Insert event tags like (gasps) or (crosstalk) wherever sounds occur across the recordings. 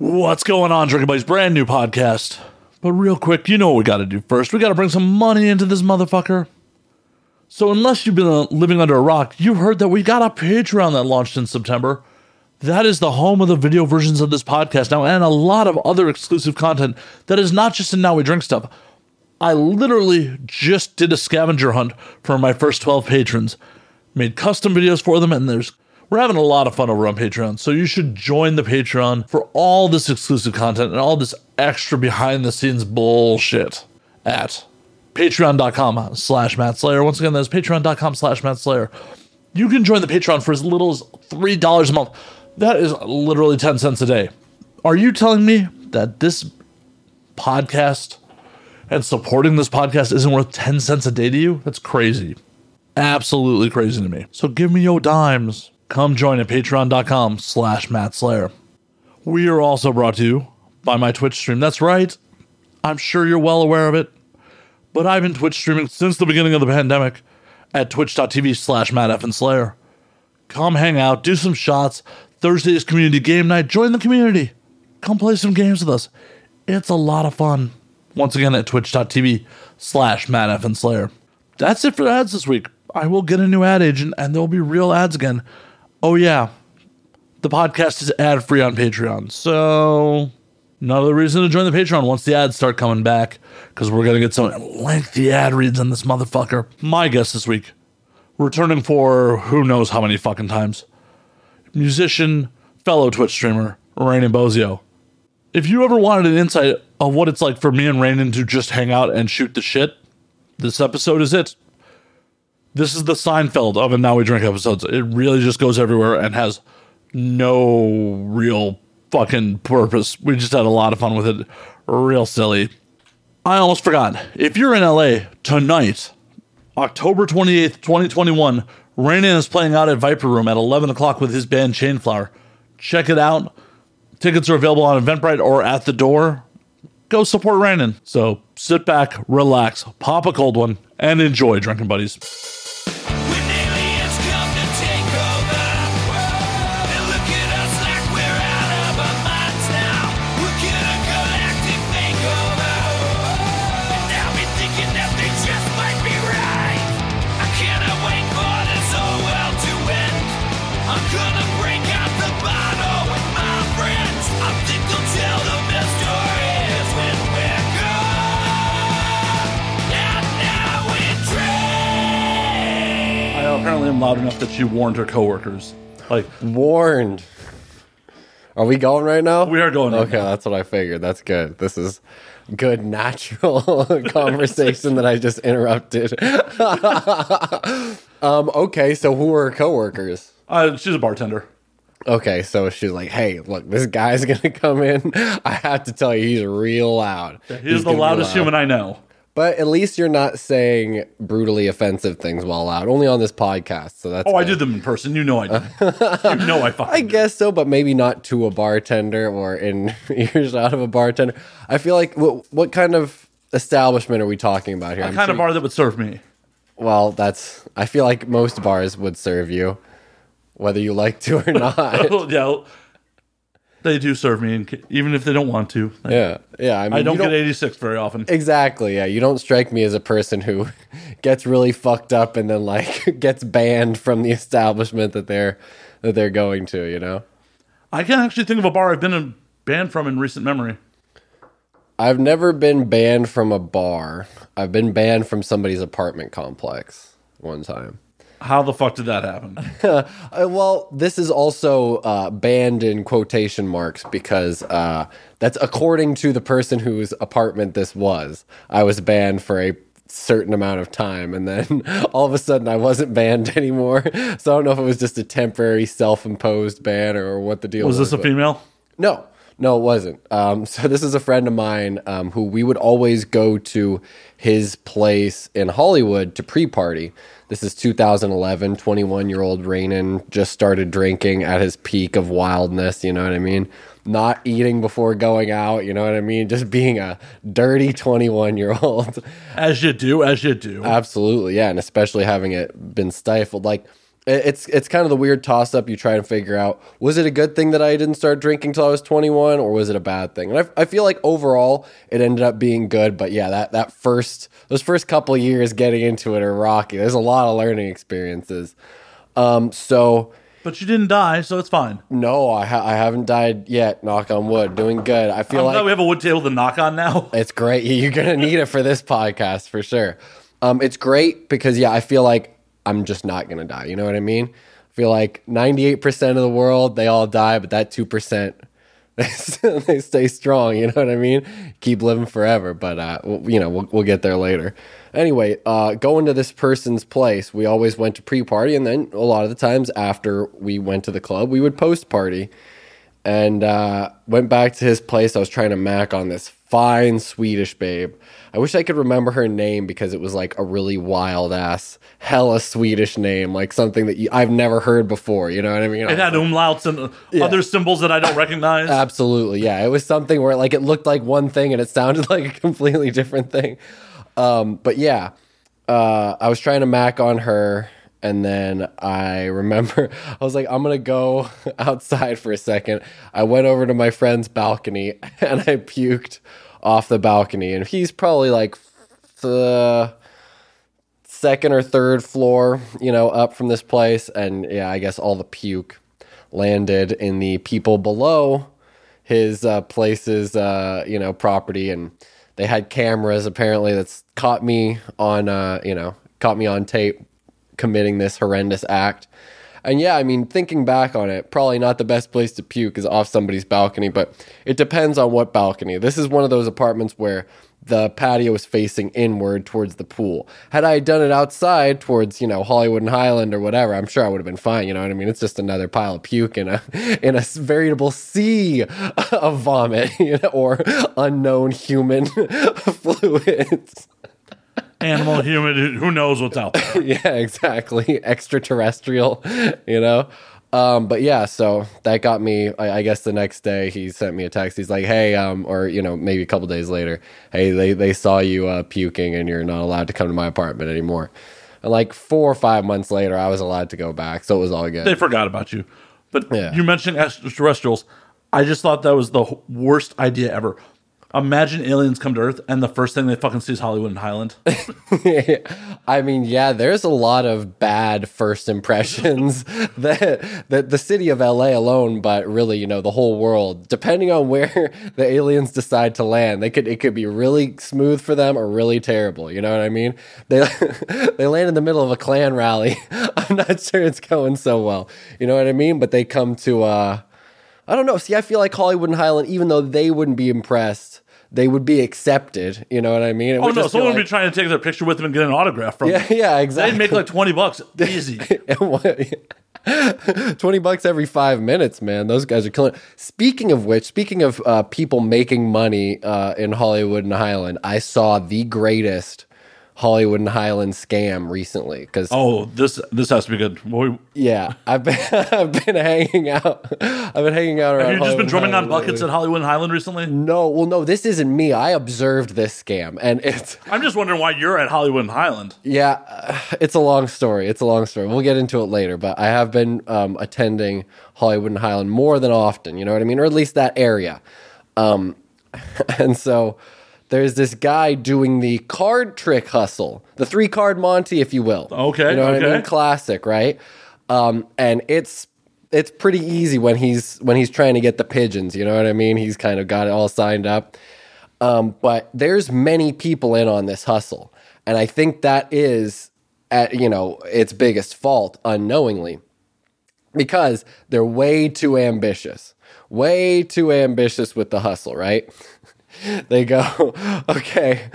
What's going on, Drinking Buddies? Brand new podcast. But real quick, you know what we gotta do first. We gotta bring some money into this motherfucker. So, unless you've been uh, living under a rock, you've heard that we got a Patreon that launched in September. That is the home of the video versions of this podcast now and a lot of other exclusive content that is not just in Now We Drink stuff. I literally just did a scavenger hunt for my first 12 patrons, made custom videos for them, and there's we're having a lot of fun over on Patreon. So you should join the Patreon for all this exclusive content and all this extra behind the scenes bullshit at patreon.com slash Matt Slayer. Once again, that's patreon.com slash Matt Slayer. You can join the Patreon for as little as $3 a month. That is literally 10 cents a day. Are you telling me that this podcast and supporting this podcast isn't worth 10 cents a day to you? That's crazy. Absolutely crazy to me. So give me your dimes. Come join at patreon.com slash Matt Slayer. We are also brought to you by my Twitch stream. That's right. I'm sure you're well aware of it. But I've been Twitch streaming since the beginning of the pandemic at twitch.tv slash Matt Slayer. Come hang out, do some shots. Thursday is community game night. Join the community. Come play some games with us. It's a lot of fun. Once again at twitch.tv slash Matt Slayer. That's it for the ads this week. I will get a new ad agent and there will be real ads again. Oh, yeah. The podcast is ad free on Patreon. So, another reason to join the Patreon once the ads start coming back because we're going to get some lengthy ad reads on this motherfucker. My guest this week, returning for who knows how many fucking times, musician, fellow Twitch streamer, Rainin Bozio. If you ever wanted an insight of what it's like for me and Rainin to just hang out and shoot the shit, this episode is it. This is the Seinfeld of a Now We Drink episodes. It really just goes everywhere and has no real fucking purpose. We just had a lot of fun with it. Real silly. I almost forgot. If you're in LA tonight, October 28th, 2021, Rainin is playing out at Viper Room at 11 o'clock with his band Chainflower. Check it out. Tickets are available on Eventbrite or at the door. Go support Rainin. So sit back, relax, pop a cold one, and enjoy, Drinking Buddies. Loud enough that she warned her coworkers. Like, warned. Are we going right now? We are going right Okay, now. that's what I figured. That's good. This is good natural (laughs) conversation that I just interrupted. (laughs) um, okay, so who are her coworkers? uh, she's a bartender. Okay, so she's like, "Hey, look, this guy's (laughs) gonna come in. I have to tell you, he's real loud. He's, the loudest loud." human I know. But at least you're not saying brutally offensive things while out, Only on this podcast, so that's. Oh, I good. did them in person. You know I did. you (laughs) know I fucking I guess so, but maybe not to a bartender or in (laughs) earshot of a bartender. I feel like what, what kind of establishment are we talking about here? The kind of bar that would serve me. Well, that's. I feel like most bars would serve you, whether you like to or (laughs) not. Oh, yeah, they do serve me, in even if they don't want to. yeah, yeah. I, mean, I don't you get 86 very often. Exactly. Yeah, you don't strike me as a person who (laughs) gets really fucked up and then like (laughs) gets banned from the establishment that they're that they're going to. You know. I can't actually think of a bar I've been in- banned from in recent memory. I've never been banned from a bar. I've been banned from somebody's apartment complex one time. How the fuck did that happen? (laughs) Uh, well, this is also uh, banned in quotation marks because uh, that's according to the person whose apartment this was. I was banned for a certain amount of time, and then (laughs) all of a sudden I wasn't banned (laughs) anymore. So I don't know if it was just a temporary self-imposed ban or what the deal was. Was this a but- female? no, no, it wasn't. Um, (laughs) so this is a friend of mine um, who we would always go to his place in Hollywood to pre-party. This is 2011. 21 year old Rainin just started drinking at his peak of wildness. You know what I mean? Not eating before going out. You know what I mean? Just being a dirty 21 year old. As you do, as you do. Absolutely, yeah, and especially having it been stifled. Like it's it's kind of the weird toss up you try and figure out was it a good thing that I didn't start drinking till I was 21 or was it a bad thing and I, I feel like overall it ended up being good but yeah that that first those first couple years getting into it are rocky there's a lot of learning experiences um so But you didn't die, so it's fine. no I, ha- I haven't died yet knock on wood doing good I feel I'm like we have a wood table to knock on now. (laughs) It's great. (laughs) You're gonna need it for this podcast for sure. Um, it's great because yeah, I feel like I'm just not gonna die. You know what I mean? I feel like 98% of the world they all die, but that two percent (laughs) they stay strong. You know what I mean? Keep living forever. But uh, you know, we'll, we'll get there later. Anyway, uh, going to this person's place, we always went to pre-party, and then a lot of the times after we went to the club, we would post-party and uh, went back to his place. I was trying to mac on this fine Swedish babe. I wish I could remember her name because it was like a really wild ass, hella Swedish name, like something that you, I've never heard before. You know what I mean? It had umlauts and uh, other symbols that I don't recognize. Absolutely, yeah. It was something where like it looked like one thing and it sounded (laughs) like a completely different thing. Um, but yeah, uh, I was trying to mac on her, and then I remember (laughs) I was like, I'm gonna go (laughs) outside for a second. I went over to my friend's balcony (laughs) and I puked off the balcony, and he's probably like the second or third floor, you know, up from this place, and yeah, I guess all the puke landed in the people below his uh, place's uh, you know property, and they had cameras apparently that's caught me on uh, you know caught me on tape committing this horrendous act. And yeah, I mean, thinking back on it, probably not the best place to puke is off somebody's balcony, but it depends on what balcony. This is one of those apartments where the patio is facing inward towards the pool. Had I done it outside towards, you know, Hollywood and Highland or whatever, I'm sure I would have been fine. You know what I mean? It's just another pile of puke in a (laughs) in a veritable sea (laughs) of vomit (laughs) you know, or unknown human fluids. Animal, human, who knows what's out there. (laughs) yeah, exactly. Extraterrestrial, you know? Um, but yeah, so that got me. I, I guess the next day he sent me a text. He's like, "Hey, um, or you know, maybe a couple days later, hey, they they saw you uh, puking, and you're not allowed to come to my apartment anymore." And like four or five months later, I was allowed to go back, so it was all good. They forgot about you. But Yeah. you mentioned extraterrestrials. I just thought that was the worst idea ever. Imagine aliens come to Earth and the first thing they fucking see is Hollywood and Highland. (laughs) I mean, yeah, there's a lot of bad first impressions (laughs) that that the city of LA alone, but really, you know, the whole world, depending on where (laughs) the aliens decide to land, they could it could be really smooth for them or really terrible. You know what I mean? They they land in the middle of a Klan rally. I'm not sure it's going so well. You know what I mean? But they come to uh I don't know. See, I feel like Hollywood and Highland, even though they wouldn't be impressed, they would be accepted. You know what I mean? It oh would no, someone would like- be trying to take their picture with them and get an autograph from yeah, them. yeah, exactly. They'd make like 20 bucks. (laughs) Easy. (laughs) (laughs) 20 bucks every five minutes, man. Those guys are killing. it. Speaking of which, speaking of uh, people making money uh, in Hollywood and Highland, I saw the greatest Hollywood and Highland scam recently. Because, Oh, this this has to be good. We- yeah, I've been, (laughs) I've been hanging out. I've been hanging out around have you just been Hollywood and drumming on buckets lately. at Hollywood and Highland recently? No, well, no, this isn't me. I observed this scam, and it's (laughs) I'm just wondering why you're at Hollywood and Highland. Yeah, uh, it's a long story. It's a long story. We'll get into it later, but I have been um, attending Hollywood and Highland more than often, you know what I mean? Or at least that area. Um, (laughs) and so there's this guy doing the card trick hustle, the three card Monty, if you will. Okay, You know what I mean? Classic, right? Um, and it's it's pretty easy when he's when he's trying to get the pigeons, you know what I mean? He's kind of got it all signed up. Um, but there's many people in on this hustle, and I think that is at you know its biggest fault unknowingly because they're way too ambitious, way too ambitious with the hustle, right? (laughs) they go, (laughs) okay,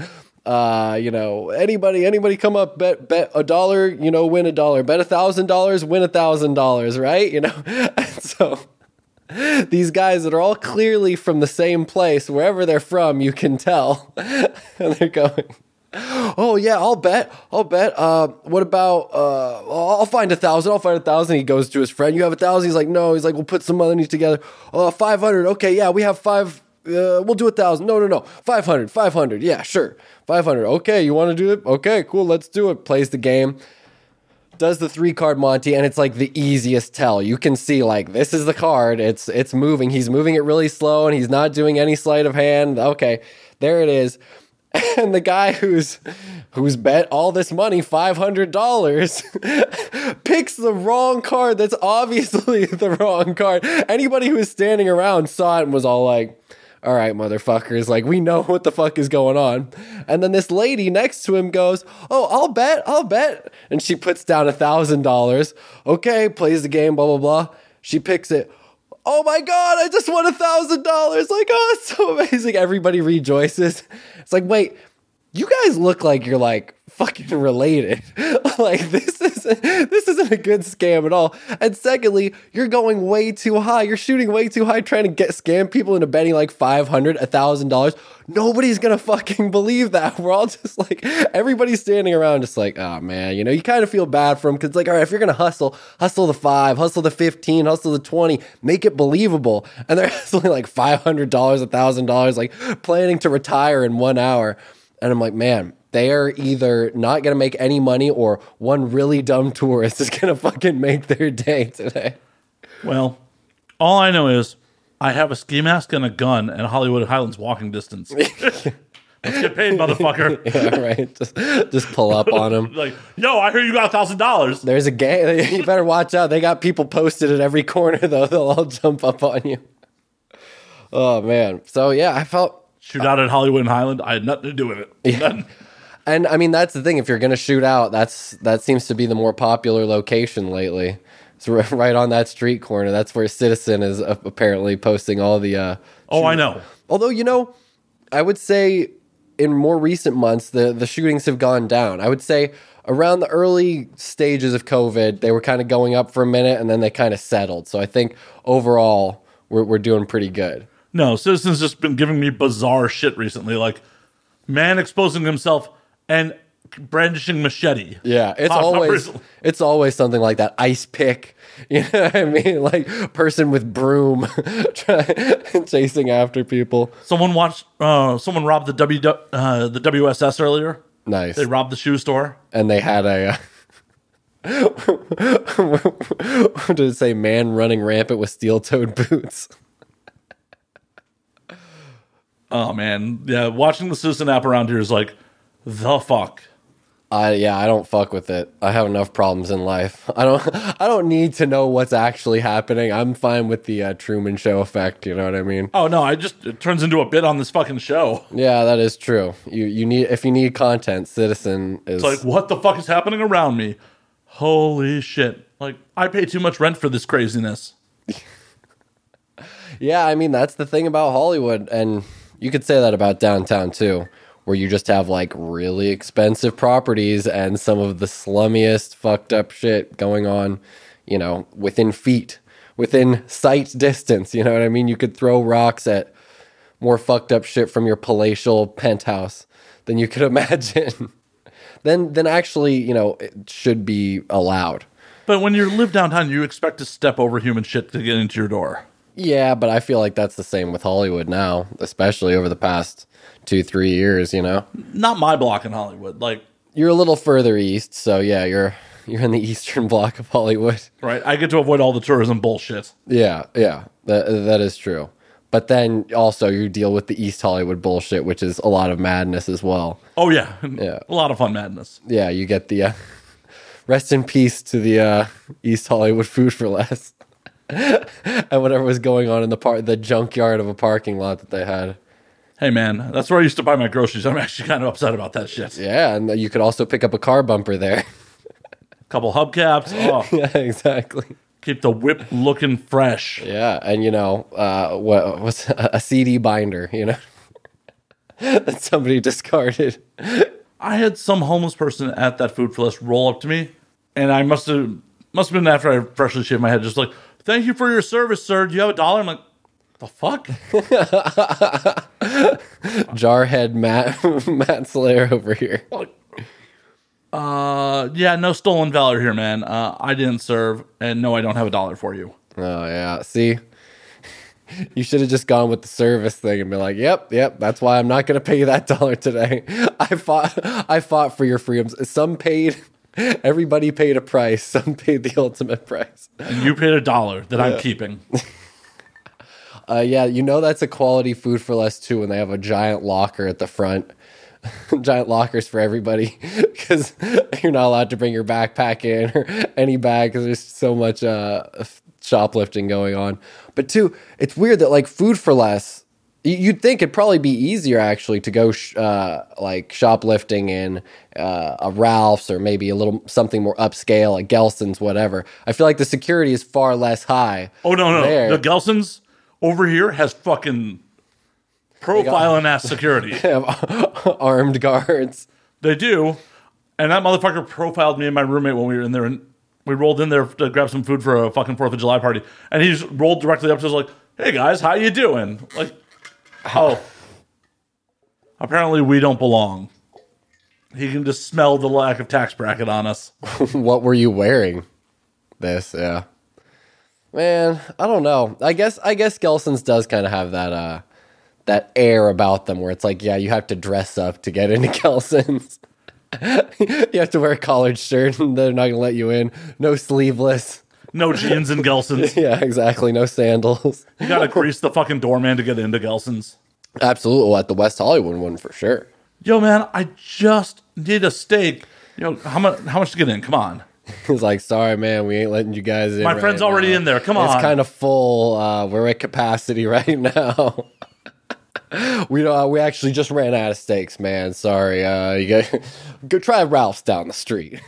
uh, you know, anybody, anybody come up, bet, bet a dollar, you know, win a dollar, bet a thousand dollars, win a thousand dollars, right? You know, (laughs) and so these guys that are all clearly from the same place, wherever they're from, you can tell, and they're going. Oh yeah, I'll bet. I'll bet. Uh, what about? Uh, I'll find a thousand. I'll find a thousand. He goes to his friend. You have a thousand. He's like, no. He's like, we'll put some money together. Uh, five hundred. Okay, yeah, we have five. Uh, we'll do a thousand. No, no, no. Five hundred. Five hundred. Yeah, sure. Five hundred. Okay, you want to do it? Okay, cool. Let's do it. Plays the game. does the three card Monty, and it's like the easiest tell. You can see like this is the card. It's it's moving. He's moving it really slow, and he's not doing any sleight of hand. Okay, there it is. (laughs) And the guy who's who's bet all this money, five hundred dollars, (laughs) picks the wrong card. That's obviously (laughs) the wrong card. Anybody who was standing around saw it and was all like all right, motherfuckers, like we know (laughs) what the fuck is going on. And then this lady next to him goes, Oh, I'll bet, I'll bet. And she puts down a thousand dollars. Okay, plays the game, blah, blah, blah. She picks it. Oh my God, I just won a thousand dollars. Like, oh, it's so (laughs) amazing. Everybody rejoices. It's like, wait, you guys look like you're like fucking related. (laughs) like this isn't this isn't a good scam at all. And secondly, you're going way too high. You're shooting way too high trying to get scam people into betting like 500, a thousand dollars. Nobody's gonna fucking believe that. (laughs) We're all just like everybody's standing around just like, oh man, you know, you kind of feel bad for them because like, all right, if you're gonna hustle, hustle the five, hustle the 15, hustle the 20, make it believable. And they're (laughs) hustling like $500, a thousand dollars, like planning to retire in one hour. And I'm like, man, they are either not going to make any money or one really dumb tourist is going to fucking make their day today. Well, all I know is I have a ski mask and a gun and Hollywood Highlands walking distance. (laughs) Let's get paid, motherfucker. (laughs) Yeah, right. Just, just pull up on them. (laughs) Like, yo, I hear you got a thousand dollars. There's a gang. You better watch out. They got people posted at every corner, though. They'll all jump up on you. Oh, man. So, yeah, I felt Shoot out at Hollywood and Highland. I had nothing to do with it. Nothing. And I mean, that's the thing. If you're going to shoot out, that's that seems to be the more popular location lately. It's ri- (laughs) right on that street corner. That's where Citizen is uh, apparently posting all the. Uh, Oh, I know. although you know, I would say in more recent months the the shootings have gone down. I would say around the early stages of COVID, they were kind of going up for a minute and then they kind of settled. So I think overall we're we're doing pretty good. No, Citizen's just been giving me bizarre shit recently. Like, man exposing himself and brandishing machete. Yeah, it's Pop always it's always something like that. Ice pick, (laughs) you know what I mean? Like person with broom (laughs) chasing after people. Someone watched. Uh, someone robbed the W uh, the WSS earlier. Nice. They robbed the shoe store. and they had a. Uh, (laughs) what did it say? Man running rampant with steel-toed boots. Oh man, yeah. Watching the Citizen app around here is like the fuck. I yeah, I don't fuck with it. I have enough problems in life. (laughs) I don't. (laughs) I don't need to know what's actually happening. I'm fine with the uh, Truman Show effect. You know what I mean? Oh no, I just it turns into a bit on this fucking show. Yeah, that is true. You you need if you need content, Citizen is It's like what the fuck is happening around me? Holy shit! Like I pay too much rent for this craziness. (laughs) Yeah, I mean that's the thing about Hollywood, and you could say that about downtown too, where you just have like really expensive properties and some of the slummiest, fucked up shit going on, you know, within feet, within sight distance. You know what I mean? You could throw rocks at more fucked up shit from your palatial penthouse than you could (laughs) imagine. then, then actually, you know, it should be allowed. But when you live downtown, you expect to step over human shit to get into your door. Yeah, but I feel like that's the same with Hollywood now, especially over the past two, three years, you know? Not my block in Hollywood. Like, You're a little further east, so yeah, you're you're in the (laughs) eastern block of Hollywood. right? I get to avoid all the tourism bullshit. Yeah, yeah. That that is true. But then also you deal with the East Hollywood bullshit, which is a lot of madness as well. Oh yeah, (laughs) Yeah. a lot of fun madness. Yeah, you get the uh, (laughs) rest in peace to the uh, East Hollywood food for less. and whatever was going on in the part the junkyard of a parking lot that they had. Hey man, that's where I used to buy my groceries. I'm actually kind of upset about that shit. Yeah, and you could also pick up a car bumper there. A (laughs) couple hubcaps. (laughs) Oh, yeah, exactly. keep the whip looking fresh. Yeah, and you know, uh, what what's (laughs) a CD binder? You know, that somebody discarded. I had some homeless person at that food for less roll up to me, and I must have must have been after I freshly shaved my head, just like, "Thank you for your service, sir. Do you have a dollar?" I'm like, "The fuck." (laughs) Jarhead Matt (laughs) Matt Slayer over here. Uh, yeah, no stolen valor here, man. Uh, I didn't serve, and no, I don't have a dollar for you. Oh yeah, see. (laughs) You should have just gone with the service thing and been like, "Yep, yep, that's why I'm not going to pay you that dollar today. I fought, I fought for your freedoms. Some paid, Everybody paid a price. Some paid the ultimate price. And you paid a dollar that I'm keeping. Uh, yeah, you know that's a quality food for less too when they have a giant locker at the front. (laughs) giant lockers for everybody (laughs) because you're not allowed to bring your backpack in or any bag because there's so much uh, shoplifting going on. But two, it's weird that like food for less. You'd think it'd probably be easier actually to go sh- uh, like shoplifting in uh, a Ralph's or maybe a little something more upscale, like Gelson's, whatever. I feel like the security is far less high. Oh no, no, there. the Gelson's over here has fucking profiling ass security. (laughs) They have (laughs) armed guards. They do, and that motherfucker profiled me and my roommate when we were in there, and we rolled in there to grab some food for a fucking Fourth of July party, and he just rolled directly up to us like, "Hey guys, how you doing?" Like, (laughs) oh, apparently we don't belong. He can just smell the lack of tax bracket on us. what were you wearing? This, yeah. Man, I don't know. I guess I guess Gelson's does kind of have that uh that air about them where it's like, yeah, you have to dress up to get into (laughs) Gelson's. you have to wear a collared shirt and they're not gonna let you in. No sleeveless. No jeans and Gelson's. (laughs) Yeah, exactly. No sandals. You gotta grease the fucking doorman to get into Gelson's. Absolutely. Well, at the West Hollywood one for sure. Yo, man, I just need a steak. Yo, how much? How much to get in? Come on. (laughs) He's like, sorry, man, we ain't letting you guys in. My right friend's already now. in there. Come on. It's kind of full. Uh, we're at capacity (laughs) right now. (laughs) we don't. We actually just ran out of steaks, man. Sorry. Uh, you go, go try Ralph's down the street.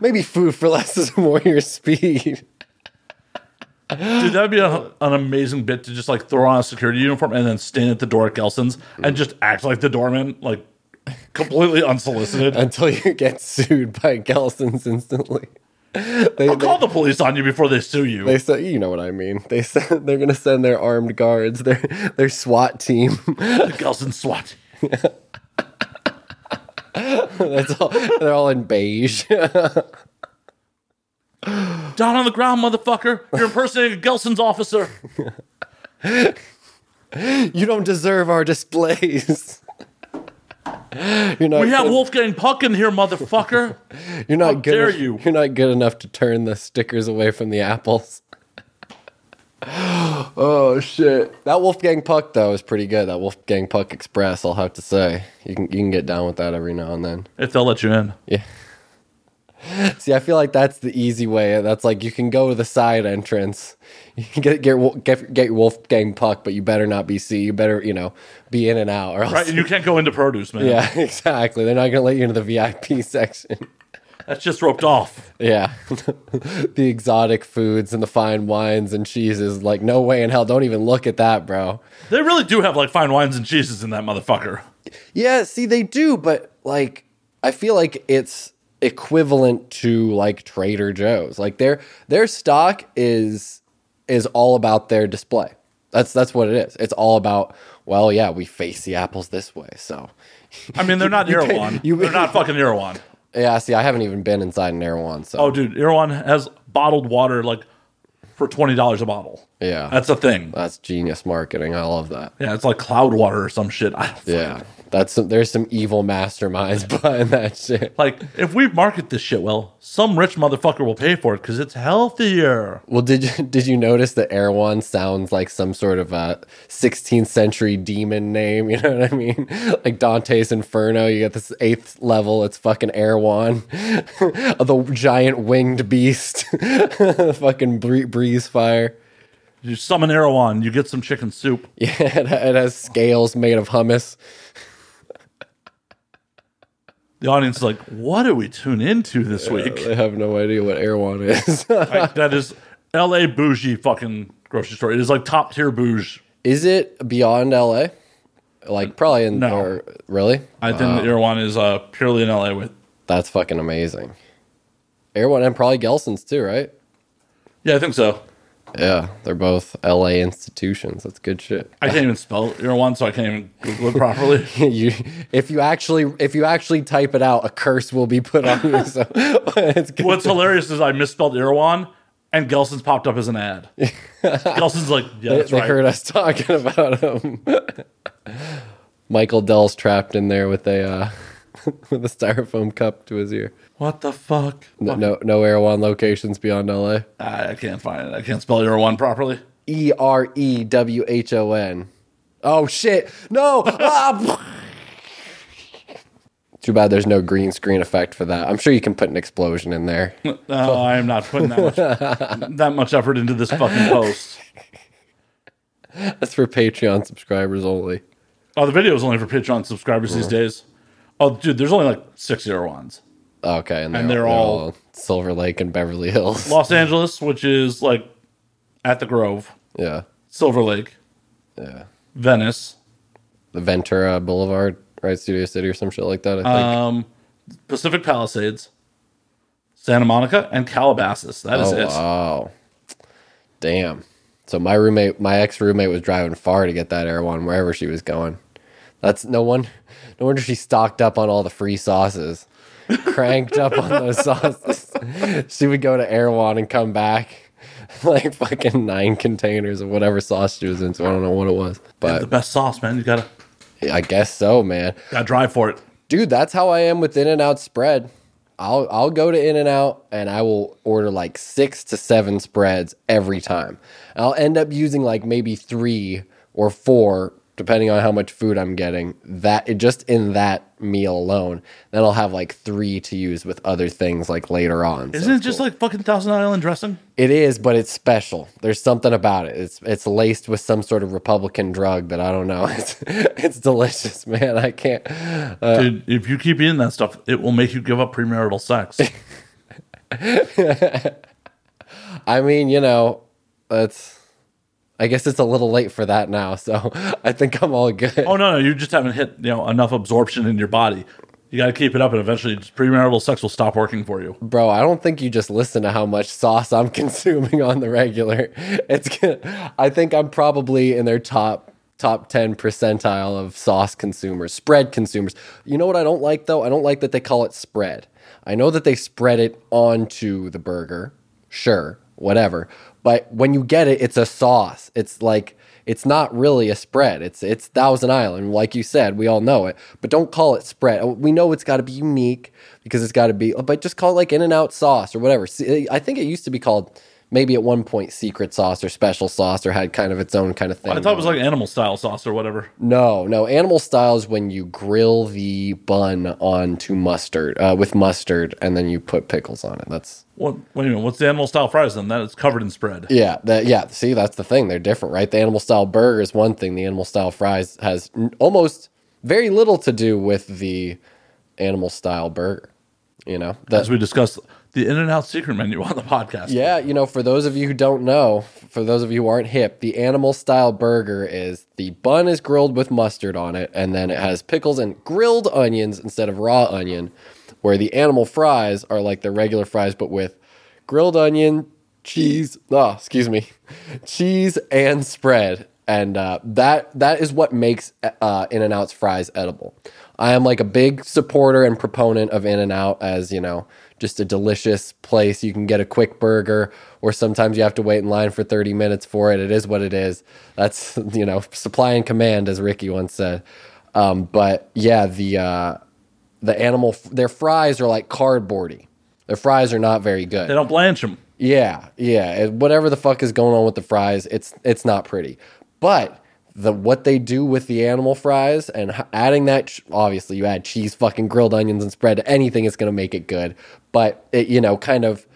Maybe food for less is more your speed. Dude, that'd be a, an amazing bit to just like throw on a security uniform and then stand at the door at Gelson's and just act like the doorman, like completely unsolicited. (laughs) Until you get sued by Gelson's instantly. They, I'll they, call the police on you before they sue you. they say, you know what I mean. They said they're gonna send their armed guards, their their SWAT team. the Gelson SWAT. (laughs) That's all. They're all in beige. (laughs) Down on the ground, motherfucker. You're impersonating a Gelson's officer. You don't deserve our displays. (laughs) You're not. We have good, Wolfgang Puck in here, motherfucker. (laughs) You're not how good. dare en- you. You're not good enough to turn the stickers away from the apples. (gasps) oh shit! That Wolfgang Puck though is pretty good. That Wolfgang Puck Express, I'll have to say. You can you can get down with that every now and then. If they'll let you in. Yeah. (laughs) See, I feel like that's the easy way. That's like you can go to the side entrance, (laughs) you can get get get, get your Wolfgang Puck, but you better not be see. You better you know be in and out, or else. Right? And you can't go into produce, man. Yeah, (laughs) exactly. They're not gonna let you into the VIP section. That's just roped off. Yeah, the exotic foods and the fine wines and cheeses. Like, no way in hell. Don't even look at that, bro. They really do have like fine wines and cheeses in that motherfucker. Yeah, see, they do, but like, I feel like it's equivalent to like Trader Joe's. Like their their stock is is all about their display. That's that's what it is. It's all about. Well, yeah, we face the apples this way, so. I mean, they're not (laughs) Erewhon. you- They're not (laughs) fucking Erewhon. Yeah, see, I haven't even been inside an Erewhon, so Oh, dude, Erewhon has bottled water like for twenty dollars a bottle. yeah, That's a thing. that's genius marketing. I love that. Yeah, it's like cloud water or some shit. I don't Yeah, that's some, there's some evil masterminds (laughs) behind that shit. Like, if we market this shit well, some rich motherfucker will pay for it because it's healthier. Well, did you (laughs) did you notice that Erewhon sounds like some sort of a 16th century demon name? (laughs) You know what I mean? Like Dante's Inferno. You get this eighth level. It's fucking Erewhon, the giant winged beast, fucking bree- breeze fire. You summon Erewhon, you get some chicken soup. Yeah, it has scales made of hummus. The audience is like, what do we tune into this week? They have no idea what Erewhon is. (laughs) Like, that is LA bougie fucking grocery store. It is like top tier bougie. is it beyond LA? Like probably in No. or really? I think that Erewhon is uh, purely in LA with. That's fucking amazing. Erewhon and probably Gelson's too, right? Yeah, I think so. Yeah, they're both LA institutions. That's good shit. I can't even spell Erewhon, so I can't even Google it properly. (laughs) you, if you actually, if you actually type it out, a curse will be put on you. So (laughs) it's good. What's hilarious is I misspelled Erewhon, and Gelson's popped up as an ad. (laughs) Gelson's like, yeah, they they right. heard us talking about him. Michael Dell's trapped in there with a uh, (laughs) with a styrofoam cup to his ear. What the fuck? No, no, no Erewhon locations beyond LA. I, can't find it. I can't spell one properly. E R E W H O N. Oh shit! No. Ah! (laughs) Too bad there's no green screen effect for that. I'm sure you can put an explosion in there. (laughs) No, I am not putting that much that much effort into this fucking post. That's for Patreon subscribers only. Oh, the video is only for Patreon subscribers these days. Oh, dude, there's only like six zero ones. Okay, and they're, And they're all- Silver Lake and Beverly Hills. (laughs) Los Angeles, which is like at the Grove, Yeah, Silver Lake, yeah. Venice, The Ventura Boulevard, right? Studio City or some shit like that. I think. um, Pacific Palisades, Santa Monica, and Calabasas. That is oh it. wow, damn. So my roommate, my ex roommate, was driving far to get that Erewhon wherever she was going. That's no one. No wonder she stocked up on all the free sauces, cranked up on those (laughs) sauces. She would go to Erewhon and come back (laughs) like fucking nine containers of whatever sauce she was into. I don't know what it was, But the best sauce, man. You gotta I guess so, man. gotta drive for it. Dude, that's how I am with In and Out spread. I'll I'll go to In and Out and I will order like six to seven spreads every time. I'll end up using like maybe three or four, depending on how much food I'm getting. That it just in that meal alone. Then I'll have like three to use with other things like later on. So Isn't it just cool. like fucking Thousand Island dressing? it is, but it's special. There's something about it. It's it's laced with some sort of Republican drug that I don't know. (laughs) It's it's delicious, man. I can't. Uh, Dude, if you keep eating that stuff, it will make you give up premarital sex. (laughs) I mean, you know, that's. I guess it's a little late for that now, so (laughs) I think I'm all good. oh no, no, you just haven't hit you know enough absorption in your body. You got to keep it up, and eventually, premarital sex will stop working for you. Bro, I don't think you just listen to how much sauce I'm (laughs) consuming on the regular. It's good. I think I'm probably in their top top 10 percentile of sauce consumers, spread consumers. You know what I don't like though? I don't like that they call it spread. I know that they spread it onto the burger. Sure, whatever. But when you get it, it's a sauce. It's like it's not really a spread. It's it's Thousand Island, like you said. We all know it, but don't call it spread. Uh, we know it's got to be unique because it's got to be. But just call it like In and Out sauce or whatever. I think it used to be called maybe at one point secret sauce or special sauce or had kind of its own kind of thing. I thought it was like animal style sauce or whatever. No, no. Animal style is when you grill the bun onto mustard uh, with mustard, and then you put pickles on it. That's What? Wait a minute. What's the animal style fries then? That is covered in spread. yeah, that yeah. See, that's the thing. They're different, right? The animal style burger is one thing. The animal style fries has n- almost very little to do with the animal style burger. You know, that, As we discussed the In and Out secret menu (laughs) on the podcast. Yeah, you know, for those of you who don't know, for those of you who aren't hip, the animal style burger is the bun is grilled with mustard on it, and then it has pickles and grilled onions instead of raw onion, where the animal fries are like the regular fries, but with grilled onion, cheese, oh, excuse me, (laughs) cheese and spread. And uh, that that is what makes uh, In and Out's fries edible. I am like a big supporter and proponent of In and Out as you know just a delicious place. You can get a quick burger, or sometimes you have to wait in line for 30 minutes for it. It is what it is. That's, (laughs) you know, supply and command, as Ricky once said. Um, but yeah, the, uh, the animal, their fries are like cardboardy. Their fries are not very good. They don't blanch them. Yeah, yeah. Whatever the fuck is going on with the fries, it's it's not pretty. But the what they do with the animal fries and adding that obviously you add cheese, fucking grilled onions and spread to anything, it's gonna make it good. But it you know kind of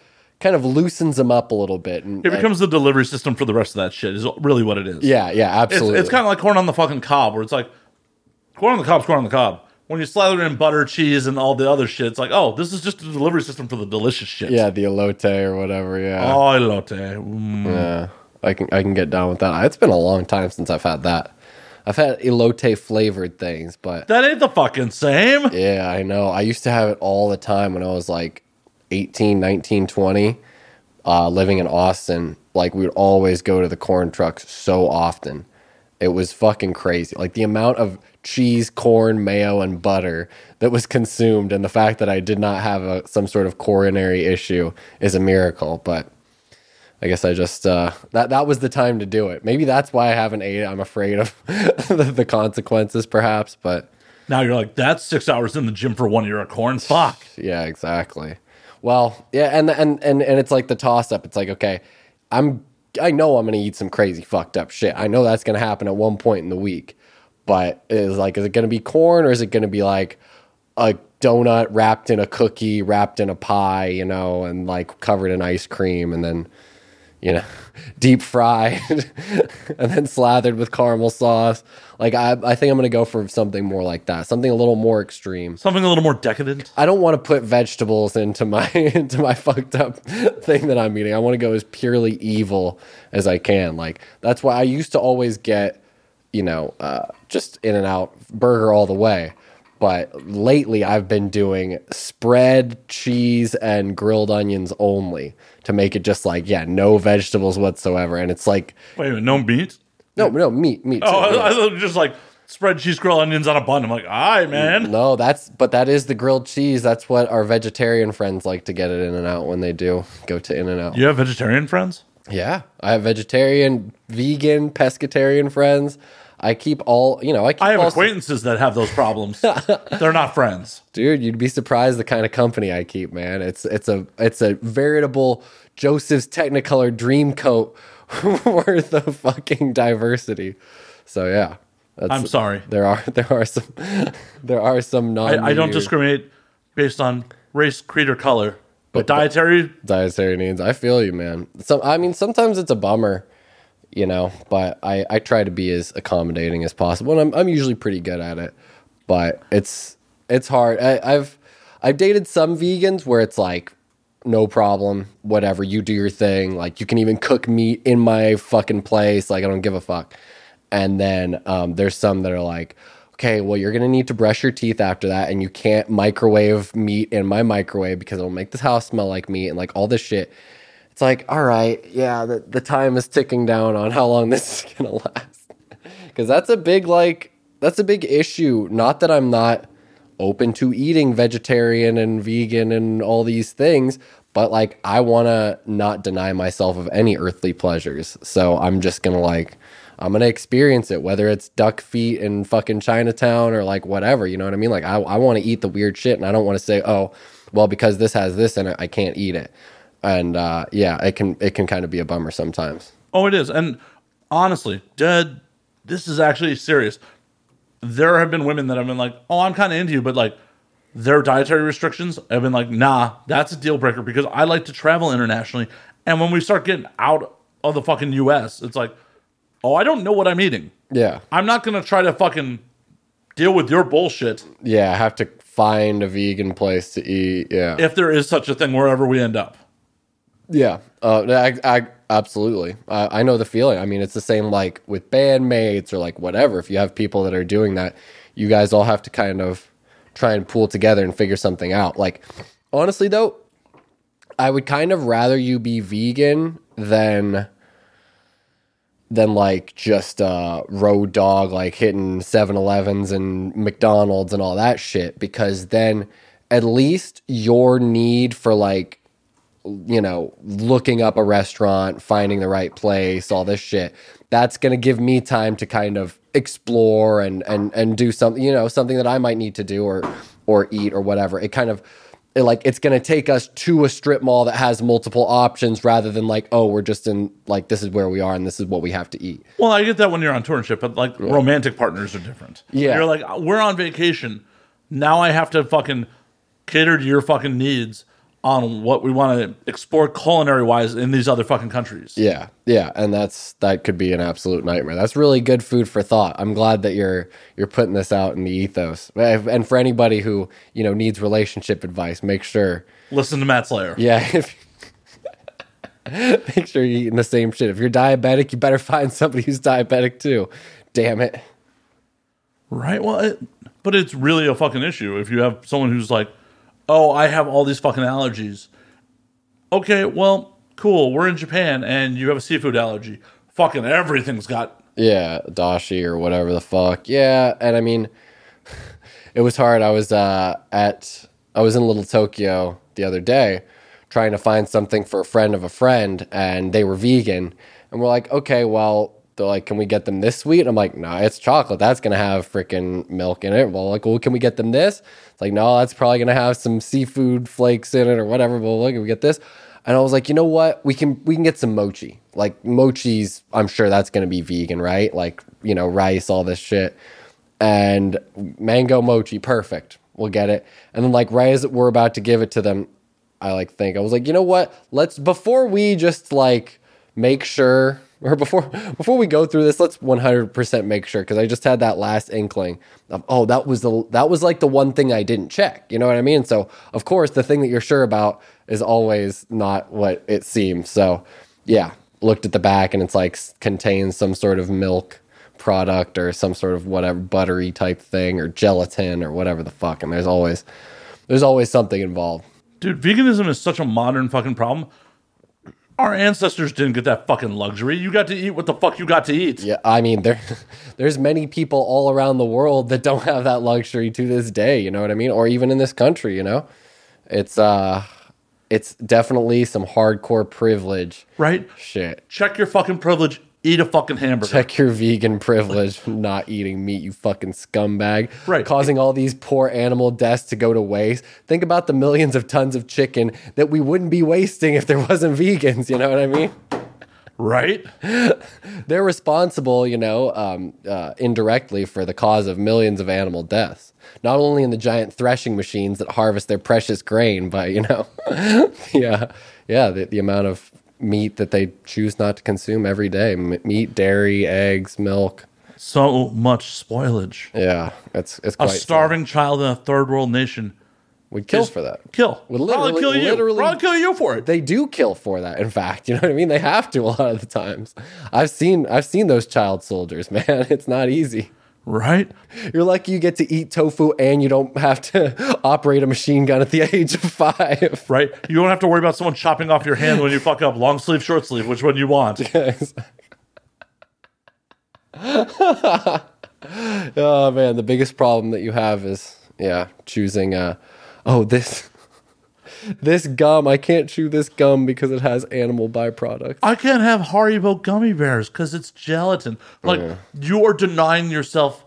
kind of loosens them up a little bit. And, It becomes the delivery system for the rest of that shit. Is really what it is. yeah, yeah, It's, absolutely. it's kind of like corn on the fucking cob, where it's like corn on the cob's corn on the cob. When you slather in butter, cheese, and all the other shit, it's like, oh, this is just a delivery system for the delicious shit. yeah, the elote or whatever. Yeah, Oh, elote. Mm. yeah. I can I can get down with that. It's been a long time since I've had that. I've had elote flavored things, but That ain't the fucking same. Yeah, I know. I used to have it all the time when I was like 18, 19, 20, uh, living in Austin. Like, we would always go to the corn trucks so often. It was fucking crazy. Like, the amount of cheese, corn, mayo, and butter that was (laughs) consumed, and the fact that I did not have a, some sort of coronary issue is a miracle. But I guess I just uh, that that was the time to do it. Maybe that's why I haven't ate it. I'm afraid of (laughs) the, the consequences, perhaps. But Now you're like, that's six hours in the gym for one ear of corn. Fuck. (laughs) Yeah, exactly. Well, yeah, and and and and it's like the toss up. It's like, okay, I'm I know I'm gonna eat some crazy fucked up shit. I know that's gonna happen at one point in the week. But is like, is it gonna be corn or is it gonna be like a donut wrapped in a cookie, wrapped in a pie, you know, and like covered in ice cream and then you know, (laughs) deep fried (laughs) and then slathered with caramel sauce. Like I, I think I'm gonna go for something more like that, something a little more extreme. Something a little more decadent. I don't want to put vegetables into my (laughs) into my fucked up thing that I'm eating. I want to go as purely evil as I can. Like that's why I used to always get, you know, uh, just in and out burger all the way. But lately, I've been doing spread, cheese, and grilled onions only to make it just like yeah, no vegetables whatsoever. And it's like Wait a minute, no meat? no, no meat, meat. Oh, too, I, yeah. I thought it was just like spread cheese, grilled onions on a bun. I'm like, all right, man. No, that's but that is the grilled cheese. That's what our vegetarian friends like to get it in and out when they do go to in and out. You have vegetarian friends? Yeah, I have vegetarian, vegan, pescatarian friends. I keep all you know. I keep I have acquaintances that have those problems. (laughs) They're not friends. dude. You'd be surprised the kind of company I keep, man. It's it's a it's a veritable Joseph's Technicolor dream coat (laughs) worth of fucking diversity. So yeah, that's, I'm sorry. There are (laughs) there are some there are some non. I, I don't discriminate based on race, creed, or color. But dietary, dietary needs. I feel you, man. So I mean, sometimes it's a bummer, you know, but I I try to be as accommodating as possible, and I'm I'm usually pretty good at it. But it's it's hard. I, I've I've dated some vegans where it's like no problem, whatever you do your thing. Like you can even cook meat in my fucking place. Like I don't give a fuck. And then um, there's some that are like, okay, well, you're gonna need to brush your teeth after that, and you can't microwave meat in my microwave because it'll make this house smell like meat and like all this shit. It's like, all right, yeah, the, the time is ticking down on how long (laughs) this is gonna last. Because that's a big like that's a big issue. Not that I'm not open to eating vegetarian and vegan and all these things, but like I want to not deny myself of any earthly pleasures. So I'm just gonna like I'm gonna experience it, whether it's duck feet in fucking Chinatown or like whatever. You know what I mean? Like I I want to eat the weird shit, and I don't want to say, oh, well, because this has this it, I can't eat it. And uh, yeah, it can it can kind of be a bummer sometimes. oh, it is. And honestly, dead. This is actually serious. There have been women that have been like, "Oh, I'm kind of into you," but like their dietary restrictions have been like, "Nah, that's a deal breaker because I like to travel internationally." And when we start getting out of the fucking U.S., it's like, "Oh, I don't know what I'm eating. Yeah, I'm not gonna try to fucking deal with your bullshit yeah. I have to find a vegan place to eat. Yeah, if there is such a thing wherever we end up." Yeah, uh, I, I absolutely. I, I know the feeling. I mean, it's the same like with bandmates or like whatever. If you have people that are doing that, you guys all have to kind of try and pull together and figure something out. Like, honestly, though, I would kind of rather you be vegan than than like just uh road dog like hitting 7-elevens and mcdonald's and all that shit because then at least your need for like you know, looking up a restaurant, finding the right place, all this shit. That's going to give me time to kind of explore and and and do something, you know, something that I might need to do or or eat or whatever. It kind of it like it's going to take us to a strip mall that has multiple options rather than like, oh, we're just in like this is where we are and this is what we have to eat. Well, I get that when you're on tour but like romantic partners are different. Yeah. You're like, we're on vacation. Now I have to fucking cater to your fucking needs on what we want to explore culinary wise in these other fucking countries. Yeah, yeah, and that's that could be an absolute nightmare. That's really good food for thought. I'm glad that you're you're putting this out in the ethos. And for anybody who you know needs relationship advice, make sure, Listen to Matt Slayer. yeah, if, (laughs) make sure you're eating the same shit. If you're diabetic, you better find somebody who's diabetic too. Damn it. Right? Well, it, but it's really a fucking issue if you have someone who's like, oh, I have all these fucking allergies. Okay, well, cool. We're in Japan and you have a seafood allergy. Fucking everything's got. Yeah, dashi or whatever the fuck. Yeah, and I mean, (laughs) it was hard. I was uh, at I was in Little Tokyo the other day, trying to find something for a friend of a friend, and they were vegan, and we're like, okay, well, they're like, can we get them this sweet? I'm like, no, it's chocolate. That's gonna have freaking milk in it. Well, like, well, can we get them this? It's like, no, that's probably gonna have some seafood flakes in it or whatever. But look, we get this? And I was like, you know what? We can we can get some mochi. Like mochi's, I'm sure that's gonna be vegan, right? Like you know, rice, all this shit, and mango mochi, perfect. We'll get it. And then like right as we're about to give it to them, I like think I was like, you know what? Let's before we just like make sure or before before we go through this, let's 100% make sure because I just had that last inkling of oh that was the that was like the one thing I didn't check. You know what I mean? So of course the thing that you're sure about is always not what it seems. So yeah, looked at the back and it's like contains some sort of milk product or some sort of whatever buttery type thing or gelatin or whatever the fuck. And there's always there's always something involved. Dude, veganism is such a modern fucking problem. Our ancestors didn't get that fucking luxury. You got to eat what the fuck you got to eat. Yeah, I mean there (laughs) there's many people all around the world that don't have that luxury to this day, you know what I mean? Or even in this country, you know? It's uh it's definitely some hardcore privilege Right? shit. Check your fucking privilege. Eat a fucking hamburger. Check your vegan privilege, not eating meat, you fucking scumbag. Right. Causing all these poor animal deaths to go to waste. Think about the millions of tons of chicken that we wouldn't be wasting if there wasn't vegans, you know what I mean? Right? (laughs) they're responsible, you know, um, uh, indirectly for the cause of millions of animal deaths. Not only in the giant threshing machines that harvest their precious grain, but you know, (laughs) yeah, yeah, the, the amount of meat that they choose not to consume every day: M- meat, dairy, eggs, milk. So much spoilage. Yeah, it's it's A quite sad. starving child in a third world nation. would kill is- for that. Kill. Would Probably literally- kill you. literally- Probably kill you for it. They do kill for that. In fact, (laughs) you know what I mean. They have to a lot of the times. I've seen I've seen those child soldiers, (laughs) man. It's not easy. Right? You're lucky you get to eat tofu and you don't have to (laughs) operate a machine gun at the (laughs) age of five. Right? You don't have to worry about someone chopping off your hand when you fuck up long sleeve, short sleeve, which one you want. (laughs) oh man, the biggest problem that you have is yeah, choosing uh oh this this gum, I can't chew this gum because it has animal byproducts. I can't have Haribo gummy bears because it's gelatin. Like you are denying yourself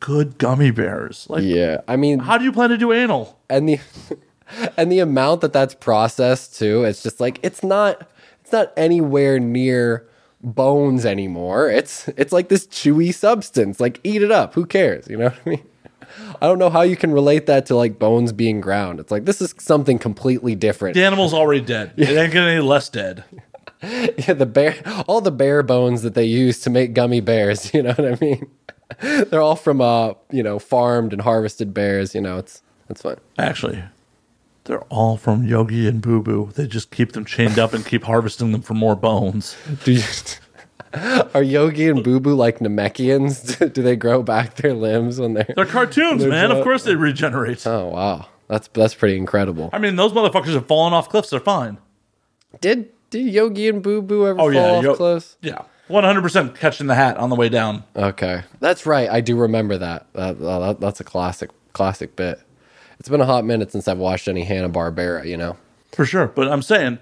good gummy bears. Like, Yeah. I mean how do you plan to do anal? and the (laughs) and the amount that that's processed too it's just like it's not it's not anywhere near bones anymore it's it's like this chewy substance like eat it up who cares you know what i mean i don't know how you can relate that to like bones being ground it's like this is something completely different The animal's already dead. (laughs) It ain't getting any less dead. (laughs) yeah, the bear all the bear bones that they use to make gummy bears (laughs) you know what i mean they're all from uh you know farmed and harvested bears you know it's it's fine Actually, they're all from Yogi and Boo Boo. They just keep them chained up and keep harvesting them for more bones. Do you, (laughs) are Yogi and Boo Boo like Namekians? (laughs) Do they grow back their limbs when they're? They're cartoons, They're man. Of course they regenerate. Oh wow, that's that's pretty incredible. I mean, those motherfuckers have fallen off cliffs. They're fine. Did did Yogi and Boo Boo ever Oh fall yeah, off Yo- close? Yeah, one hundred percent catching the hat on the way down. Okay, that's right. I do remember that. That, uh, that. That's a classic classic bit. It's been a hot minute since I've watched any Hanna Barbera. You know. For sure. But I'm saying,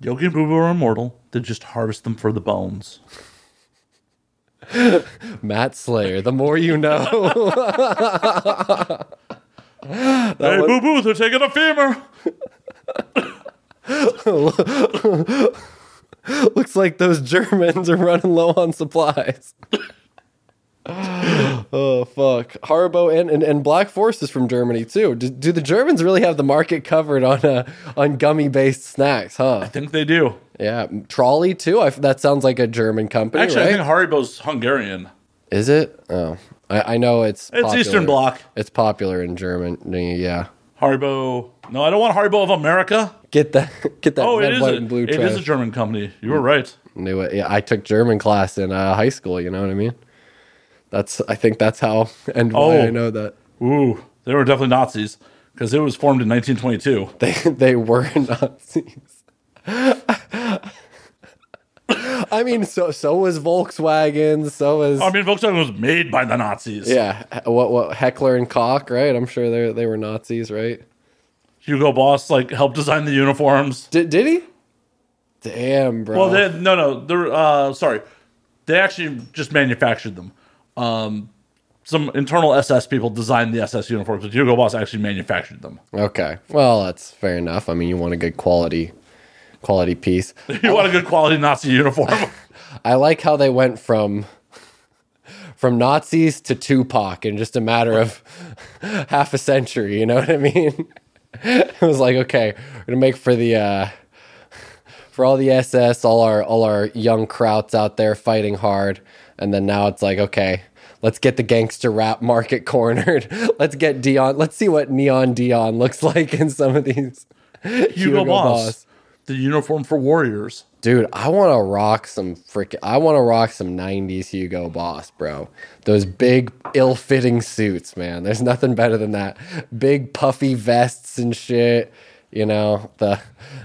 Yogi and Boo Boo are immortal. They just harvest them for the bones. (laughs) Matt Slayer. The more you know. (laughs) hey, Boo Boo, they're taking a femur. (laughs) Looks like those Germans are running low on supplies. Oh fuck, Haribo and, and, and Black Forest is from Germany too. Do, do the Germans really have the market covered on uh, on gummy based snacks? Huh? I think they do. Yeah, Trolli too. I, that sounds like a German company, Actually, right? I think Haribo's Hungarian. is it? Oh, I, I know it's It's Eastern Bloc. It's popular in Germany. Yeah, Haribo. No, I don't want Haribo of America. get that (laughs) get that Oh, red, it is, white, a, and blue it trash. is a German company. You were right. Knew it. Yeah, I took German class in uh, high school. You know what I mean? That's. I think that's how and why Oh. I know that Ooh, they were definitely Nazis because it was formed in 1922. (laughs) they they were (laughs) Nazis. I mean, so so was Volkswagen. So was I mean, Volkswagen was made by the Nazis. yeah. What what Heckler and Koch, right? I'm sure they they were Nazis, right? Hugo Boss like helped design the uniforms. Did did he? Damn, bro. Well, they, no, no, they're uh, sorry. They actually just manufactured them. Um, some internal SS people designed the SS uniforms, but Hugo Boss actually manufactured them. Okay. Well, that's fair enough. I mean, you want a good quality quality piece. (laughs) You want a good quality Nazi uniform? (laughs) I like how they went from from Nazis to Tupac in just a matter of (laughs) half a century, you know what I mean? it was like, okay, we're gonna make for the uh for all the SS, all our all our young krauts out there fighting hard, and then now it's like, okay, let's get the gangster rap market (laughs) cornered. let's get Deion. Let's see what Neon Deion looks (laughs) like in some of these. Hugo, Boss, the uniform for warriors. Dude, I want to rock some freaking. I want to rock some '90s Hugo Boss, bro. Those big, ill-fitting suits, man. There's nothing better than that. Big, puffy vests and shit. You know the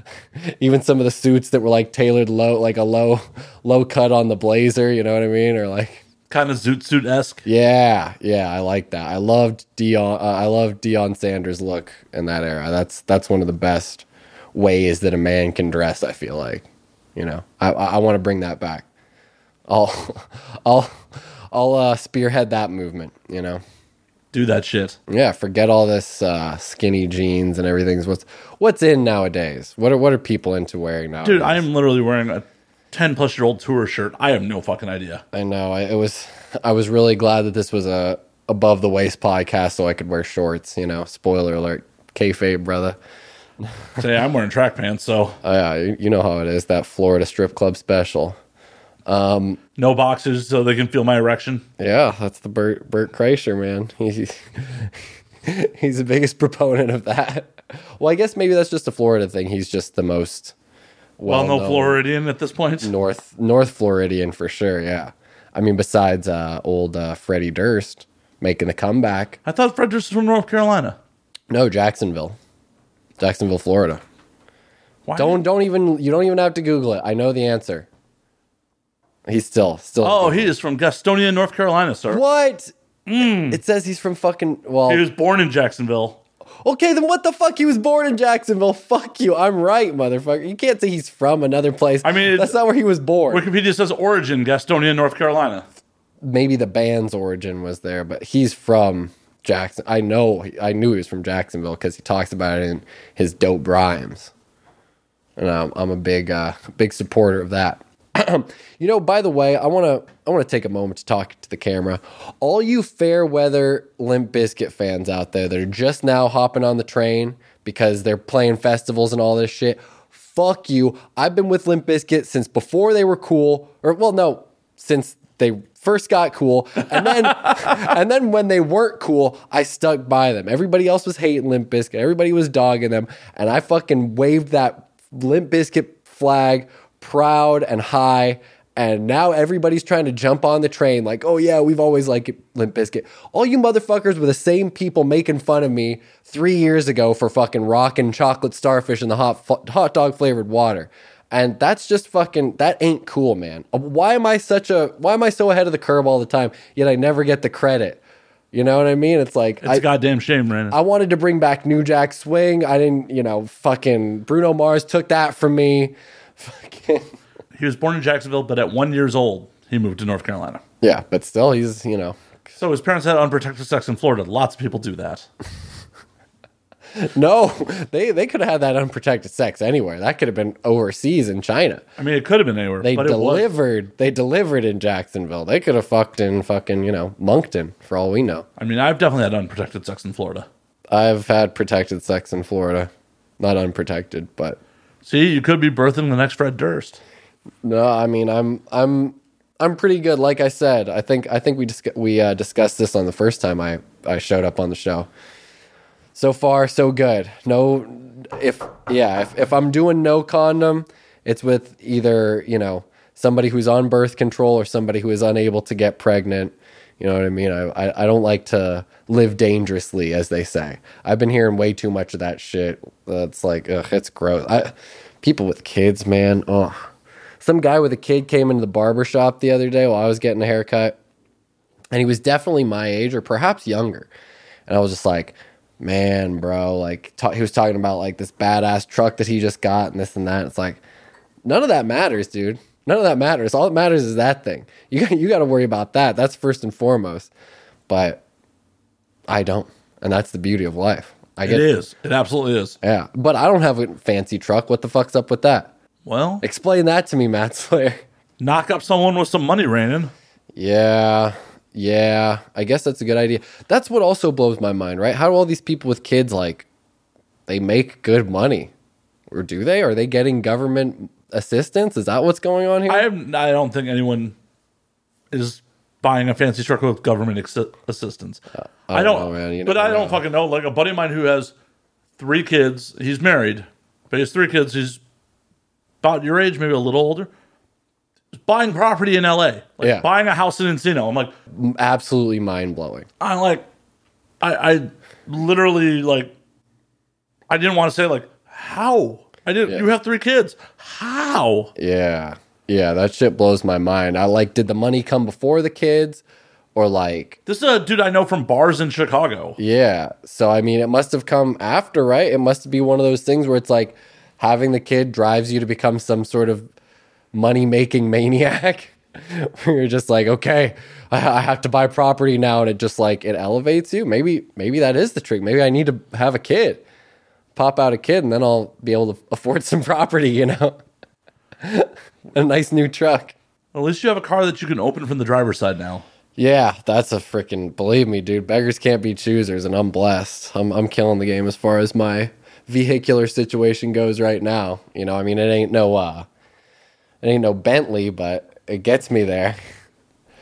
(laughs) even some of the suits that were like tailored low, like a low, (laughs) low cut on the blazer. You know what I mean? Or like, Kind of zoot suit esque. yeah, yeah. I like that. I loved Deion. Uh, I loved Deion Sanders' look in that era. That's that's one of the best ways that a man can dress. I feel like, you know, I I, I want to bring that back. I'll (laughs) I'll I'll uh, spearhead that movement. You know, Do that shit. yeah. Forget all this uh, skinny jeans and everything's what's what's in nowadays. What are what are people into wearing now? Dude, I am literally wearing a 10 plus year old tour shirt. I have no fucking idea. I know. I, it was. I was really glad that this was a above the waist podcast, so I could wear shorts. You know, spoiler alert, kayfabe, brother. Say I'm wearing track pants, so Oh, yeah, you, you know how it is. That Florida strip club special. No boxes so they can feel my erection. Yeah, that's the Bert Bert Kreischer man. He's (laughs) he's the biggest (laughs) proponent of that. Well, I guess maybe that's just a Florida thing. He's just the most Well, no well-known Floridian at this point. North North Floridian for sure. Yeah, I mean, besides uh, old uh, Freddie Durst making the comeback. I thought Fred Durst was from North Carolina. No, Jacksonville, Jacksonville, Florida. Why? Don't don't even you don't even have to Google it. I know the answer. He's still still. Oh, he is from Gastonia, North Carolina, sir. what? It says he's from fucking. Well, He was born in Jacksonville. okay, then what the fuck? He was born in Jacksonville. Fuck you. I'm right, motherfucker. You can't say he's from another place. I mean, that's not where he was born. Wikipedia says origin Gastonia, North Carolina. Maybe the band's origin was there, but he's from Jackson. I know. I knew he was from Jacksonville because he talks about it in his dope rhymes, and I'm, I'm a big, uh, big supporter of that. (clears throat) you know, by the way, I want to I want to take a moment to talk to the camera. All you fair weather Limp Bizkit fans out there that are just now hopping on the train because they're playing festivals and all this shit. Fuck you. I've been with Limp Bizkit since before they were cool. Or well, no, since they first got cool. And then (laughs) and then when they weren't cool, I stuck by them. Everybody else was hating Limp Bizkit. Everybody was dogging them. And I fucking waved that Limp Bizkit flag proud and high. And now everybody's trying to jump on the train, like, oh yeah, we've always liked Limp Bizkit. All you motherfuckers were the same people making fun of me three years ago for fucking rocking chocolate starfish in the hot fu- hot dog flavored water. And that's just fucking that ain't cool, man. Uh, Why am I such a why am I so ahead of the curve all the time? Yet I never get the credit. You know what I mean? It's like It's I, a goddamn shame, Brandon. I wanted to bring back New Jack Swing. I didn't, you know, fucking Bruno Mars took that from me. Fucking (laughs) he was born in Jacksonville, but at one years old, he moved to North Carolina. Yeah, but still, he's you know, So his parents had unprotected sex in Florida. Lots of people do that. (laughs) no, they they could have had that unprotected sex anywhere. That could have been overseas in China. I mean, it could have been anywhere, They but it was. delivered. They delivered in Jacksonville. They could have fucked in fucking you know Moncton for all we know. I mean, I've definitely had unprotected sex in Florida. I've had protected sex in Florida, not unprotected, but See, you could be birthing the next Fred Durst. No, I mean I'm I'm I'm pretty good. Like I said, I think I think we discuss, we uh, discussed this on the first time I I showed up on the show. So far, so good. No, if yeah, if if I'm doing no condom, it's with either you know somebody who's on birth control or somebody who is unable to get pregnant. You know what I mean? I, I, I don't like to live dangerously, as they say. I've been hearing way too much of that shit. That's like, ugh, it's gross. I, people with kids, man. Oh, some guy with a kid came into the barber shop the other day while I was getting a haircut, and he was definitely my age or perhaps younger. And I was just like, man, bro, like he was talking about like this badass truck that he just got and this and that. It's like none of that matters, dude. None of that matters. All that matters is that thing. You got you got to worry about that. That's first and foremost. But I don't, and that's the beauty of life. I It get is. It absolutely is. yeah, but I don't have a fancy truck. What the fuck's up with that? Well, Explain that to me, Matt (laughs) Slayer. knock up someone with some money, Raining. Yeah, yeah. I guess that's a good idea. That's what also blows my mind, right? How do all these people with kids like they make good money, or do they? Are they getting government assistance? Is that what's going on here? I have, I don't think anyone is buying a fancy truck with government ex- assistance. Uh, I don't, know, man. You but never I don't know. fucking know. Like a buddy of mine who has three kids. He's married, but he has three kids. He's about your age, maybe a little older. He's buying property in L.A. Like Yeah. buying a house in Encino. I'm like, Absolutely mind blowing. I'm like, I, I literally like, I didn't want to say like how. I didn't. You have three kids. How? Yeah. Yeah, that shit blows my mind. I like did the money come before the kids or like This is a dude I know from bars in Chicago. yeah. So I mean it must have come after, right? It must be one of those things where it's like having the kid drives you to become some sort of money making maniac. (laughs) where you're just like, okay, I, I have to buy property now and it just like it elevates you. Maybe maybe that is the trick. Maybe I need to have a kid. Pop out a kid and then I'll be able to (laughs) afford some property, you know. (laughs) a nice new truck. At least you have a car that you can open from the driver's side now. Yeah, that's a freaking believe me, dude. Beggars can't be choosers, and I'm blessed. I'm I'm killing the game as far as my vehicular situation goes right now. You know, I mean, it ain't no uh, it ain't no Bentley, but it gets me there.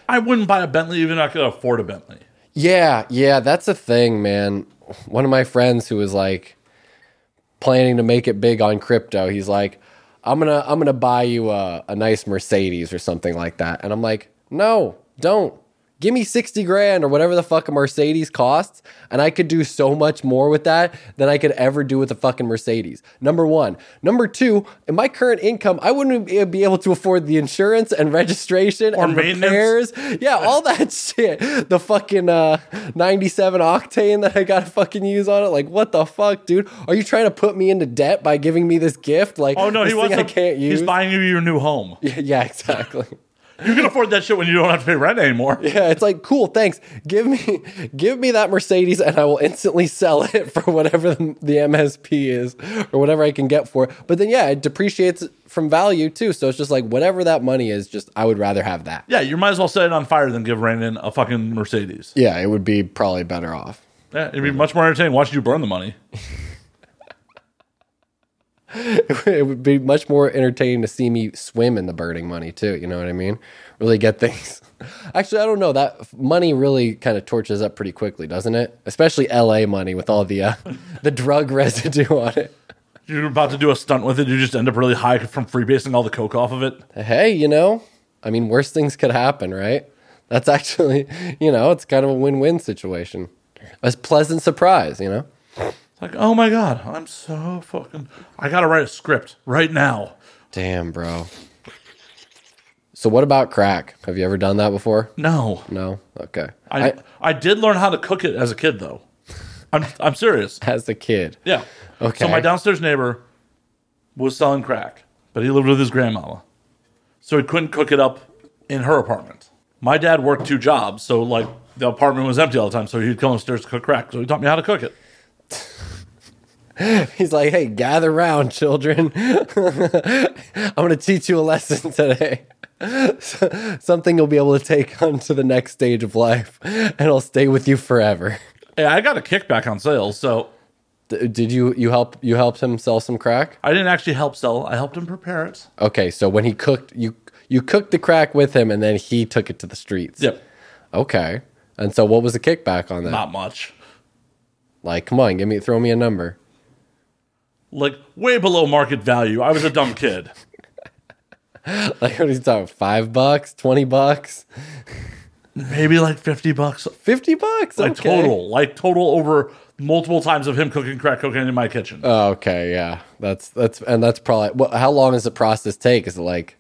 I wouldn't buy a Bentley even if I could afford a Bentley. Yeah, yeah, that's a thing, man. One of my friends who was like planning to make it big on crypto, he's like, "I'm gonna, I'm gonna buy you a, a nice Mercedes or something like that," and I'm like, "No, don't." Give me 60 grand or whatever the fuck a Mercedes costs, and I could do so much more with that than I could ever do with a fucking Mercedes. Number one. Number two, in my current income, I wouldn't be able to afford the insurance and registration Or and repairs yeah, all that (laughs) shit. The fucking uh, 97 octane that I gotta fucking use on it. Like, what the fuck, dude? Are you trying to put me into debt by giving me this gift? Like, Oh no, he wants. thing I to- can't use. He's buying you your new home. yeah, (laughs) yeah, exactly. You can afford that shit when you don't have to pay rent anymore. (laughs) Yeah, it's like cool. Thanks. Give me, give me that Mercedes, and I will instantly sell it (laughs) for whatever the, the MSP is or whatever I can get for it. But then, yeah, it depreciates from value too. So it's just like whatever that money is. Just I would rather have that. Yeah, you might as well set it on fire than give Brandon a fucking Mercedes. Yeah, it would be probably better off. Yeah, it'd be much more entertaining watching you burn the money. (laughs) (laughs) it would be much more entertaining to see me swim in the burning money too. You know what I mean? Really get things. (laughs) Actually, I don't know. That money really kind of torches up pretty quickly, doesn't it? Especially LA money with all the uh, (laughs) the drug residue on it. You're about to do a stunt with it, you just end up really high from freebasing all the coke off of it. Hey, you know, I mean, worse things could happen, right? That's actually, you know, it's kind of a win-win situation. A pleasant surprise, you know. It's like, oh my god, I'm so fucking. I gotta write a script right now. Damn, bro. So, what about crack? Have you ever done that before? No, No. Okay. I, I did learn how to cook it as a kid though. I'm I'm serious. (laughs) as a kid. Yeah. Okay. So my downstairs neighbor was selling crack, but he lived with his grandmama. So he couldn't cook it up in her apartment. My dad worked two jobs, so like the apartment was empty all the time, so he'd come upstairs to cook crack. So he taught me how to cook it. (laughs) He's like, hey, gather round, children. (laughs) I'm going to teach you a lesson today. (laughs) Something you'll be able to take on to the next stage of life, and it'll stay with you forever. Hey, I got a kickback on sales, so did you you help you helped him sell some crack? I didn't actually help sell. I helped him prepare it. Okay, so when he cooked, you you cooked the crack with him, and then he took it to the streets. Yep. Okay, and so what was the kickback on that? Not much. Like, come on, give me throw me a number. Like way below market value. I was a dumb kid. (laughs) Like, what are you talking? Five bucks, twenty bucks, Maybe like 50 bucks. fifty bucks? Like okay. total. Like total over multiple times of him cooking crack cocaine in my kitchen. Oh, okay, yeah. That's that's and that's probably what how long does the process take? Is it like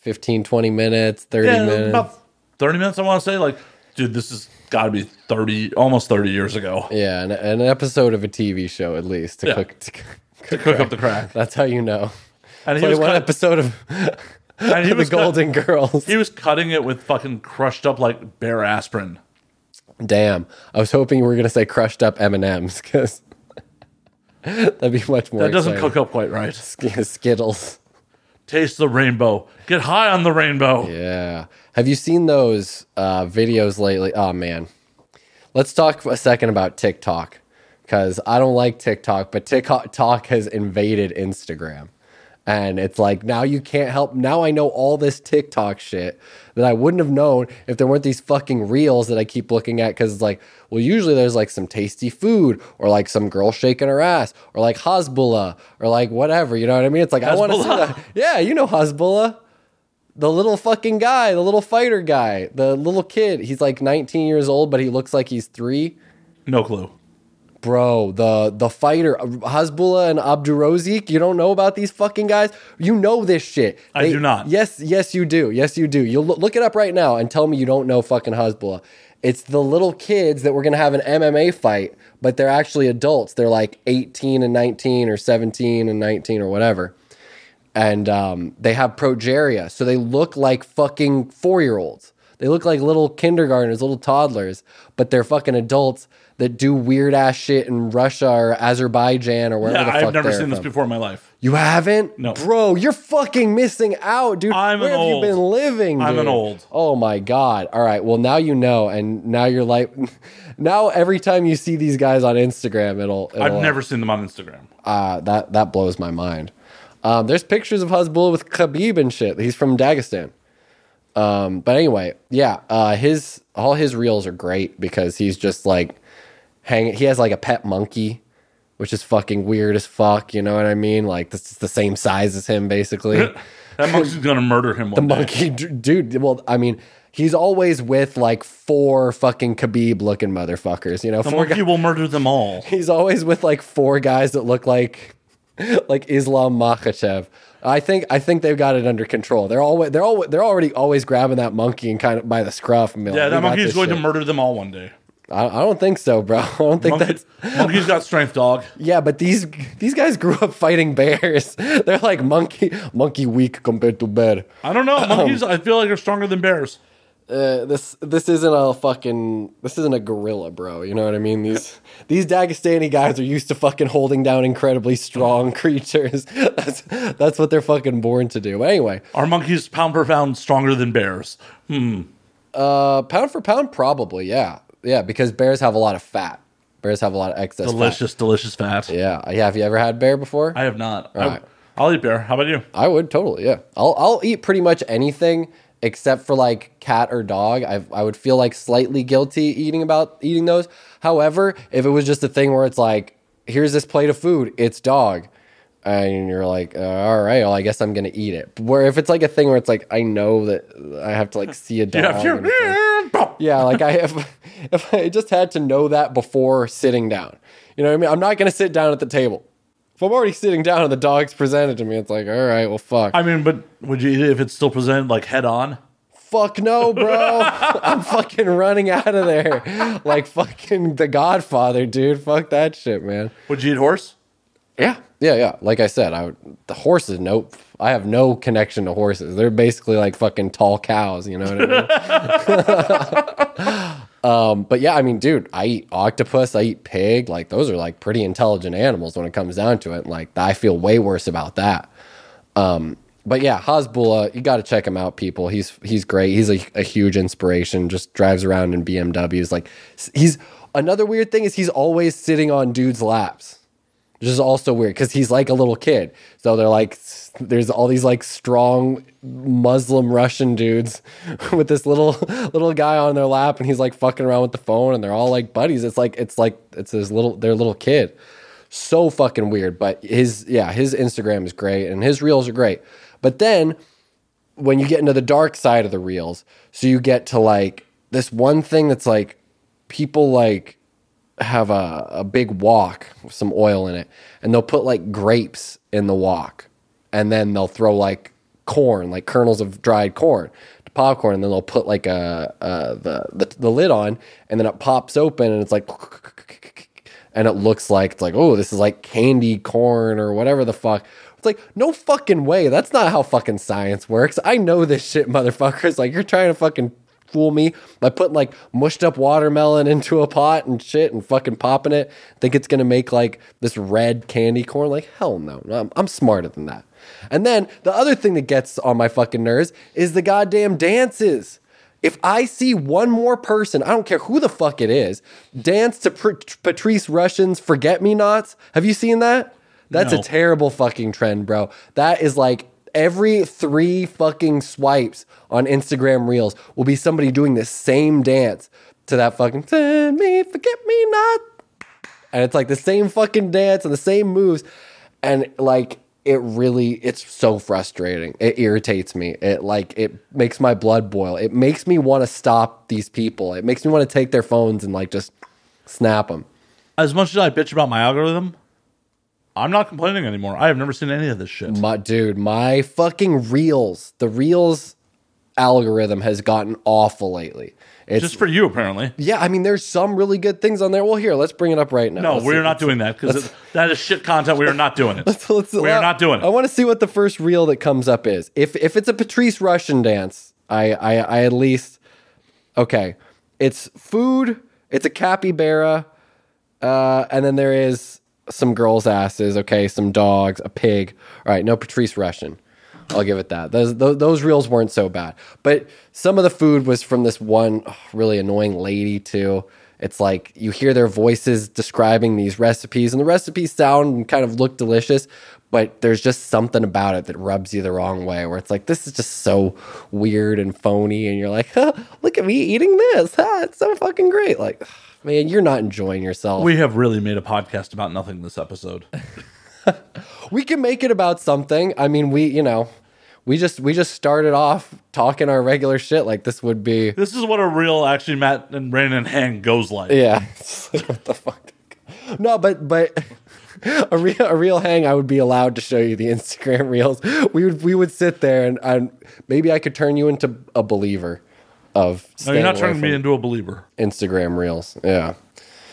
15 20 minutes, 30 yeah, minutes? about 30 minutes, I want to say. Like, dude, this has got to be 30, almost 30 years ago yeah, and an episode of a TV show at least to Yeah. cook to, to cook up the crack. That's how you know. And he was one cut, episode of And he (laughs) the was cut- Golden Girls. he was cutting it with fucking crushed up like Bayer aspirin. Damn, I was hoping you were gonna say crushed up M and M's because (laughs) that'd be much more. That doesn't exciting. cook up quite right. Sk- Skittles. Taste the rainbow. Get high on the rainbow. Yeah. Have you seen those uh, videos lately? Oh man. Let's talk a second about TikTok because I don't like TikTok, but TikTok has invaded Instagram. And it's like now you can't help. Now I know all this TikTok shit that I wouldn't have known if there weren't these fucking reels that I keep looking at. Cause it's like, well, usually there's like some tasty food or like some girl shaking her ass or like Hasbulla or like whatever. You know what I mean? It's like, I want to see that. Yeah, you know Hasbulla the little fucking guy, the little fighter guy, the little kid. He's like 19 years old, but he looks like he's three. No clue. Bro, the the fighter Hasbulla and Abdu Rozik, you don't know about these fucking guys? You know this shit. I do not. Yes, yes, you do. Yes, you do. You'll loo- look it up right now and tell me you don't know fucking Hasbulla. It's the little kids that we're gonna have an MMA fight, but they're actually adults. They're like 18 and 19 or 17 and 19 or whatever and um, they have progeria, so they look like fucking four year olds. They look like little kindergartners, little toddlers, but they're fucking adults that do weird ass shit in Russia or Azerbaijan or wherever Yeah, the fuck I've never seen this before in my life. You haven't? No. Bro, you're fucking missing out, dude. I'm Where have old. you been living, I'm an old. Oh my god. All right. Well, now you know and now you're like (laughs) now every time you see these guys on Instagram, it'll, it'll I've never seen them on Instagram. uh, that that blows my mind. Um, there's pictures of Hasbulla with Khabib and shit. He's from Dagestan. Um, but anyway, yeah, uh, his all his reels are great because he's just like hang. He has like a pet monkey, which is fucking weird as fuck. You know what I mean? Like this is the same size as him, basically. (laughs) That monkey's gonna murder him one day. monkey, dude. Well, I mean, he's always with like four fucking Khabib looking motherfuckers. You know, The monkey guys. will murder them all. (laughs) He's always with like four guys that look like (laughs) like Islam Makhachev. I think I think they've got it under control. They're always they're all they're already always grabbing that monkey and kind of by the scruff. Like, Yeah, "We that monkey is going to murder them all one day. I, I don't think so, bro. (laughs) I don't think Monkey, that's monkey's got strength, dog. yeah. But these these guys grew up fighting bears. (laughs) They're like monkey monkey weak compared to bear. I don't know. Monkeys, I feel like they're stronger than bears. uh, this this isn't a fucking this isn't a gorilla, bro. You know what I mean? These (laughs) these Dagestani guys are used to fucking holding down incredibly strong creatures. That's that's what they're fucking born to do. But anyway, Are monkeys pound per pound stronger than bears? Hmm. Uh, pound for pound, probably yeah, yeah, because bears have a lot of fat. Bears have a lot of excess. fat. Delicious, delicious fat. Yeah, yeah. Have you ever had bear before? I have not. right. I, will eat bear. How about you? I would totally, yeah. I'll I'll eat pretty much anything except for like cat or dog. I I would feel like slightly guilty eating about eating those. However, if it was just a thing where it's like, here's this plate of food, it's dog, and you're like, uh, all right, well, I guess I'm gonna eat it. Where if it's like a thing where it's like, I know that I have to like see a (laughs) dog. Yeah, if and it's like- you're, yeah, like I if (laughs) if I just had to know that before sitting down. You know what I mean? I'm not gonna sit down at the table. If I'm already sitting down and the dog's presented to me, it's like, all right, well, fuck. I mean, but would you eat it if it's still presented like head on? Fuck no, bro. (laughs) I'm fucking running out of there. Like fucking the Godfather, dude. Fuck that shit, man. Would you eat horse? Yeah. Yeah, yeah. Like I said, I would, the horses, nope. I have no connection to horses. They're basically like fucking tall cows, you know what I mean? (laughs) um, but yeah, I mean, dude, I eat octopus, I eat pig. Like those are like pretty intelligent animals when it comes down to it. Like I feel way worse about that. Um, but yeah, Hasbulla, you got to check him out, people. He's he's great. He's a, a huge inspiration. Just drives around in BMWs. Like he's another weird thing is he's always sitting on dudes' laps, which is also weird because he's like a little kid. So they're like, there's all these like strong Muslim Russian dudes (laughs) with this little little guy on their lap, and he's like fucking around with the phone, and they're all like buddies. It's like it's like it's his little their little kid so fucking weird. But his yeah, his Instagram is great and his reels are great. But then when you get into the dark side of the reels, so you get to like this one thing that's like people like have a, a big wok with some oil in it and they'll put like grapes in the wok and then they'll throw like corn like kernels of dried corn to popcorn and then they'll put like a, a the, the the lid on and then it pops open and it's like and it looks like it's like oh this is like candy corn or whatever the fuck It's like, no fucking way. That's not how fucking science works. I know this shit, motherfuckers. Like, you're trying to fucking fool me by putting like mushed up watermelon into a pot and shit and fucking popping it. Think it's gonna make like this red candy corn? Like, hell no. I'm, I'm smarter than that. And then the other thing that gets on my fucking nerves is the goddamn dances. If I see one more person, I don't care who the fuck it is, dance to Pr- Patrice Rushen's Forget Me Nots. Have you seen that? That's No. a terrible fucking trend, bro. That is like every three fucking swipes on Instagram Reels will be somebody doing the same dance to that fucking Send Me Forget Me Not. And it's like the same fucking dance and the same moves. And like it really it's so frustrating. It irritates me. It like it makes my blood boil. It makes me want to stop these people. It makes me want to take their phones and like just snap them. As much as I bitch about my algorithm, I'm not complaining anymore. I have never seen any of this shit. My dude, my fucking reels, the reels algorithm has gotten awful lately. It's Just for you, apparently. yeah, I mean, there's some really good things on there. Well, here, let's bring it up right now. No, Let's we're see- not doing that because that is shit content. We are not doing it. (laughs) Let's- we are not doing I want to see what the first reel that comes up is. If if it's a Patrice Rushen dance, I I, I at least okay. It's food. It's a capybara, uh, and then there is some girls' asses. Okay, some dogs, a pig. All right, no Patrice Rushen. I'll give it that. Those, those those reels weren't so bad, but some of the food was from this one oh, really annoying lady too. It's like you hear their voices describing these recipes, and the recipes sound and kind of look delicious, but there's just something about it that rubs you the wrong way. Where it's like this is just so weird and phony, and you're like, (laughs) huh, "Look at me eating this! Huh, it's so fucking great!" Like, man, you're not enjoying yourself. We have really made a podcast about nothing this episode. (laughs) we can make it about something. I mean, we, you know, we just we just started off talking our regular shit like this would be. This is what a real, actually, Matt and Brandon hang goes like. Yeah. (laughs) Like, what the fuck? No, but but (laughs) a real a real hang, I would be allowed to show you the Instagram reels. We would we would sit there and, and maybe I could turn you into a believer of. No, you're not turning me into a believer. Instagram reels. Yeah.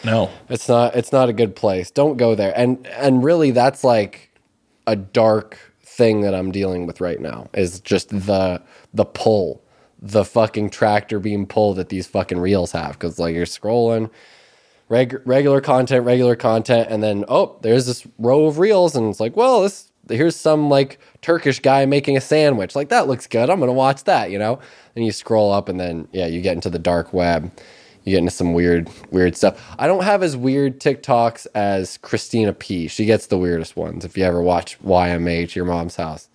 No. It's not it's not a good place. Don't go there. And and really that's like a dark thing that I'm dealing with right now is just the the pull, the fucking tractor being pulled that these fucking reels have cuz like you're scrolling reg- regular content, regular content and then oh, there's this row of reels and it's like, well, this here's some like Turkish guy making a sandwich. Like that looks good. I'm going to watch that, you know? And you scroll up and then yeah, you get into the dark web you get into some weird weird stuff i don't have as weird tiktoks as christina p she gets the weirdest ones if you ever watch ymh your mom's house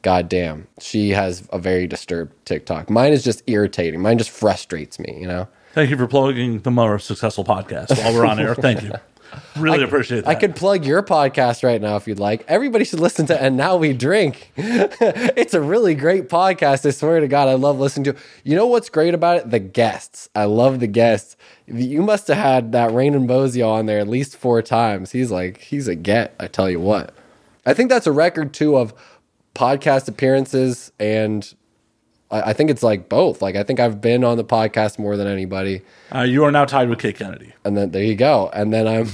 god damn she has a very disturbed tiktok mine is just irritating mine just frustrates me you know Thank you for plugging the more successful podcast while we're on air. Thank you. (laughs) Really appreciate that. I could plug your podcast right now if you'd like. Everybody should listen to And Now We Drink. (laughs) it's a really great podcast. I swear to God, I love listening to. it. You know what's great about it? The guests. I love the guests. You must have had that Raymond Bozio on there at least four times. He's like, he's a get. I tell you what. I think that's a record too of podcast appearances and. I I think it's like both. Like I think I've been on the podcast more than anybody. Uh, you are now tied with Kate Kennedy. and then there you go and then i'm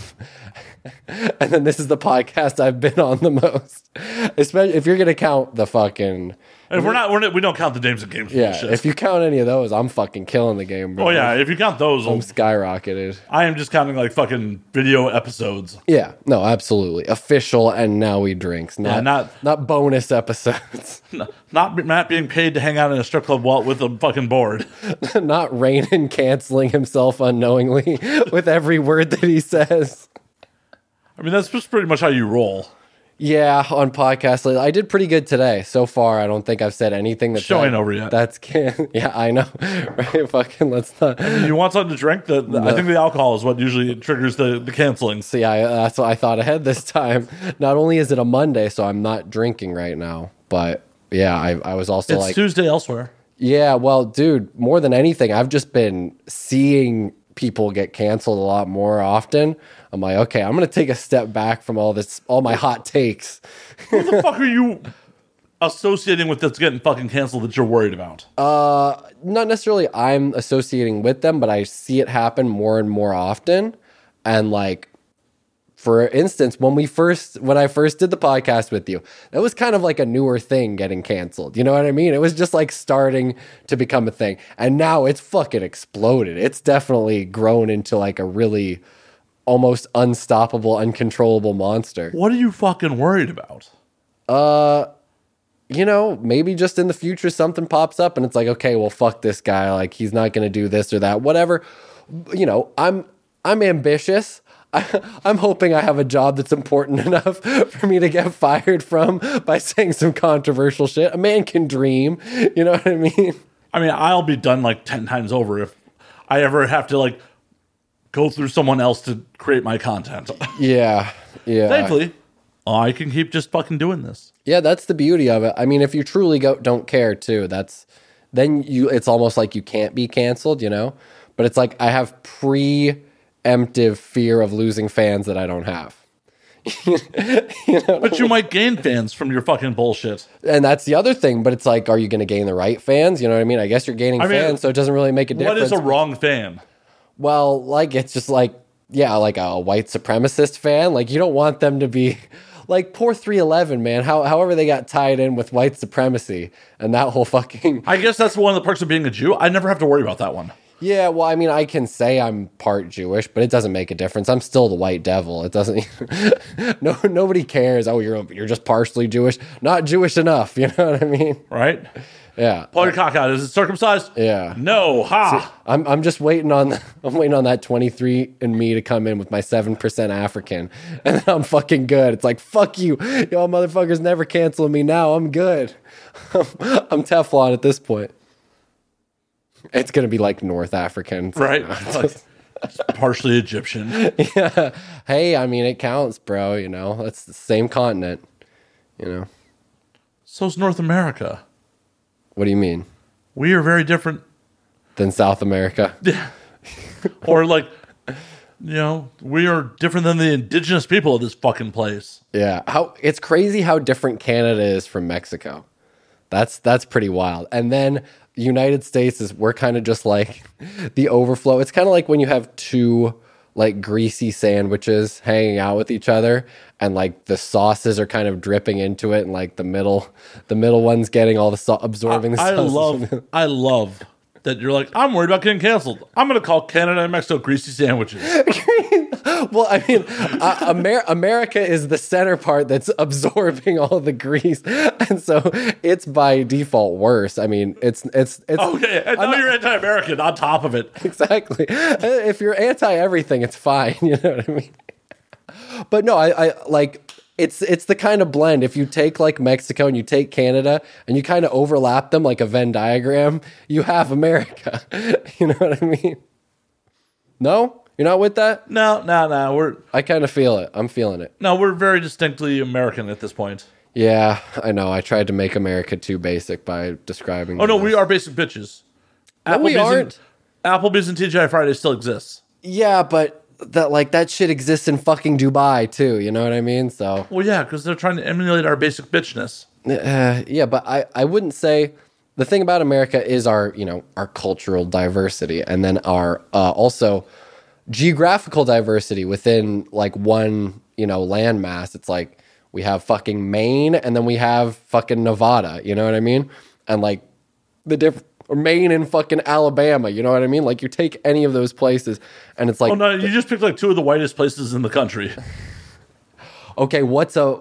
(laughs) and then this is the podcast i've been on the most especially if you're gonna count the fucking if we're not, we're not, we don't count the names and games. yeah bullshit. if you count any of those i'm fucking killing the game bro oh yeah, if you count those, i'm skyrocketed I am just counting like fucking video episodes. yeah no absolutely official and now we drinks not Yeah, not- not bonus episodes (laughs) Not Matt being paid to hang out in a strip club wall with a fucking board. (laughs) not Rainin canceling himself unknowingly (laughs) with every word that he says I mean, that's just pretty much how you roll. Yeah, on podcast. I did pretty good today. So far, I don't think I've said anything that's Show ain't that- over yet. That's can yeah, I know. (laughs) right? Fucking let's not. You want something to drink? The, the- I think the alcohol is what usually triggers the the canceling. See, I uh, that's what I thought ahead this time. (laughs) Not only is it a Monday, so I'm not drinking right now, but yeah, I I was also It's like, Tuesday elsewhere. yeah, well, dude, more than anything, I've just been seeing people get canceled a lot more often. I'm like, okay, I'm gonna take a step back from all this, all my hot takes. Who the fuck are you associating with that's getting fucking canceled that you're worried about? Uh, not necessarily I'm associating with them, but I see it happen more and more often. And like for instance, when we first when I first did the podcast with you, that was kind of like a newer thing getting canceled. You know what I mean? It was just like starting to become a thing. And now it's fucking exploded. It's definitely grown into like a really almost unstoppable, uncontrollable monster. What are you fucking worried about? Uh, you know, maybe just in the future something pops up and it's like, okay, well, fuck this guy. Like he's not going to do this or that, whatever. You know, I'm I'm ambitious. I, (laughs) I'm hoping I have a job that's important (laughs) enough for me to get fired from by (laughs) saying some controversial shit. A man can dream. You know what I mean? I mean, I'll be done like 10 times over if I ever have to like go through someone else to create my content. (laughs) Yeah, yeah. Thankfully, I can keep just fucking doing this. Yeah, that's the beauty of it. I mean, if you truly go, don't care too, that's then you. It's almost like you can't be canceled, you know. But it's like I have preemptive fear of losing fans that I don't have, (laughs) But you might gain fans from your fucking bullshit. and that's the other thing. But it's like, are you going to gain the right fans? You know what I mean? I guess you're gaining mean, fans, so it doesn't really make a What difference. is a wrong fan? Well, like it's just like yeah, like a white supremacist fan. Like you don't want them to be (laughs) like poor 311, man. How however they got tied in with white supremacy and that whole fucking I guess that's one of the perks of being a Jew. I never have to worry about that one. Yeah, well, I mean, I can say I'm part Jewish, but it doesn't make a difference. I'm still the white devil. It doesn't. (laughs) no, nobody cares. Oh, you're you're just partially Jewish, not Jewish enough. (laughs) You know what I mean? Right? Yeah. Cock out. Is it circumcised? Yeah. No. Ha. I'm I'm just waiting on (laughs) I'm waiting on that 23 and me to come in with my seven percent African, (laughs) and then I'm fucking good. It's like fuck you, y'all motherfuckers never canceling me now. I'm good. (laughs) I'm Teflon at this point. It's gonna be like North African, right? Like, partially Egyptian. Yeah. Hey, I mean it counts, bro. You know it's the same continent. You know So's North America. What do you mean? We are very different. Than South America? (laughs) Or like, you know, we are different than the indigenous people of this fucking place. Yeah, how it's crazy how different Canada is from Mexico. That's that's pretty wild. And then United States is we're kind of just like (laughs) the overflow. It's kind of like when you have two like greasy sandwiches hanging out with each other and like the sauces are kind of dripping into it and like the middle the middle one's getting all the sau- absorbing the I love, I love that you're like, I'm worried about getting canceled. I'm going to call Canada and Mexico greasy sandwiches. (laughs) Well, I mean, uh, Amer- America is the center part that's (laughs) absorbing all the grease, (laughs) and so it's by default worse. I mean, it's it's it's Okay, and now you're anti-American on top of it. exactly. If you're anti everything, it's fine. You know what I mean? But no, I, I like it's it's the kind of blend. If you take like Mexico and you take Canada and you kind of overlap them like a Venn diagram, you have America. (laughs) you know what I mean? No, you're not with that. No, no, no. We're I kind of feel it. I'm feeling it. no, we're very distinctly American at this point. Yeah, I know. I tried to make America too basic by describing. Oh no, them we are basic bitches. No, we aren't. And, Applebee's and TGI Friday still exists. Yeah, but that like that shit exists in fucking Dubai too. You know what I mean? So Well, yeah, because they're trying to emulate our basic bitchness. Uh, yeah, but I, I wouldn't say the thing about America is our you know our cultural diversity and then our uh, also geographical diversity within like one you know landmass. It's like we have fucking Maine and then we have fucking Nevada. You know what I mean? And like the diff or Maine and fucking Alabama. You know what I mean? Like you take any of those places and it's like Oh no, you just picked like two of the whitest places in the country. (laughs) okay, what's a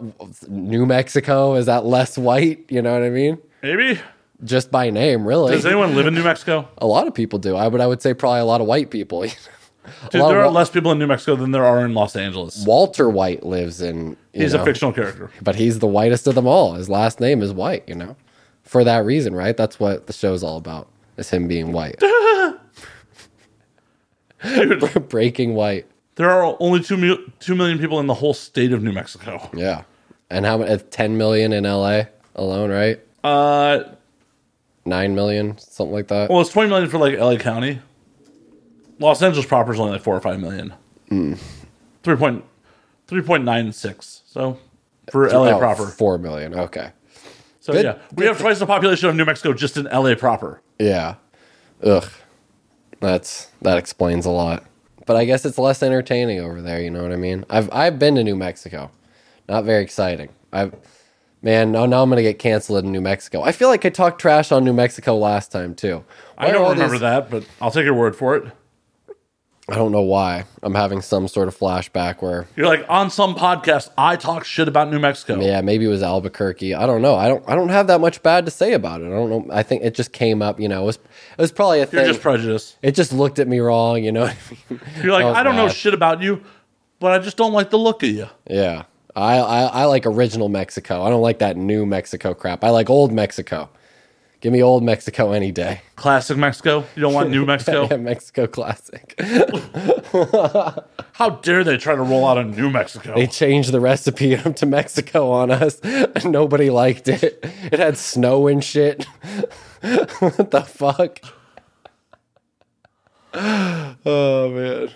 New Mexico? Is that less white? You know what I mean? Maybe. Just by name, really. Does anyone live in New Mexico? (laughs) A lot of people do. I would I would say probably a lot of white people. (laughs) Dude, there are less people in New Mexico than there are in Los Angeles. Walter White lives in. He's know, a fictional character. but he's the whitest of them all. His last name is White. You know, for that reason, right? That's what the show's all about. Is him being white, (laughs) (laughs) Dude, breaking white. there are only two, mil- two million people in the whole state of New Mexico. Yeah, and how many? Ten million in L.A. alone, right? Uh, Nine million, something like that. well, it's 20 million for like LA County. Los Angeles proper is only like four or five million. Hmm. Three point, 3.96. So for LA proper. four million. Okay. So good- yeah, we have twice the population of New Mexico just in LA proper. Yeah. Ugh. That's that explains a lot. but I guess it's less entertaining over there. You know what I mean? I've I've been to New Mexico. Not very exciting. I've man, now now I'm gonna get canceled in New Mexico. I feel like I talked trash on New Mexico last time too. Why I don't remember these- that, but I'll take your word for it. I don't know why. I'm having some sort of flashback where You're like on some podcast. I talk shit about New Mexico. yeah, maybe it was Albuquerque. I don't know. I don't I don't have that much bad to say about it. I don't know. I think it just came up, you know, it was it was probably a You're thing. just prejudiced. it just looked at me wrong, you know. I mean? (laughs) You're like, was I don't know shit about you, but I just don't like the look of you. Yeah. I, I I like original Mexico. I don't like that new Mexico crap. I like old Mexico. Give me old Mexico any day. Classic Mexico. You don't want New (laughs) Mexico. Yeah, Mexico classic. How dare they try to roll out a New Mexico? They changed the recipe (laughs) to Mexico on us. Nobody liked it. It had snow and shit. (laughs) what the fuck? Oh man.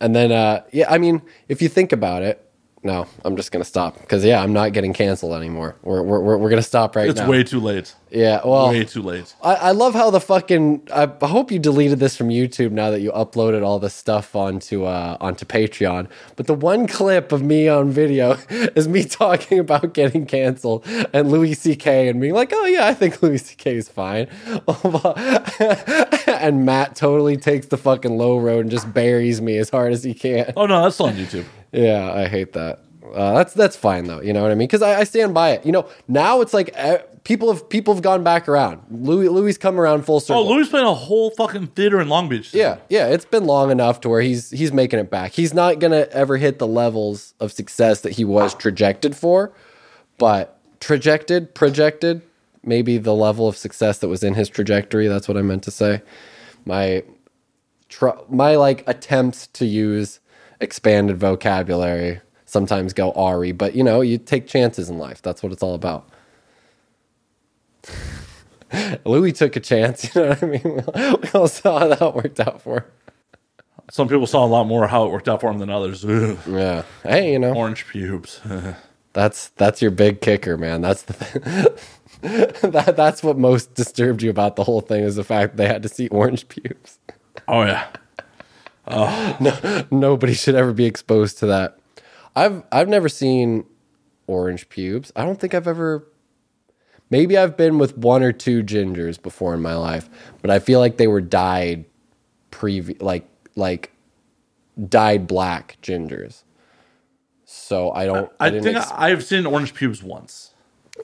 And then uh yeah, I mean, if you think about it, no, I'm just gonna stop because yeah, I'm not getting canceled anymore. We're we're we're, we're gonna stop right it's now. It's way too late. yeah, well, way too late. I, I love how the fucking. I hope you deleted this from YouTube now that you uploaded all this stuff onto uh, onto Patreon. But the one clip of me on video (laughs) is me talking about getting canceled and Louis C.K. and being like, "Oh yeah, I think Louis C.K. is fine," (laughs) and Matt totally takes the fucking low road and just buries me as hard as he can. Oh no, that's on YouTube. Yeah, I hate that. Uh, that's that's fine though. You know what I mean? Because I, I stand by it. You know, now it's like uh, people have people have gone back around. Louis Louis come around full circle. Oh. Louis playing a whole fucking theater in Long Beach. Yeah, yeah, it's been long enough to where he's he's making it back. He's not gonna ever hit the levels of success that he was trajected for, but trajected, projected, maybe the level of success that was in his trajectory. That's what I meant to say. My tr- my like attempts to use expanded vocabulary sometimes go Ari, but you know, you take chances in life. That's what it's all about. (laughs) Louis took a chance, (laughs) you know what I mean? We all saw how that worked out for him. Some people saw a lot more how it worked out for him than others. Ugh. Yeah. Hey, you know, Orange pubes. (laughs) that's that's your big kicker, man. That's the thing. that that's what most disturbed you about the whole thing is the fact they had to see orange pubes. oh yeah. (laughs) Nobody should ever be exposed to that. I've I've never seen orange pubes. I don't think I've ever maybe I've been with one or two gingers before in my life, but I feel like they were dyed previ like like dyed black gingers. So I don't I, I, didn't think ex- I, I've seen orange pubes once.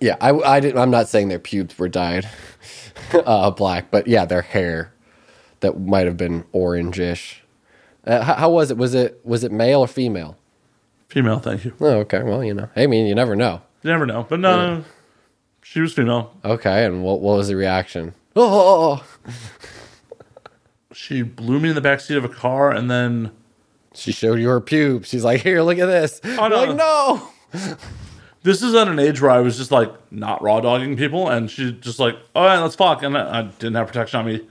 Yeah, I, I didn't, I'm not saying their pubes were dyed (laughs) uh, black, but yeah, their hair that might have been orangish. Uh, how, how was it? Was it was it male or female? Female, thank you. Oh, okay. Well, you know, I mean, you never know. You never know. But no, she was female. Okay, and what what was the reaction? Oh, (laughs) She blew me in the backseat of a car and then she showed you her pubes. She's like, here, look at this. Oh, no. like, (laughs) no. this is at an age where I was just like not raw dogging people, and she just like, all right, let's fuck, and I, I didn't have protection on me.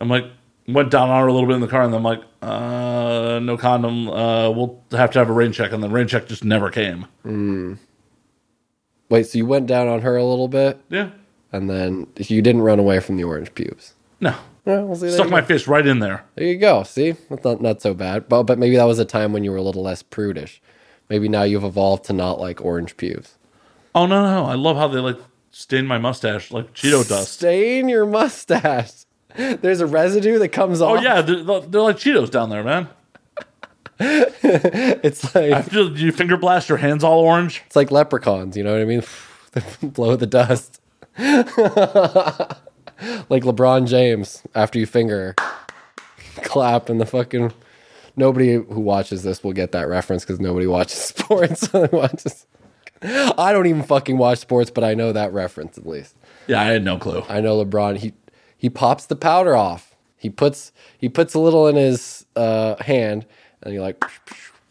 I'm like, went down on her a little bit in the car, and then I'm like, uh, no condom. Uh, we'll have to have a rain check, and then rain check just never came. Wait, so you went down on her a little bit, Yeah, and then you didn't run away from the orange pubes. no, Well, we'll stuck my face right in there. there you go. See, that's not not so bad. But but maybe that was a time when you were a little less prudish. Maybe now you've evolved to not like orange pubes. Oh no, no, I love how they like stain my mustache like Cheeto dust. Stain your mustache. (laughs) There's a residue that comes oh, off. Oh yeah, they're, they're like Cheetos down there, man. (laughs) It's like After you finger blast, your hands all orange. it's like leprechauns. You know what I mean? They (laughs) Blow the dust. like LeBron James after you finger clap and the fucking nobody who watches this will get that reference because nobody watches sports. watches. I don't even fucking watch sports, but I know that reference at least. Yeah, I had no clue. I know LeBron. He he pops the powder off. He puts he puts a little in his uh, hand, and he like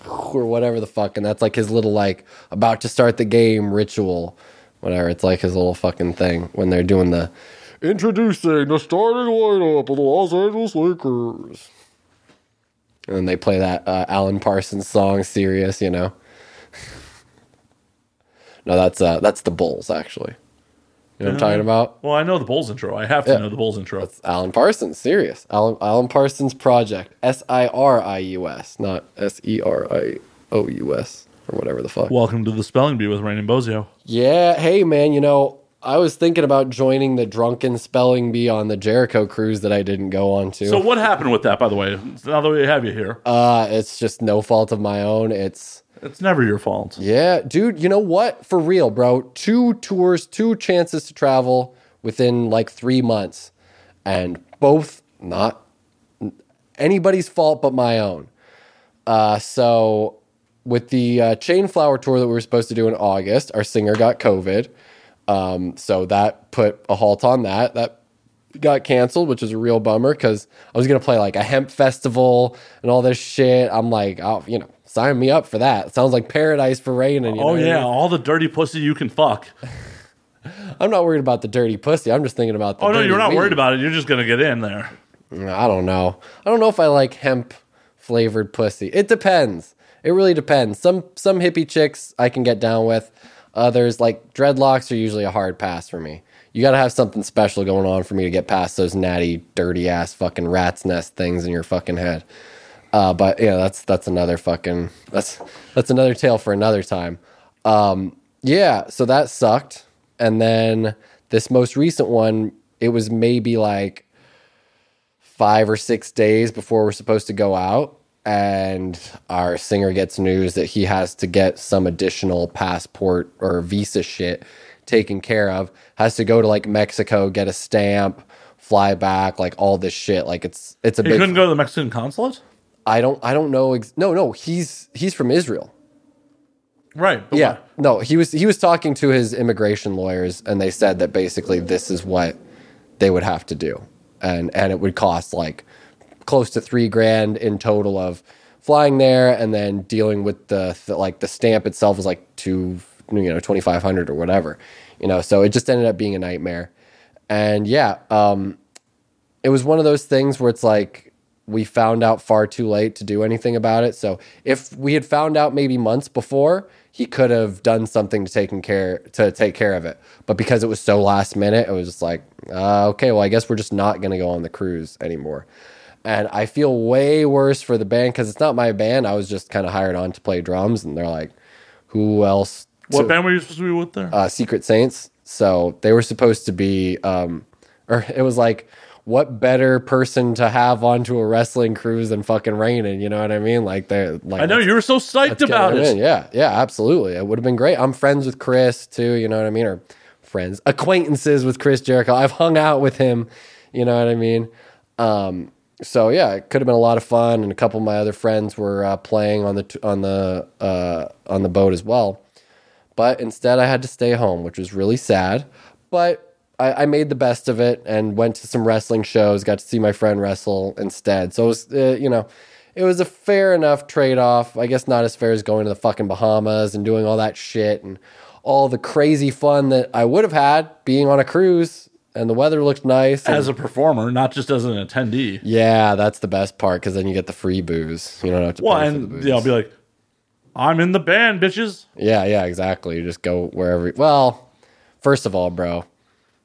or whatever the fuck, and that's like his little like about to start the game ritual, whatever. It's like his little fucking thing when they're doing the introducing the starting lineup of the Los Angeles Lakers, and then they play that uh, Alan Parsons song, "Sirius," you know. (laughs) no, that's uh, that's the Bulls actually. You know what I'm talking about? Well, I know the Bulls intro. I have to Yeah. know the Bulls intro. It's Alan Parsons, Sirius. Alan, Alan Parsons Project. S I R I U S, not S E R I O U S or whatever the fuck. Welcome to the spelling bee with Rain and Bozio. Yeah, hey man, you know, I was thinking about joining the drunken spelling bee on the Jericho cruise that I didn't go on to. So what happened with that, by the way? Now that we have you here, uh, it's just no fault of my own. It's it's never your fault. yeah, dude, you know what? For real, bro. Two tours, two chances to travel within like 3 months and both not anybody's fault but my own. Uh, so with the uh, chain flower tour that we were supposed to do in August, our singer got COVID. Um, so that put a halt on that. That got canceled, which is a real bummer because I was gonna play like a hemp festival and all this shit. I'm like, oh, you know, sign me up for that. sounds like paradise for Rain. And you oh, know Oh I yeah, all the dirty pussy you can fuck. (laughs) I'm not worried about the dirty pussy. I'm just thinking about the. Oh no, you're not weed. worried about it. You're just gonna get in there. Mm, I don't know. I don't know if I like hemp flavored pussy. It depends. It really depends. Some some hippie chicks I can get down with. Others like dreadlocks are usually a hard pass for me. You got to have something special going on for me to get past those natty, dirty ass fucking rat's nest things in your fucking head. Uh, but yeah, that's that's another fucking that's that's another tale for another time. Um, yeah, so that sucked. And then this most recent one, it was maybe like five or six days before we're supposed to go out. And our singer gets news that he has to get some additional passport or visa shit taken care of. Has to go to like Mexico, get a stamp, fly back, like all this shit. Like it's it's a You big. couldn't go to the Mexican consulate, I don't I don't know. Ex- no, no, he's he's from Israel. right? Yeah, why- no, he was he was talking to his immigration lawyers, and they said that basically this is what they would have to do, and and it would cost like close to three grand in total of flying there, and then dealing with the, the like the stamp itself was like two you know twenty five hundred or whatever, you know. So it just ended up being a nightmare, and yeah, um, it was one of those things where it's like we found out far too late to do anything about it. So if we had found out maybe months before, he could have done something to taking care to take care of it. But because it was so last minute, it was just like, uh, okay, well, I guess we're just not going to go on the cruise anymore. And I feel way worse for the band because it's not my band. I was just kind of hired on to play drums, and they're like, who else? What to- band were you supposed to be with there? uh, Secret Saints. So they were supposed to be, um, or it was like, what better person to have onto a wrestling cruise than fucking Rainin? You know what I mean? Like they're like, I know you were so psyched about it. in. Yeah, yeah, absolutely. It would have been great. I'm friends with Chris too. You know what I mean? Or friends, acquaintances with Chris Jericho. I've hung out with him. You know what I mean? Um, so yeah, it could have been a lot of fun, and a couple of my other friends were uh, playing on the t- on the uh, on the boat as well. But instead, I had to stay home, which was really sad. But I, I made the best of it and went to some wrestling shows. Got to see my friend wrestle instead. So it was, uh, you know, it was a fair enough trade off. I guess not as fair as going to the fucking Bahamas and doing all that shit and all the crazy fun that I would have had being on a cruise. And the weather looked nice. and- As a performer, not just as an attendee. yeah, that's the best part because then you get the free booze. You don't have to Well, pay for the and yeah, I'll be like, I'm in the band, bitches. Yeah, yeah, exactly. You just go wherever. Well, first of all, bro,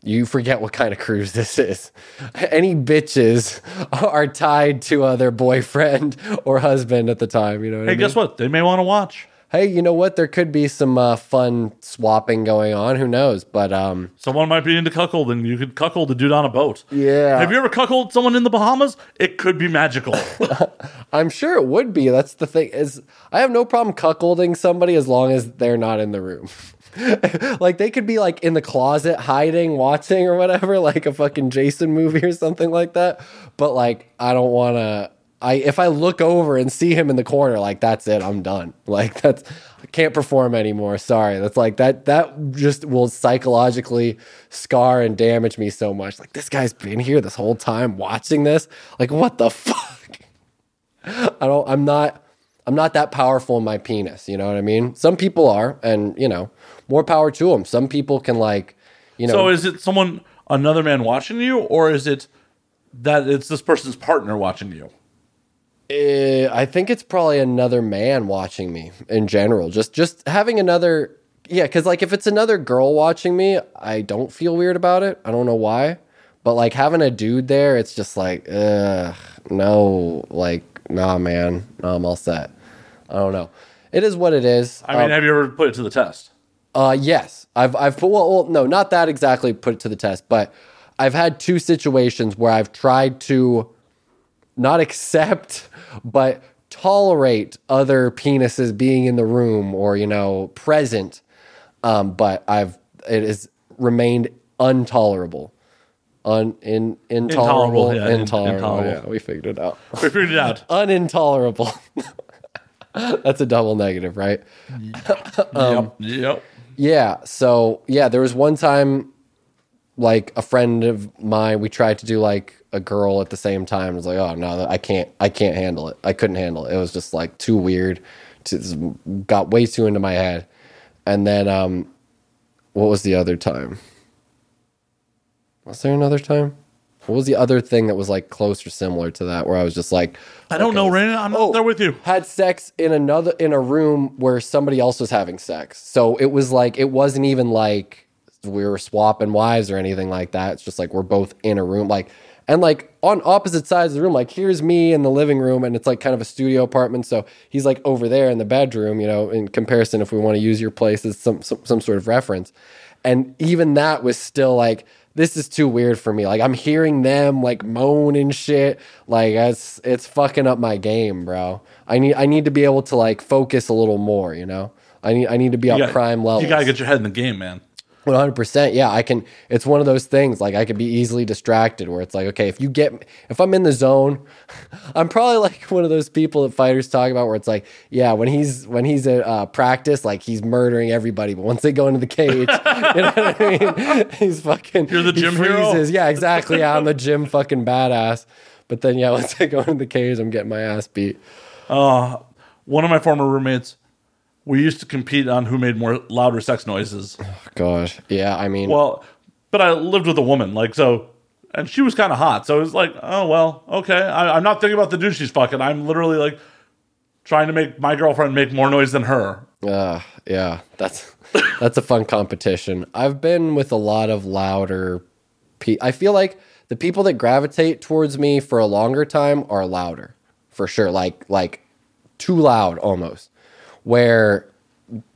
you forget what kind of cruise this is. Any bitches are tied to uh, their boyfriend (laughs) or husband at the time. You know what I Hey, mean? guess what? They may want to watch. Hey, you know what? There could be some uh, fun swapping going on. Who knows? But um, Someone might be into cuckold, and you could cuckold a dude on a boat. Yeah. Have you ever cuckolded someone in the Bahamas? It could be magical. (laughs) I'm sure it would be. That's the thing. Is I have no problem cuckolding somebody as long as they're not in the room. (laughs) (laughs) like they could be like in the closet hiding, watching or whatever, like a fucking Jason movie or something like that. But like I don't want to. I if I look over and see him in the corner, like that's it. I'm done. (laughs) Like that's I can't perform anymore. Sorry. That's like that. That just will psychologically scar and damage me so much. Like this guy's been here this whole time watching this. Like what the (laughs) fuck. I don't I'm not I'm not that powerful in my penis, you know what I mean? Some people are and, you know, more power to them. Some people can like, you know, so is it someone, another man watching you, or is it that it's this person's partner watching you? eh, I think it's probably another man watching me in general. Just just having another yeah, because like if it's another girl watching me, I don't feel weird about it. I don't know why, but like having a dude there, it's just like, ugh, no, like, nah, man, no, I'm all set. I don't know. It is what it is. I mean, Um, have you ever put it to the test? Uh, yes, I've I've put well, well, no, not that exactly put it to the test, but I've had two situations where I've tried to not (laughs) accept, but tolerate other penises being in the room or you know present, um, but I've it has remained intolerable, un in intolerable, Intolerable, yeah, in- intolerable. intolerable. Yeah, we figured it out. We figured it out. (laughs) Unintolerable. (laughs) That's a double negative, right? Um, yep. Yeah. So yeah, there was one time, like a friend of mine, we tried to do like a girl at the same time. It was like, oh no, I can't, I can't handle it. I couldn't handle it. It was just like too weird. Just got way too into my head. And then, um, what was the other time? Was there another time? What was the other thing that was like close or similar to that where I was just like, I don't know, Raina. I'm not Oh. there with you. had sex in another in a room where somebody else was having sex. So it was like it wasn't even like we were swapping wives or anything like that. It's just like we're both in a room like and like on opposite sides of the room like here's me in the living room and it's like kind of a studio apartment so he's like over there in the bedroom, you know, in comparison if we want to use your place as some some, some sort of reference. And even that was still like this is too weird for me. Like I'm hearing them like moan and shit. Like it's it's fucking up my game, bro. I need I need to be able to like focus a little more. You know, I need I need to be You on got- prime level. You gotta get your head in the game, man. One hundred percent. Yeah, I can. It's one of those things. Like I could be easily distracted. Where it's like, okay, if you get, if I'm in the zone, (laughs) I'm probably like (laughs) one of those people that fighters talk about. Where it's like, yeah, when he's when he's at uh, practice, like he's murdering everybody. But once they go into the cage, (laughs) you know what I mean? He's fucking. You're the he gym hero? Yeah, exactly. Yeah, I'm the gym fucking badass. But then yeah, once I go into the cage, I'm getting my ass beat. One of my former roommates, we used to compete on who made more louder sex noises. Gosh. Yeah, I mean, Well, but I lived with a woman, like so, and she was kind of hot. So it was like, oh well, okay. I, I'm not thinking about the dude she's fucking. I'm literally like trying to make my girlfriend make more noise than her. Uh, yeah, that's (laughs) that's a fun competition. I've been with a lot of louder. Pe- I feel like the people that gravitate towards me for a longer time are louder, for sure. Like like too loud almost. Where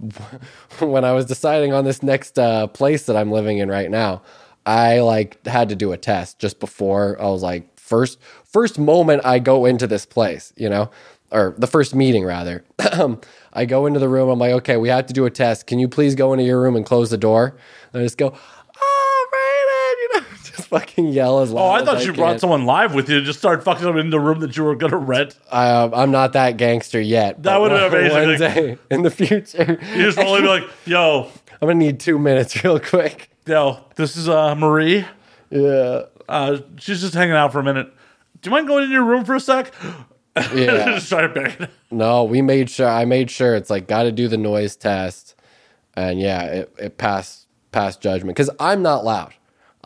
(laughs) when I was deciding on this next uh, place that I'm living in right now, I like had to do a test just before. I was like, first first moment I go into this place, you know, or the first meeting rather. (clears throat) I go into the room. I'm like, okay, we have to do a test. Can you please go into your room and close the door? And I just go, oh, Raymond, you know, just fucking yell as loud. Oh, I as thought you brought can. someone live with you to just start fucking them in the room that you were gonna rent. I, uh, I'm not that gangster yet. That would have been one amazing. day (laughs) in the future. You just only be like, yo, I'm gonna need two minutes (laughs) real quick. yo, this is uh Marie. Yeah. Uh, she's just hanging out for a minute. Do you mind going in your room for a sec? (laughs) Yeah. just try to bang it. No, we made sure. I made sure it's like got to do the noise test, and yeah, it, it passed passed judgment because I'm not loud.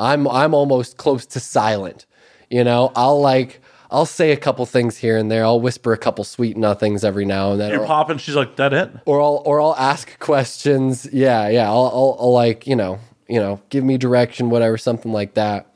I'm I'm almost close to silent. You know, I'll like I'll say a couple things here and there. I'll whisper a couple sweet nothings every now and then, You pop and she's like, that it? or I'll or I'll ask questions. Yeah, yeah. I'll, I'll I'll like you know you know give me direction, whatever, something like that.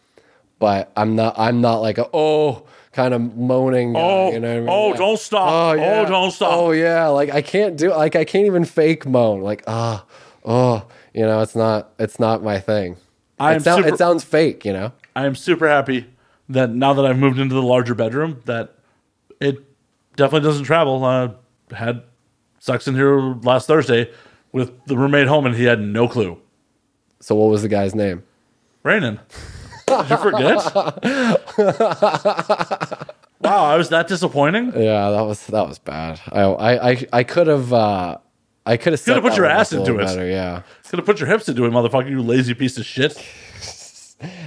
But I'm not I'm not like a oh kind of moaning. guy, Oh, you know I mean? oh, Yeah. don't stop. Oh, don't stop. Oh yeah, like I can't do like I can't even fake moan. Like ah, oh, you know, it's not it's not my thing. I'm it, sound, super- it sounds fake, you know. I am super happy that now that I've moved into the larger bedroom, that it definitely doesn't travel. Uh, had sex in here last Thursday with the roommate home, and he had no clue. So what was the guy's name? Raining. Did you forget? (laughs) wow, I was that disappointing. Yeah, that was that was bad. I I I, I could have uh I could have put your ass into it. Better, yeah. It's gonna put your hips into it, motherfucker. You lazy piece of shit. (laughs)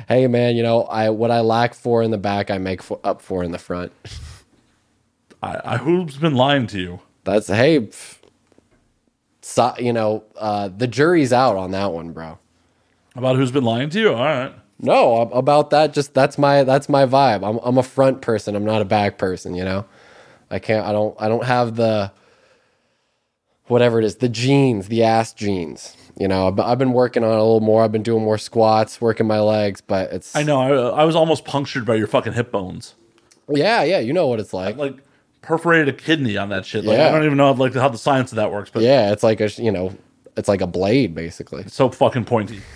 Hey man, you know I what I lack for in the back, I make for, up for in the front. (laughs) I, I who's been lying to you? That's hey, pff, so, you know uh, the jury's out on that one, bro. About who's been lying to you? All right. No, about that. Just that's my that's my vibe. I'm I'm a front person. I'm not a back person. You know, I can't. I don't. I don't have the. Whatever it is, the jeans, the ass jeans. You know, I've, I've been working on it a little more. I've been doing more squats, working my legs, but it's I know. I, I was almost punctured by your fucking hip bones. yeah, yeah. You know what it's like. Like perforated a kidney on that shit. Like I don't even know like how the science of that works, but Yeah, it's like a you know, it's like a blade basically. so fucking pointy. (laughs)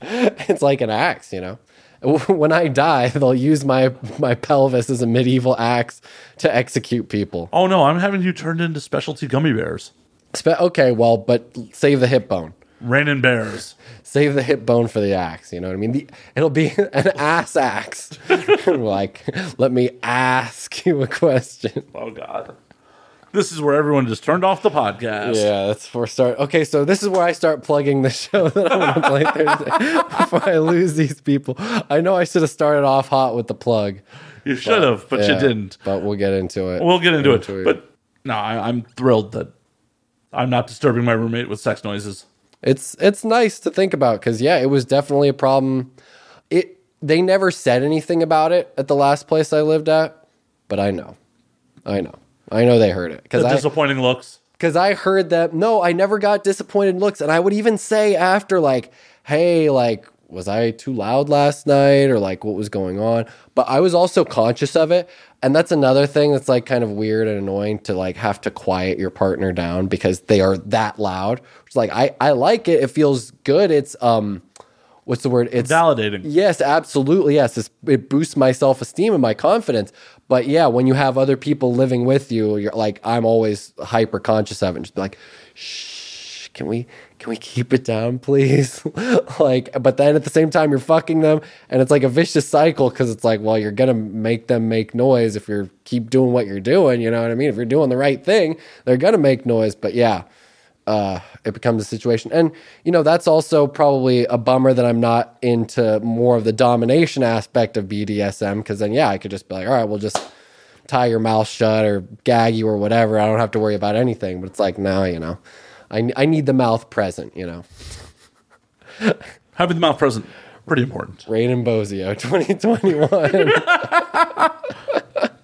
It's like an axe, you know. (laughs) When I die, they'll use my my pelvis as a medieval axe to execute people. Oh no, I'm having you turned into specialty gummy bears. Spe- okay, well, but save the hip bone. Raining bears. (laughs) Save the hip bone for the axe. You know what I mean? The, it'll be (laughs) an ass axe. (laughs) like, let me ask you a question. Oh god. This is where everyone just turned off the podcast. Yeah, that's where start. Okay, so this is where I start plugging the show that I'm going to play Thursday before I lose these people. I know I should have started off hot with the plug. You should have, but you Yeah, didn't. But we'll get into it. We'll get into it. Into it. But no, I, I'm thrilled that I'm not disturbing my roommate with sex noises. It's it's nice to think about because yeah, it was definitely a problem. It they never said anything about it at the last place I lived at, but I know, I know, I know they heard it because disappointing looks. because I heard that. No, I never got disappointed looks, and I would even say after like, hey, like. Was I too loud last night or like what was going on? But I was also conscious of it. And that's another thing that's like kind of weird and annoying to like have to quiet your partner down because they are that loud. It's like I, I like it. It feels good. It's um what's the word? It's Validating. Yes, absolutely. Yes, it's, it boosts my self esteem and my confidence. But yeah, when you have other people living with you, you're like, I'm always hyper conscious of it. And just be like, shh, can we can we keep it down, please? (laughs) like, but then at the same time, you're fucking them, and it's like a vicious cycle because it's like, well, you're gonna make them make noise if you keep doing what you're doing. You know what I mean? If you're doing the right thing, they're gonna make noise. But yeah, uh, it becomes a situation. And, you know, that's also probably a bummer that I'm not into more of the domination aspect of BDSM because then, yeah, I could just be like, all right, we'll just tie your mouth shut or gag you or whatever. I don't have to worry about anything. But it's like, no, you know, I, I need the mouth present, you know. (laughs) Having the mouth present, pretty important. Rain and Bozio (laughs) 2021. (laughs)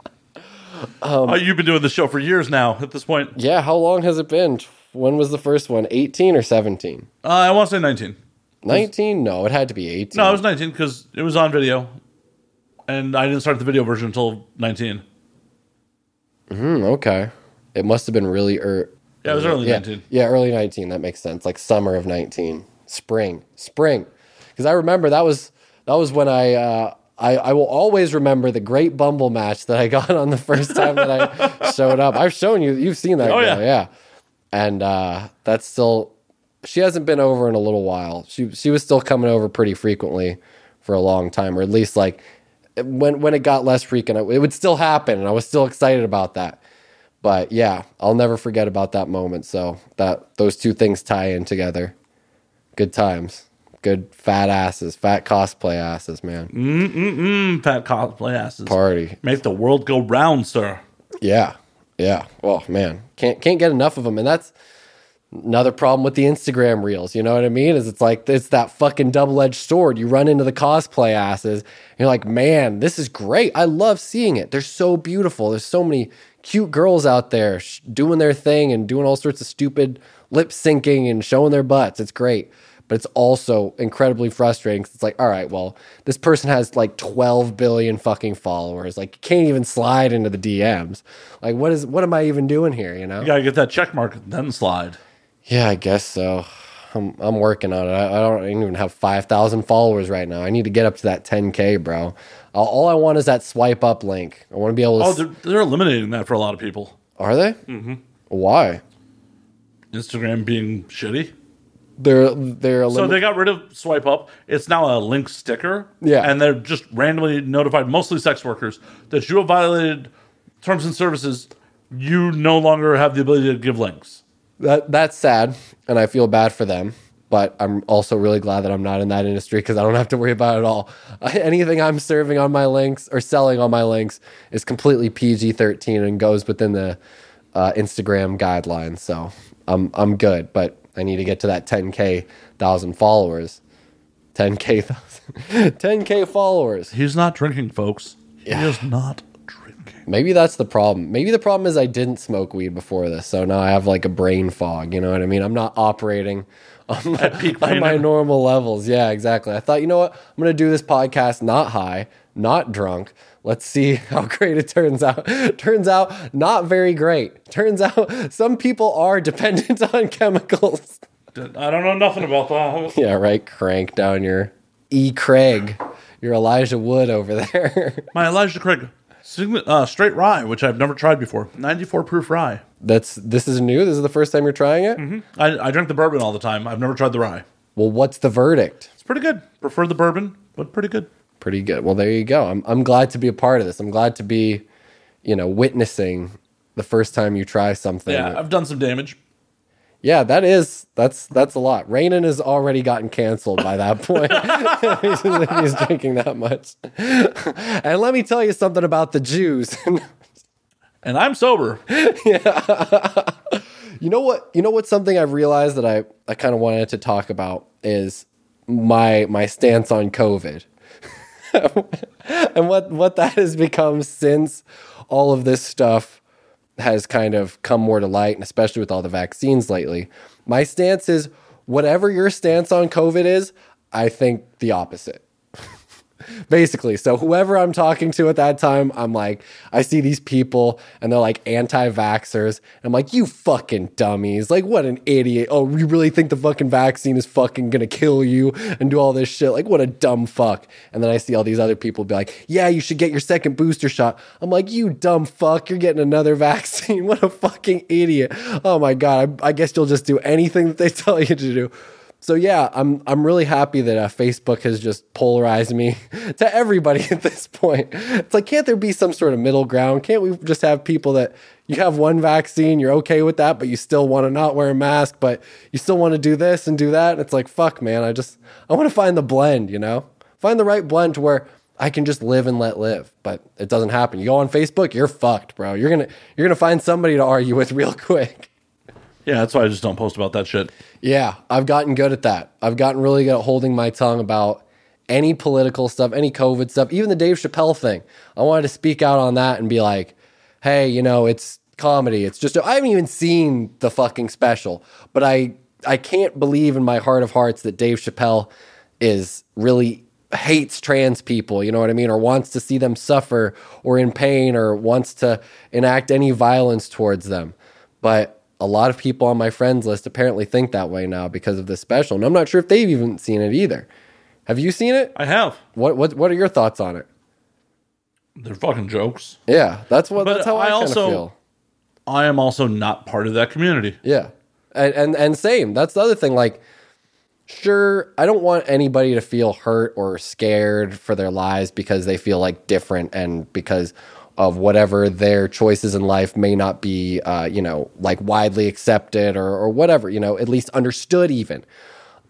Um, oh, you've been doing the show for years now at this point. yeah, how long has it been? When was the first one? 18 or 17? Uh, I want to say 19. 19? No, it had to be 18. No, it was 19 because it was on video. And I didn't start the video version until 19. Hmm, okay. It must have been really er- Yeah, it was early yeah, 19. Yeah, early 19. That makes sense. Like summer of 19. Spring. Spring. Because I remember that was that was when I uh I, I will always remember the great Bumble match that I (laughs) got on the first time that I showed up. I've shown you, you've seen that. Oh, girl, yeah. yeah. And uh, that's still, she hasn't been over in a little while. She she was still coming over pretty frequently for a long time, or at least like when when it got less frequent, it would still happen, and I was still excited about that. But yeah, I'll never forget about that moment. So that those two things tie in together. Good times. Good fat asses, fat cosplay asses, man. Mm, mm mm. fat cosplay asses. Party. Make the world go round, sir. Yeah. Yeah. Oh man. Can't can't get enough of them. And that's another problem with the Instagram reels. You know what I mean? Is it's like it's that fucking double-edged sword. You run into the cosplay asses, and you're like, man, this is great. I love seeing it. They're so beautiful. There's so many cute girls out there sh- doing their thing and doing all sorts of stupid lip syncing and showing their butts. It's great. But it's also incredibly frustrating 'cause it's like, all right, well, this person has like 12 billion fucking followers. Like, you can't even slide into the DMs. Like, what is, what am I even doing here? You know? You gotta get that check mark, then slide. Yeah, I guess so. I'm I'm working on it. I, I don't even have five thousand followers right now. I need to get up to that 10k, bro. All, all I want is that swipe up link. I want to be able to. Oh, s- they're, they're eliminating that for a lot of people. are they? Mm-hmm. Why? Instagram being shitty. They're they're So they got rid of swipe up. It's now a link sticker. Yeah. And they're just randomly notified, mostly sex workers, that you have violated terms and services. You no longer have the ability to give links. that that's sad, and I feel bad for them. But I'm also really glad that I'm not in that industry because I don't have to worry about it at all. (laughs) Anything I'm serving on my links or selling on my links is completely PG-13 and goes within the uh, Instagram guidelines. So I'm I'm good. But I need to get to that 10k thousand followers. 10k (laughs) thousand, 10k followers. He's not drinking, folks. He is not drinking. Maybe that's the problem. Maybe the problem is I didn't smoke weed before this, so now I have like a brain fog. You know what I mean? I'm not operating on my, peak on my normal levels. Yeah, exactly. I thought, you know what? I'm gonna do this podcast not high, not drunk. Let's see (laughs) how great it turns out. (laughs) turns out not very great. Turns out (laughs) some people are dependent on chemicals. I don't know nothing about that. yeah, right. Crank down your E. Craig, your Elijah Wood over there. My Elijah Craig sign- uh, straight rye, which I've never tried before. 94 proof rye. That's this is new. This is the first time you're trying it. I, I drink the bourbon all the time. I've never tried the rye. Well, what's the verdict? It's pretty good. Prefer the bourbon, but pretty good. Pretty good. Well, there you go. I'm I'm glad to be a part of this. I'm glad to be, you know, witnessing the first time you try something. Yeah, I've done some damage. Yeah, that is that's that's a lot. Rainin has already gotten canceled by that point. (laughs) if he's drinking that much. and let me tell you something about the Jews. (laughs) And I'm sober. Yeah. (laughs) you know what? You know what? Something I've realized that I, I kind of wanted to talk about is my my stance on COVID, and what what that has become since all of this stuff has kind of come more to light, and especially with all the vaccines lately. My stance is whatever your stance on COVID is, I think the opposite basically. So whoever I'm talking to at that time, I'm like, I see these people and they're like anti-vaxxers. And I'm like, you fucking dummies. Like, what an idiot. Oh, you really think the fucking vaccine is fucking gonna kill you and do all this shit? Like, what a dumb fuck. And then I see all these other people be like, yeah, you should get your second booster shot. I'm like, you dumb fuck. You're getting another (laughs) vaccine. What a fucking idiot. Oh my God. I, I guess you'll just do anything that they tell you to do. So yeah, I'm I'm really happy that uh, Facebook has just polarized me (laughs) to everybody at this point. It's like, can't there be some sort of middle ground? Can't we just have people that you have one vaccine, you're okay with that, but you still want to not wear a mask, but you still want to do this and do that? And it's like, fuck, man, I just I want to find the blend, you know, find the right blend to where I can just live and let live. But it doesn't happen. You go on Facebook, you're fucked, bro. You're gonna you're gonna find somebody to argue with (laughs) real quick. Yeah, that's why I just don't post about that shit. Yeah, I've gotten good at that. I've gotten really good at holding my tongue about any political stuff, any COVID stuff, even the Dave Chappelle thing. I wanted to speak out on that and be like, hey, you know, it's comedy. It's just I haven't even seen the fucking special, but I I can't believe in my heart of hearts that Dave Chappelle is really hates trans people, you know what I mean, or wants to see them suffer or in pain or wants to enact any violence towards them. But a lot of people on my friends list apparently think that way now because of this special. And I'm not sure if they've even seen it either. Have you seen it? I have. What what what are your thoughts on it? They're fucking jokes. Yeah, that's what But that's how I, I also- feel. I am also not part of that community. Yeah. And, and and same. That's the other thing. Like, sure, I don't want anybody to feel hurt or scared for their lives because they feel like different and because of whatever their choices in life may not be, uh, you know, like widely accepted or or whatever. You know, at least understood even.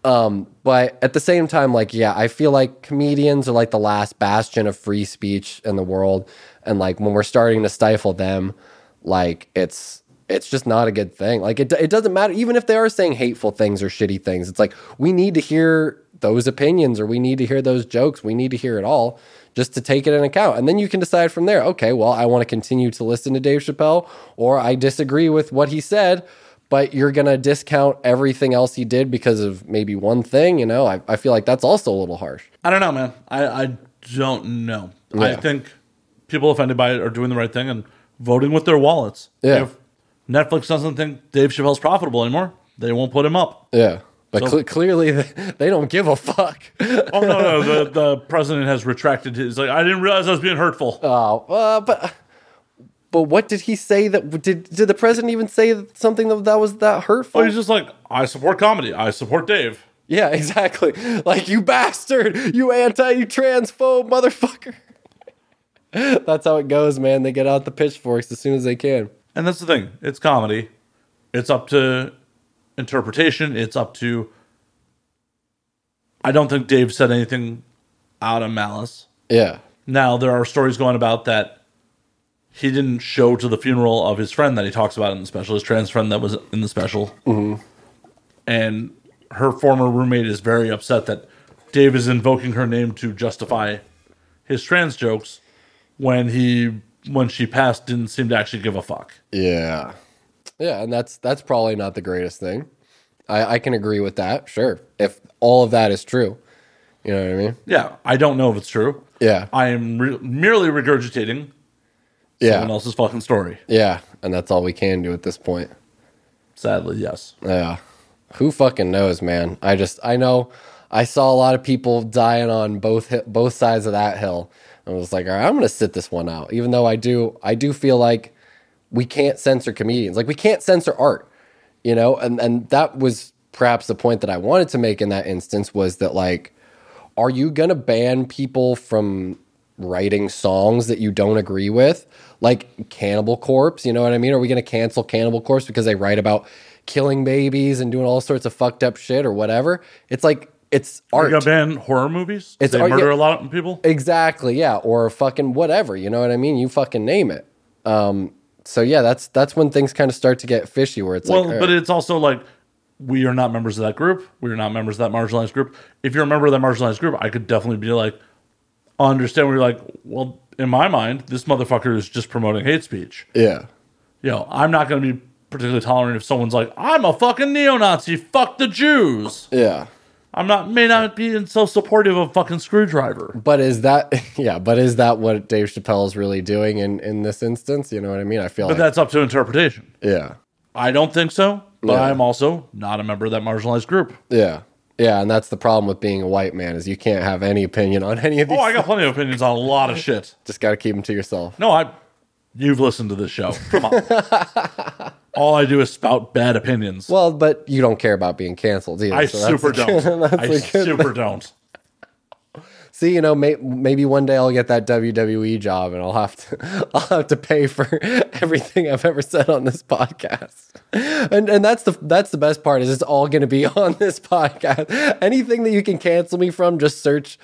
Um, but at the same time, like, yeah, I feel like comedians are like the last bastion of free speech in the world. And like when we're starting to stifle them, like it's it's just not a good thing. Like it it doesn't matter even if they are saying hateful things or shitty things. It's like we need to hear those opinions or we need to hear those jokes. We need to hear it all just to take it in account. And then you can decide from there, okay, well, I want to continue to listen to Dave Chappelle or I disagree with what he said, but you're going to discount everything else he did because of maybe one thing, you know? I, I feel like that's also a little harsh. I don't know, man. I, I don't know. I think people offended by it are doing the right thing and voting with their wallets. Yeah. If Netflix doesn't think Dave Chappelle's profitable anymore, they won't put him up. Yeah. But So- cle clearly they, (laughs) they don't give a fuck. Oh no, no, the (laughs) the president has retracted his. Like I didn't realize I was being hurtful. Oh, uh, but but what did he say that did did the president even say something that, that was that hurtful? Oh, he's just like I support comedy. I support Dave. yeah, (laughs) exactly. Like you bastard, you anti, you transphobe motherfucker. That's how it goes, man. They get out the pitchforks as soon as they can. And that's the thing. It's comedy. It's up to interpretation. It's up to. I don't think Dave said anything out of malice. Yeah. Now there are stories going about that he didn't show to the funeral of his friend that he talks about in the special, his trans friend that was in the special. Mm-hmm. And her former roommate is very upset that Dave is invoking her name to justify his trans jokes when he when she passed, didn't seem to actually give a fuck. Yeah. Yeah, and that's that's probably not the greatest thing. I, I can agree with that, sure. If all of that is true. You know what I mean? Yeah, I don't know if it's true. Yeah. I am re- merely regurgitating Yeah. someone else's fucking story. Yeah. And that's all we can do at this point. Sadly, yes. Yeah. Who fucking knows, man? I just I know I saw a lot of people dying on both both sides of that hill. I was like, all right, I'm gonna sit this one out. Even though I do I do feel like we can't censor comedians. Like we can't censor art. You know, and and that was perhaps the point that I wanted to make in that instance was that like, are you gonna ban people from writing songs that you don't agree with? Like Cannibal Corpse, you know what I mean? Are we gonna cancel Cannibal Corpse because they write about killing babies and doing all sorts of fucked up shit or whatever? It's like it's art. you ban horror movies? It's they art- murder yeah. a lot of people. Exactly, yeah, or fucking whatever, you know what I mean? You fucking name it. Um, so yeah, that's that's when things kind of start to get fishy, where it's Well, like, all but it's also like we are not members of that group. We are not members of that marginalized group. If you're a member of that marginalized group, I could definitely be like, understand where you're like, well, in my mind, this motherfucker is just promoting hate speech. yeah, You know, I'm not going to be particularly tolerant if someone's like, I'm a fucking neo-Nazi. Fuck the Jews. yeah. I'm not may not be so supportive of a fucking screwdriver. But is that (laughs) yeah? But is that what Dave Chappelle is really doing in in this instance? You know what I mean? I feel But like that's up to interpretation. yeah, I don't think so, but Yeah. I'm also not a member of that marginalized group. yeah, yeah. And that's the problem with being a white man is you can't have any opinion on any of these. Oh, I got plenty of opinions on a lot of shit. (laughs) Just got to keep them to yourself. No, I. You've listened to this show. Come on. (laughs) All I do is spout bad opinions. Well, but you don't care about being canceled either. I so super good- don't. (laughs) I super don't. See, you know, may, maybe one day I'll get that WWE job, and I'll have to, (laughs) I'll have to pay for (laughs) everything I've ever said on this podcast. And and that's the that's the best part is it's all going to be on this podcast. Anything that you can cancel me from, just search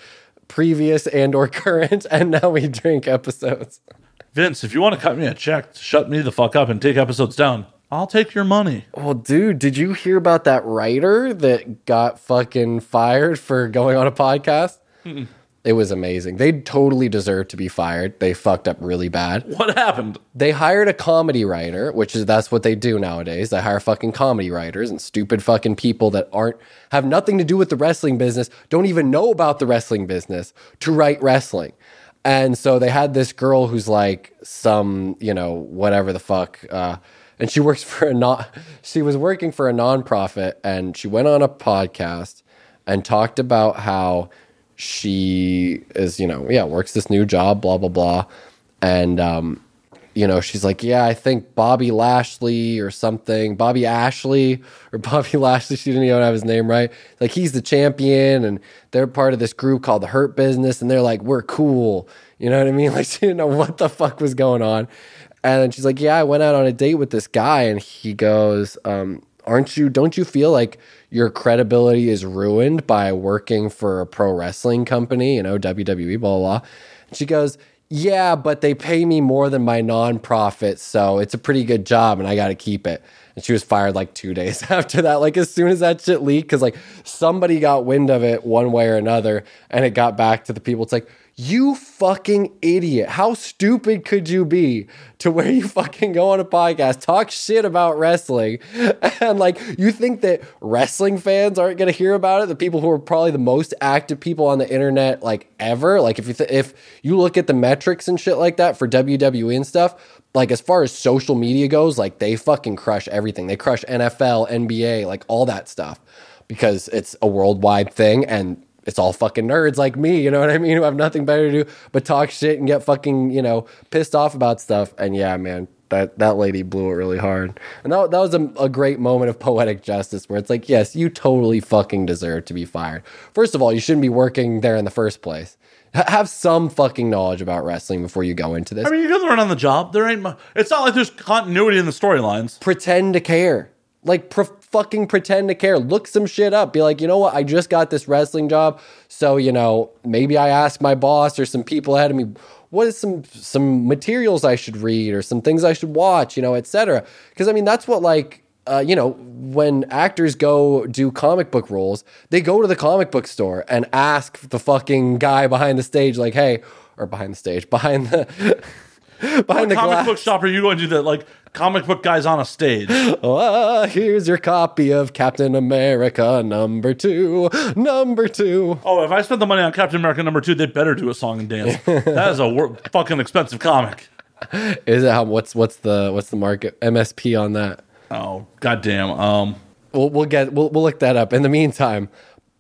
previous and or current, and now we drink episodes. Vince, if you want to cut me a check shut me the fuck up and take episodes down, I'll take your money. Well, dude, did you hear about that writer that got fucking fired for going on a podcast? It was amazing. They totally deserved to be fired. They fucked up really bad. What happened? they hired a comedy writer, which is that's what they do nowadays. They hire fucking comedy writers and stupid fucking people that aren't have nothing to do with the wrestling business, don't even know about the wrestling business to write wrestling. And so they had this girl who's like some, you know, whatever the fuck, uh, and she works for a not. She was working for a nonprofit, and she went on a podcast and talked about how she is, you know, yeah, works this new job, blah blah blah, and um, you know, she's like, yeah, I think Bobby Lashley or something, Bobby Ashley or (laughs) Bobby Lashley. She didn't even have his name right. Like he's the champion, and they're part of this group called the Hurt Business, and they're like, we're cool. You know what I mean? (laughs) Like she didn't know what the fuck was going on. And she's like, yeah, I went out on a date with this guy, and he goes, um, aren't you? Don't you feel like your credibility is ruined by working for a pro wrestling company? You know, WWE, blah blah. blah. And she goes, yeah, but they pay me more than my nonprofit, so it's a pretty good job, and I got to keep it. And she was fired like two (laughs) days (laughs) after that. Like as soon as that shit leaked, because like somebody got wind of it one way or another, and it got back to the people. It's like you fucking idiot. How stupid could you be to where you fucking go on a podcast, talk shit about wrestling, (laughs) and like you think that wrestling fans aren't going to hear about it? The people who are probably the most active people on the internet, like ever. Like if you th- if you look at the metrics and shit like that for WWE and stuff, like as far as social media goes, like they fucking crush everything. They crush NFL, NBA, like all that stuff because it's a worldwide thing and it's all fucking nerds like me, you know what I mean, (laughs) who have nothing better to do but talk shit and get fucking, you know, pissed off about stuff. And yeah, man, that that lady blew it really hard. And that, that was a, a great moment of (laughs) poetic justice where it's like, yes, you totally fucking deserve to be fired. First of all, you shouldn't be working there in the first place. H- have some fucking knowledge about wrestling before you go into this. I mean, you can learn on the job. There ain't. mu- It's not like there's continuity in the storylines. pretend to care. Like pre- fucking pretend to care. Look some shit up. Be like, you know what? I just got this wrestling job, so you know maybe I ask my boss or some people ahead of me. What is some some materials I should read or some things I should watch? You know, etc. Because I mean, that's what like uh, you know when actors go do comic book roles, they go to the comic book store and ask the fucking guy behind the stage, like, hey, or behind the stage, (laughs) behind the (laughs) behind the comic glass. book shop are you going to do that like comic book guys on a stage? Ah, (laughs) here's your copy of Captain America number two. Number two. Oh, if I spent the money on Captain America number two, they'd better do a song and dance. (laughs) that is a wor- fucking expensive comic. Is it how? What's what's the what's the market MSP on that? Oh goddamn. Um, We'll we'll get we'll we'll look that up. In the meantime,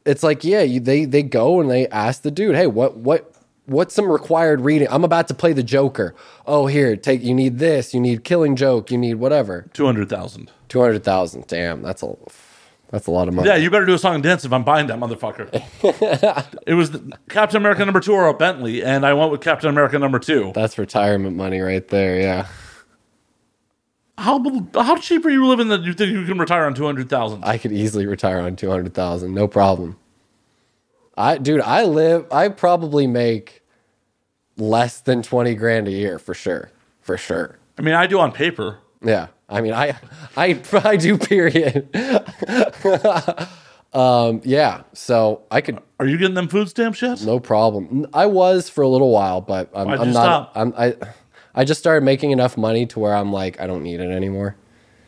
it's like yeah, you, they they go and they ask the dude, hey, what what what's some required reading? I'm about to play the Joker. Oh, here, take you need this, you need Killing Joke, you need whatever. two hundred thousand. Two hundred thousand. Damn, that's a that's a lot of money. Yeah, you better do a song and dance if I'm buying that motherfucker. (laughs) it was the, Captain America number two or a Bentley, and I went with Captain America number two. That's retirement money right there. Yeah. How how cheap are you living that you think you can retire on two hundred thousand? I could easily retire on 200,000, no problem. I dude, I live I probably make less than 20 grand a year for sure. For sure. I mean, I do on paper. Yeah. I mean, I I (laughs) I do period. (laughs) um yeah, so I could Are you getting them food stamps yet? no problem. I was for a little while, but I'm, Why'd I'm you not stop? I'm I I just started making enough money to where I'm like I don't need it anymore.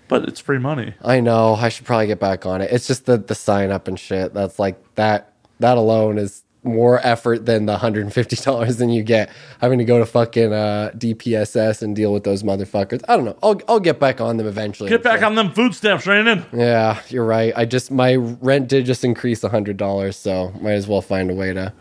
But it's free money. I know. I should probably get back on it. It's just the the sign up and shit. That's like that. That alone is more effort than the hundred and fifty dollars than you get having to go to fucking uh, DPSS and deal with those motherfuckers. I don't know. I'll I'll get back on them eventually. Get back on them food stamps, Raanen. Yeah, you're right. I just my rent did just increase hundred dollars, so might as well find a way to.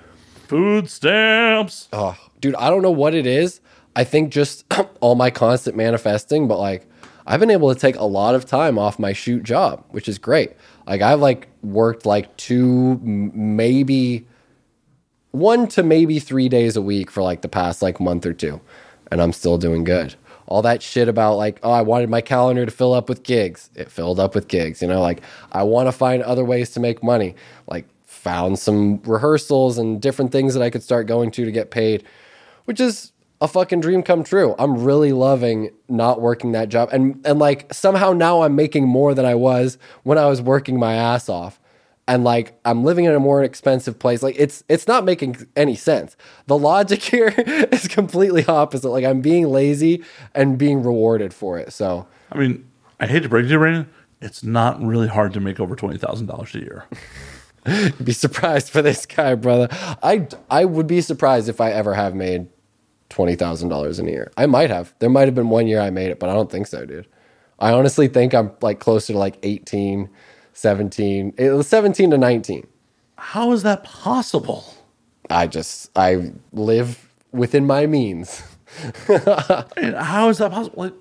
Food stamps. Oh, dude, I don't know what it is. I think just (clears throat) all my constant manifesting, but like I've been able to take a lot of time off my shoot job, which is great. Like I've like worked like two, maybe one to maybe three days a week for like the past like month or two, and I'm still doing good. All that shit about like, oh, I wanted my calendar to fill up with gigs. It filled up with gigs. You know, like I want to find other ways to make money. Like found some rehearsals and different things that I could start going to to get paid, which is a fucking dream come true. I'm really loving not working that job. And and like somehow now I'm making more than I was when I was working my ass off. And like I'm living in a more expensive place. Like it's it's not making any sense. The logic (laughs) here is completely opposite. Like I'm being lazy and being rewarded for it. So I mean, I hate to break it to you, Raanen. It's not really hard to make over twenty thousand dollars a year. (laughs) be surprised for this guy, brother. I I would be surprised if I ever have made twenty thousand dollars in a year. I might have. There might have been one year I made it, but I don't think so, dude. I honestly think I'm like closer to like 18, 17, it was 17 to 19. How is that possible? I just I live within my means. (laughs) How is that possible? Like,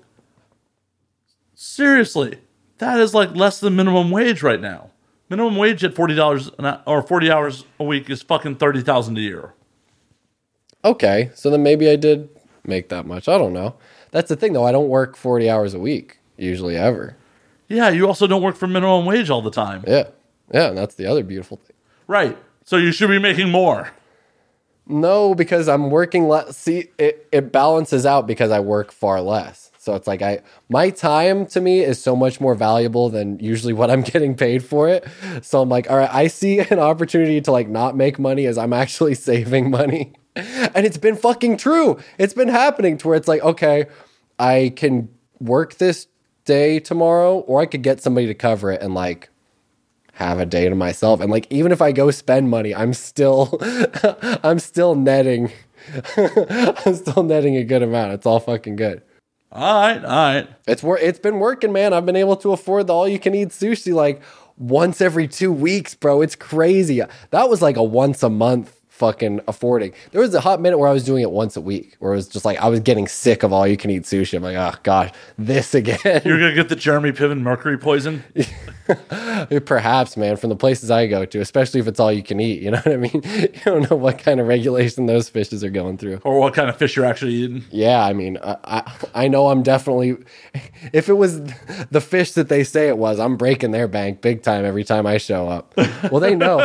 seriously, that is like less than minimum wage right now. Minimum wage at forty dollars or forty hours a week is fucking thirty thousand a year. Okay, so then maybe I did make that much. I don't know. That's the thing though. I don't work 40 hours a week usually ever. Yeah, you also don't work for minimum wage all the time, Yeah. Yeah, and that's the other beautiful thing. right? So you should be making more. No, because I'm working less. See, it, it balances out because I work far less. So it's like I my time to me is so much more valuable than usually what I'm (laughs) getting paid for it. So I'm like, all right, I see an opportunity to like not make money as I'm actually (laughs) saving money. And it's been fucking true. It's been happening to where it's like, okay, I can work this day tomorrow, or I could get somebody to cover it and like have a day to myself. And like even if I go spend money, I'm still (laughs) I'm still netting (laughs) I'm still netting a good amount. It's all fucking good. All right, all right. It's wor- it's been working, man. I've been able to afford the all you can eat sushi like once every 2 weeks, bro. It's crazy. That was like a once a month fucking affording. There was a hot minute where I was doing it once a week, where it was just like I was getting sick of all you can eat sushi. I'm like, oh gosh, this again. You're gonna (laughs) get the Jeremy Piven mercury poison. (laughs) Perhaps, man, from the places I go to, especially if it's all you can eat. You know what I mean? (laughs) You don't know what kind of regulation those fishes are going through. or what kind of fish you're actually eating. Yeah, I mean, I, I I know I'm definitely. If it was the fish that they say it was, I'm breaking their bank big time every time I show up. Well, they know.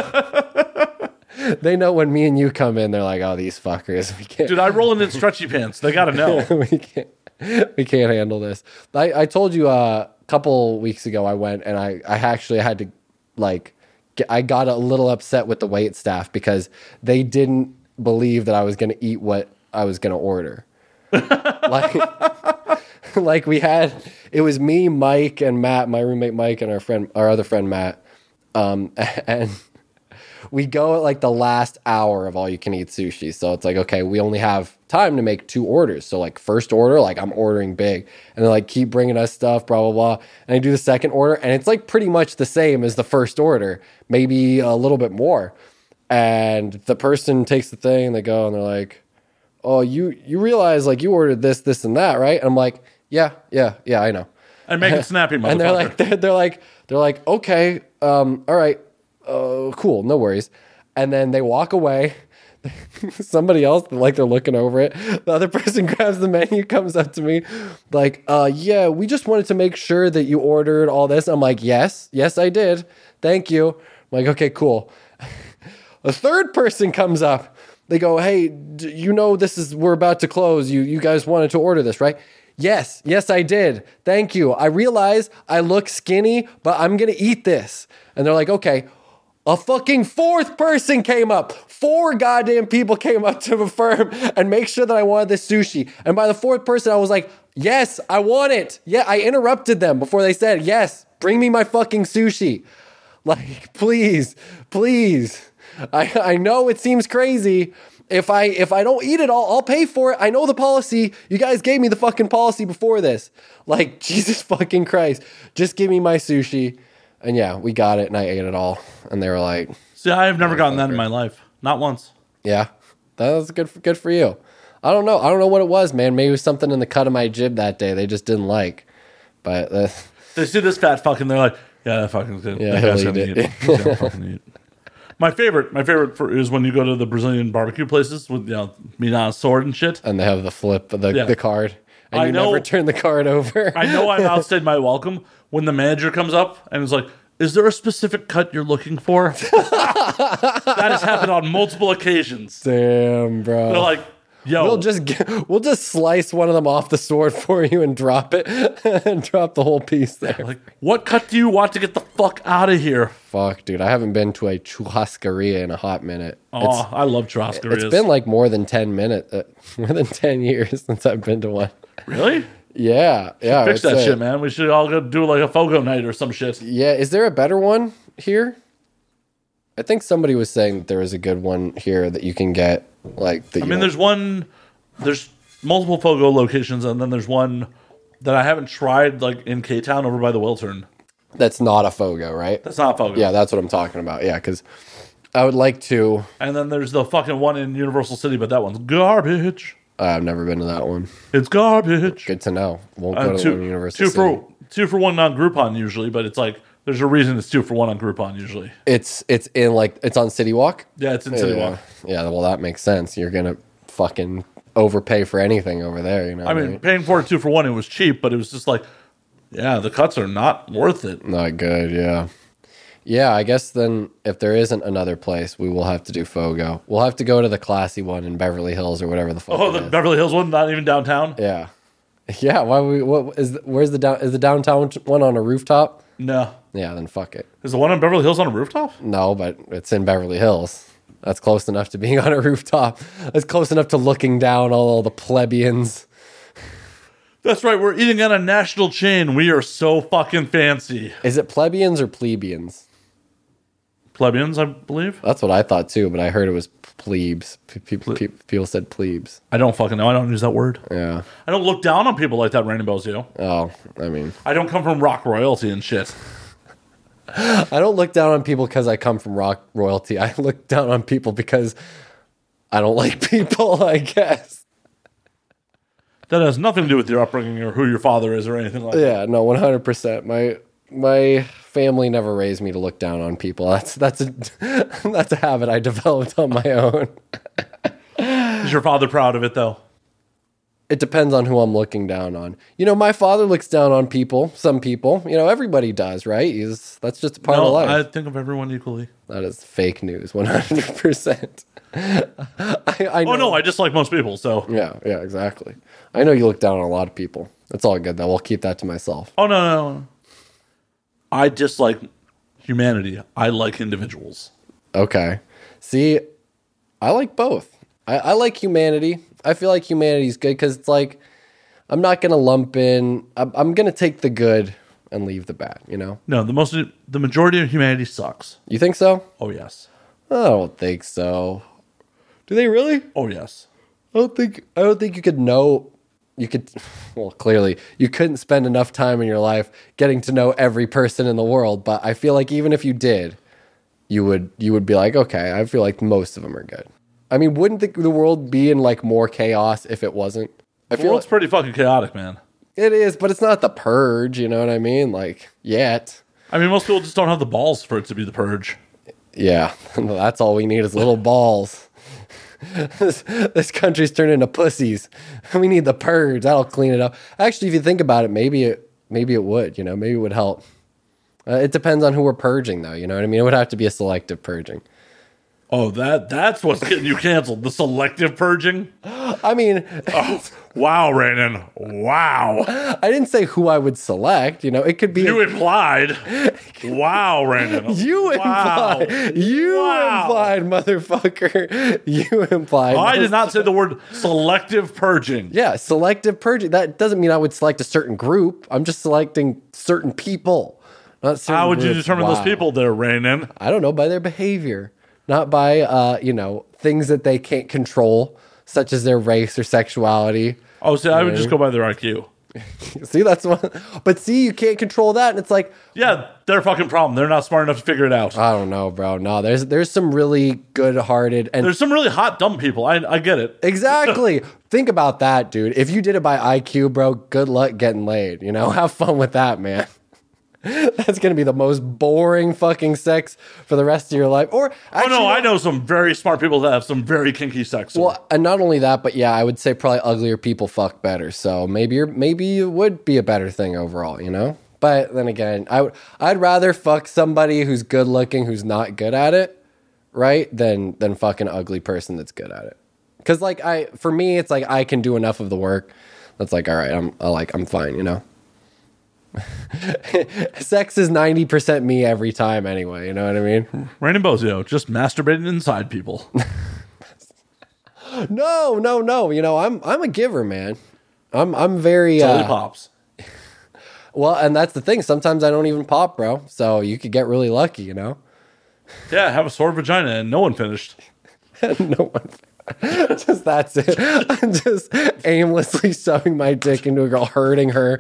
They know when me and you come in, they're like, "Oh, these fuckers, we can't, Dude, I roll in in stretchy pants. They gotta know. (laughs) we can't, we can't handle this." I, I told you uh, a couple weeks ago, I went and I I actually had to like, get, I got a little upset with the wait staff because they didn't believe that I was going to eat what I was going to order. (laughs) like, like we had it was me, Mike, and Matt, my roommate Mike, and our friend, our other friend Matt, um, (laughs) and we go at like the last hour of all you can eat sushi. So it's like, okay, we only have time to make two orders. So like first order, like I'm ordering big, and they like keep bringing us stuff, blah blah blah. And I do the second order, and it's like pretty much the same as the first order, maybe a little bit more. And the person takes the thing, and they go, and they're like, "Oh, you you realize like you ordered this, this, and that, right?" And I'm like, "Yeah, yeah, yeah, I know." And make it (laughs) snappy, and they're like (laughs) they're, they're like they're like okay um all right uh cool no worries and then they walk away (laughs) somebody else like they're looking over it the other (laughs) person grabs the menu comes up to me like uh yeah we just wanted to make sure that you ordered all this i'm like yes yes i did thank you i'm like okay cool (laughs) a third person comes up. They go, "Hey, you know this is we're about to close. You you guys wanted to order this, right?" Yes, yes, I did. Thank you. I realize I look skinny, but I'm gonna eat this. And they're like, "Okay." A fucking fourth person came up. Four goddamn people came up to affirm and make sure that I wanted this sushi. And by the fourth person, I was like, "Yes, I want it." Yeah, I interrupted them before they said, "Yes, bring me my fucking sushi." Like, (laughs) please, please. I, I know it seems crazy. If I if I don't eat it all, I'll pay for it. I know the policy. You guys gave me the fucking policy before this. Like, (laughs) Jesus fucking Christ. Just give me my sushi. And yeah, we got it and I ate it all. And they were like, See, I have never gotten that in my life. Not once. Yeah. That was good for, good for you. I don't know. I don't know what it was, man. Maybe it was something in the cut of my jib that day they just didn't like. But uh, They see this fat fuck and they're like, yeah, that fucking good. Yeah, that he'll eat it. eat. He's gonna fucking eat. (laughs) My favorite, my favorite for, is when you go to the Brazilian barbecue places with you know meat on a sword and shit. and they have the flip the, Yeah. the card. And I you know- never turn the card over. I know I've (laughs) outstayed my welcome when the manager comes up and is like, "Is there a specific cut you're looking for?" (laughs) that has happened on multiple occasions. Damn, bro. They're like, "Yo, We'll just get, (laughs) we'll just slice one of them off the sword for you and drop it and drop the whole piece there. like, what cut do you want to get the fuck out of here?" Fuck, dude, I haven't been to a churrascaria in a hot minute. Oh, I love churrascarias. It's been like more than ten minutes, uh, more than ten years since I've been to one. Really Yeah, yeah. Fix that shit, man. We should all go do like a Fogo night or some shit. Yeah, is there a better one here? I think somebody was saying that there is a good one here that you can get. Like, that I mean, there's one, there's multiple Fogo locations, and then there's one that I haven't tried, like in K Town over by the Wiltern. that's not a fogo, right? That's not Fogo. Yeah, that's what I'm talking about. Yeah, because I would like to. And then there's the fucking one in Universal City, but that one's garbage. I've never been to that one. It's garbage. Good to know. Won't Uh, go to two, one Universal two for two for one on Groupon usually, but it's like there's a reason it's two for one on Groupon usually. It's it's in like it's on City Walk. Yeah, it's in City. Walk. Yeah, well that makes sense. You're gonna fucking overpay for anything over there. You know. I mean, paying for it two for one, it was cheap, but it was just like, yeah, the cuts are not worth it. not good. Yeah. Yeah, I guess then if there isn't another place, we will have to do Fogo. We'll have to go to the classy one in Beverly Hills or whatever the fuck. Oh, the is. Beverly Hills one, not even downtown. yeah, (laughs) yeah. Why we? What is? Where's the down? Is the downtown one on a rooftop? No, Yeah, then fuck it. is the one in Beverly Hills on a rooftop? No, but it's in Beverly Hills. That's close enough to being (laughs) on a rooftop. That's close enough to looking down all, all the plebeians. That's right. We're eating at a national chain. We are so fucking fancy. Is it plebeians or plebeians? Plebeians, I believe. That's what I thought too, but I heard it was plebes. Pe- pe- pe- people said plebes. I don't fucking know. I don't use that word. Yeah. I don't look down on people like that. Bells, you. Oh, I mean, I don't come from rock royalty and shit. (laughs) I don't look down on people because I come from rock royalty. I look down on people because I don't like (laughs) people. I guess. That has nothing to do with your upbringing or who your father is or anything like that. Yeah. No. One hundred percent. My my family never raised me to look down on people. That's that's a (laughs) that's a habit I developed on my own. Is your father proud of it though? it depends on who I'm looking down on. You know, my father looks down on people, some people. You know, everybody does, right? He's that's just a part of life. I think of everyone equally. that is fake news, (laughs) 100%. (laughs) I, I know. Oh no, I just like most people. So yeah, yeah, exactly. I know you look down on a lot of people. That's all good though. I'll keep that to myself. oh no, no, no. I dislike humanity. I like individuals. Okay. See, I like both. I, I like humanity. I feel like humanity's good because it's like I'm not gonna lump in. I'm, I'm gonna take the good and leave the bad. You know? No, the most the majority of humanity sucks. You think so? Oh yes. I don't think so. Do they really? Oh yes. I don't think I don't think you could know you could well clearly you couldn't spend enough time in your life getting to know every person in the world, but I feel like even if you did, you would you would be like, okay, I feel like most of them are good. I mean, wouldn't the, the world be in like more chaos if it wasn't? I The feel world's like pretty fucking chaotic, man. it is, but it's not the purge, you know what I mean? Like yet. I mean, most people just don't have the balls for it to be the purge. Yeah, (laughs) that's all we need is little balls. This, this country's turning into pussies. (laughs) We need the purge. That'll clean it up. Actually, if you think about it, maybe it maybe it would. You know, maybe it would help. Uh, it depends on who we're purging, though. You know what I mean? It would have to be a selective purging. Oh, that that's what's getting you canceled. The selective purging. I mean, oh, Wow, Raanen. Wow. I didn't say who I would select. You know, it could be You implied. Wow, Raanen. (laughs) you Wow. implied. You Wow. implied, motherfucker. (laughs) You implied. I did not say the word selective purging. Yeah, selective purging. That doesn't mean I would select a certain group. I'm just selecting certain people. Not certain How would you determine Wow. those people there, Raanen? I don't know by their behavior, not by uh, you know things that they can't control, such as their race or sexuality. Oh, see, I would just go by their IQ. (laughs) See, that's one. But see, you can't control that, and it's like Yeah, their fucking problem. They're not smart enough to figure it out. I don't know, bro. No, there's there's some really good-hearted and There's some really hot, dumb people. I, I get it. exactly. (laughs) Think about that, dude. If you did it by IQ, bro, good luck getting laid. You know, (laughs) have fun with that, man. (laughs) That's gonna be the most boring fucking sex for the rest of your life. Or Oh, actually, no, I know some very smart people that have some very kinky sex. Well, and not only that, but yeah, I would say probably uglier people fuck better. So maybe you're, maybe it would be a better thing overall, you know. But then again, I would I'd rather fuck somebody who's good looking who's not good at it, right? Than than fucking ugly person that's good at it. Because like I, for me, it's like I can do enough of the work. That's like all right, I'm I like I'm fine, you know. (laughs) Sex is ninety percent me every time, anyway. You know what I mean? Raanen Bozzio just masturbating inside people. (laughs) No, no, no. You know, I'm I'm a giver, man. I'm I'm very uh, Lollipops. (laughs) well, and that's the thing. Sometimes I don't even pop, bro. So you could get really lucky, you know. Yeah, have a sore vagina and no one finished. no one. (laughs) just that's it. I'm just aimlessly shoving my dick into a girl, hurting her.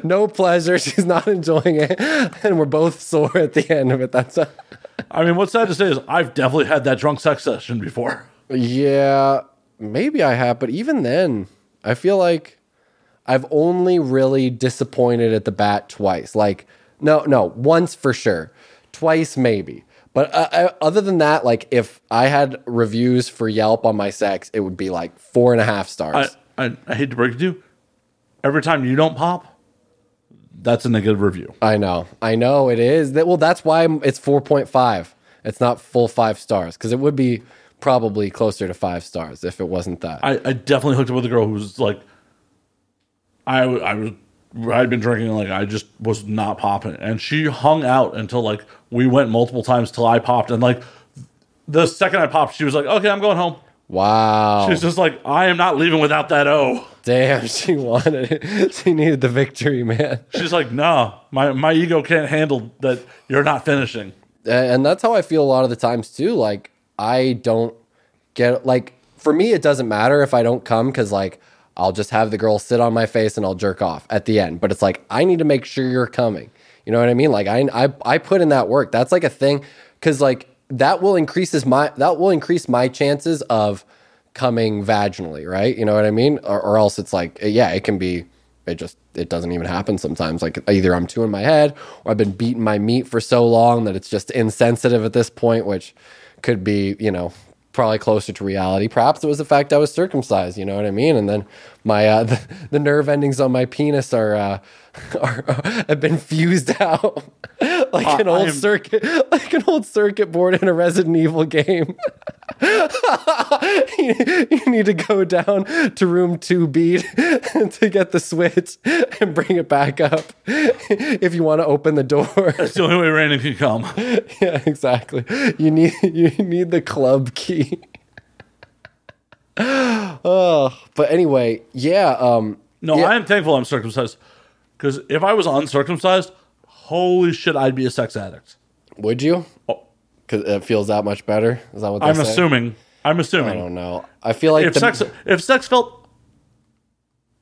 (laughs) no pleasure. She's not enjoying it, and we're both sore at the end of it. That's a, (laughs) I mean, what's sad to say is I've definitely had that drunk sex session before. yeah. Maybe I have, but even then, I feel like I've only really disappointed at the bat twice. Like, no, no, once for sure, twice maybe. But uh, uh, other than that, like if I had reviews for Yelp on my sex, it would be like four and a half stars. I, I hate to break it to you. Every time you don't pop, that's a negative review. I, know, I know it is. That well, that's why it's four point five. It's not full five stars because it would be probably closer to five stars if it wasn't that. I, I definitely hooked up with a girl who was like, I was, I'd been drinking, like, I just was not popping. And she hung out until, like, we went multiple times till I popped. And, like, the second I popped, she was like, okay, I'm going home. wow. She's just like, I am not leaving without that O. Damn, (laughs) she wanted it. (laughs) She needed the victory, man. She's like, no, my, my ego can't handle that you're not finishing. and that's how I feel a lot of the times too. Like I don't get like for me, it doesn't matter if I don't come because like I'll just have the girl sit on my face and I'll jerk off at the end. But it's like I need to make sure you're coming. You know what I mean? Like I I, I put in that work. That's like a thing because like that will increases my that will increase my chances of coming vaginally, right? You know what I mean? Or, or else it's like eh, yeah, it can be it just it doesn't even happen sometimes like either i'm too in my head or i've been beating my meat for so long that it's just insensitive at this point which could be you know probably closer to reality. Perhaps it was the fact i was circumcised you know what i mean? And then my uh (laughs) the, the nerve endings on my penis are uh (laughs) are, have been fused (laughs) out like an old am- circuit (laughs) like an old circuit board in a resident evil game you, you need to go down to room 2B to get the switch and bring it back up if you want to open the door. That's the only way Raanen can come. yeah, exactly. You need you need the club key. Oh, but anyway, yeah. Um, No, Yeah. I am thankful I'm circumcised. Because if I was uncircumcised, holy shit, I'd be a sex addict. would you? Oh. Because it feels that much better. Is that what I'm saying? assuming. I'm assuming. I don't know. I feel like if the, sex if sex felt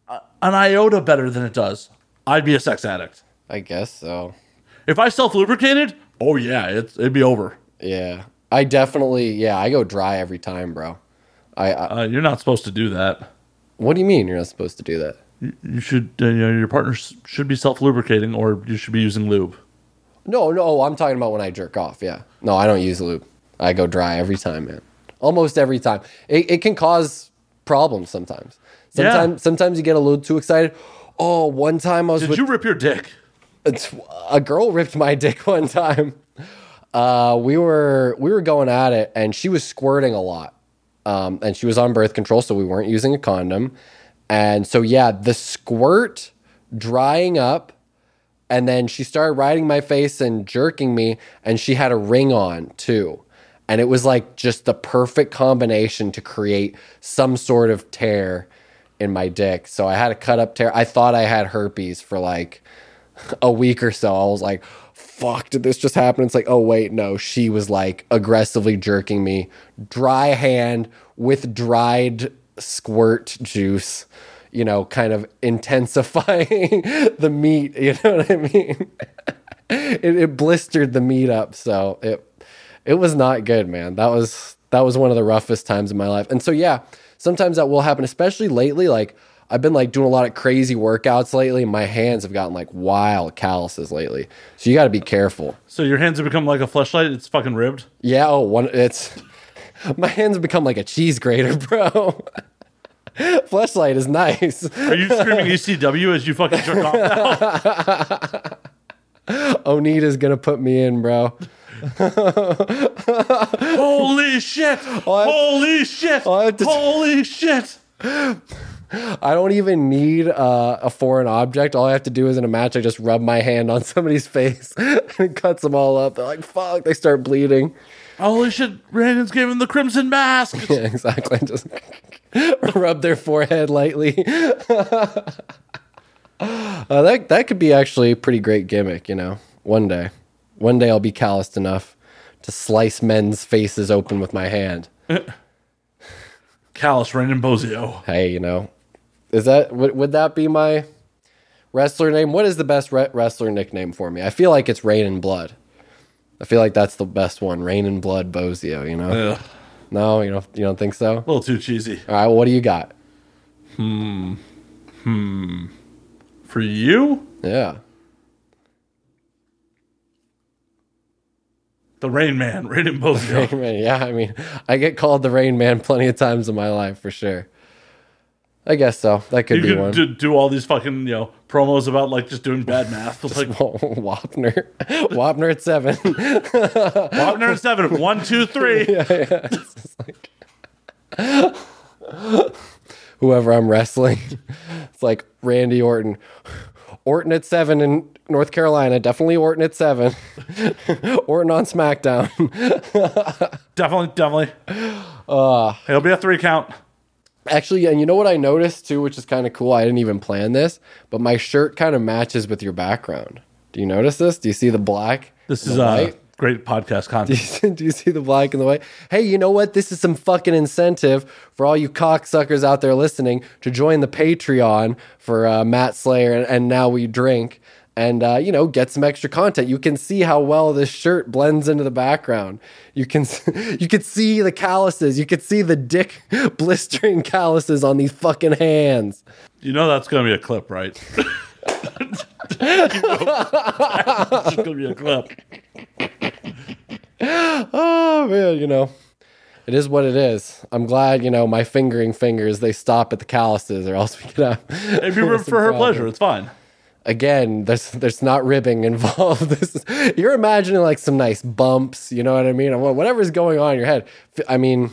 an iota better than it does, I'd be a sex addict. I guess so. If I self lubricated, oh yeah, it's, it'd be over. Yeah, I definitely. Yeah, I go dry every time, bro. I, I Uh, you're not supposed to do that. what do you mean you're not supposed to do that? You should, uh, you know, your partner should be self lubricating, or you should be using lube. No, no, I'm talking about when I jerk off. Yeah, no, I don't use lube. I go dry every time, man. Almost every time. It, it can cause problems sometimes. Yeah. Sometimes, sometimes you get a little too excited. Oh, one time I was Did with you rip your dick? a girl ripped my dick (laughs) one time. Uh, we were we were going at it, and she was squirting a lot, um, and she was on birth control, so we weren't using a condom, and so yeah, the squirt drying up, and then she started riding my face and jerking me, and she had a ring on too. And it was like just the perfect combination to create some sort of tear in my dick. So I had a cut up tear. I thought I had herpes for like a week or so. I was like, fuck, did this just happen? It's like, oh, wait, no. She was like aggressively jerking me, dry hand with dried squirt juice, you know, kind of intensifying (laughs) the meat. You know what I mean? it, it blistered the meat up. So it, it was not good, man. That was, that was one of the roughest times in my life. And so, yeah, sometimes that will happen, especially lately. Like, I've been like doing a lot of crazy workouts lately. My hands have gotten like wild calluses lately. So you got to be careful. So your hands have become like a fleshlight. It's fucking ribbed. Yeah. Oh, one. It's (laughs) my hands have become like a cheese grater, (laughs) bro. Fleshlight is nice. Are you screaming (laughs) ECW as you fucking jerk off? now? (laughs) Onita's gonna put me in, bro. (laughs) Holy shit! Holy shit! Holy shit! I don't even need uh, a foreign object. All I have to do is in a match, I just rub my hand on somebody's face and it cuts them all up. They're like, "Fuck!" They start bleeding. Holy shit! Brandon's giving the crimson mask. Yeah, exactly. Just (laughs) rub their forehead lightly. (laughs) uh, that that could be actually a pretty great gimmick, you know. One day, one day I'll be calloused enough to slice men's faces open with my hand. (laughs) Callus Brandon Bozzio. Hey, you know, is that would, would that be my wrestler name? What is the best re- wrestler nickname for me? I feel like it's Rain and Blood. I feel like that's the best one, Rain and Blood Bozzio. You know? Ugh, No, you don't. You don't think so? a little too cheesy. All right, what do you got? Hmm. Hmm. For you, Yeah. the Rain Man, Brandon Bozzio. (laughs) Rain Man, yeah, I mean, I get called the Rain Man plenty of times in my life for sure. I guess so. That could You be could one. do, do all these fucking you know promos about like just doing bad math. It's like (laughs) Wapner, Wapner at seven. (laughs) Wapner at seven, one, two, three. (laughs) Whoever I'm wrestling, it's like Randy Orton. Orton at seven in North Carolina. Definitely Orton at seven. Orton on SmackDown. Definitely, definitely. Uh. It'll be a three count. Actually, and you know what I noticed too, which is kind of cool. I didn't even plan this, but my shirt kind of matches with your background. Do you notice this? Do you see the black? This is uh, white? great podcast content. (laughs) Do you see the black and the white? Hey, you know what? This is some fucking incentive for all you cocksuckers out there listening to join the Patreon for uh, Matt Slayer and, and Now We Drink and, uh, you know, get some extra content. You can see how well this shirt blends into the background. You can, (laughs) you can see the calluses. You can see the dick (laughs) blistering calluses on these fucking hands. You know that's gonna be a clip, right? (laughs) it's gonna be a clip. Oh man, you know, it is what it is. I'm glad, you know, my fingering fingers they stop at the calluses, or else we could have. If you rib some for her problems. pleasure, it's fine. Again, there's there's not ribbing (laughs) involved. This is, you're imagining like some nice bumps. You know what I mean? Whatever's going on in your head. I mean,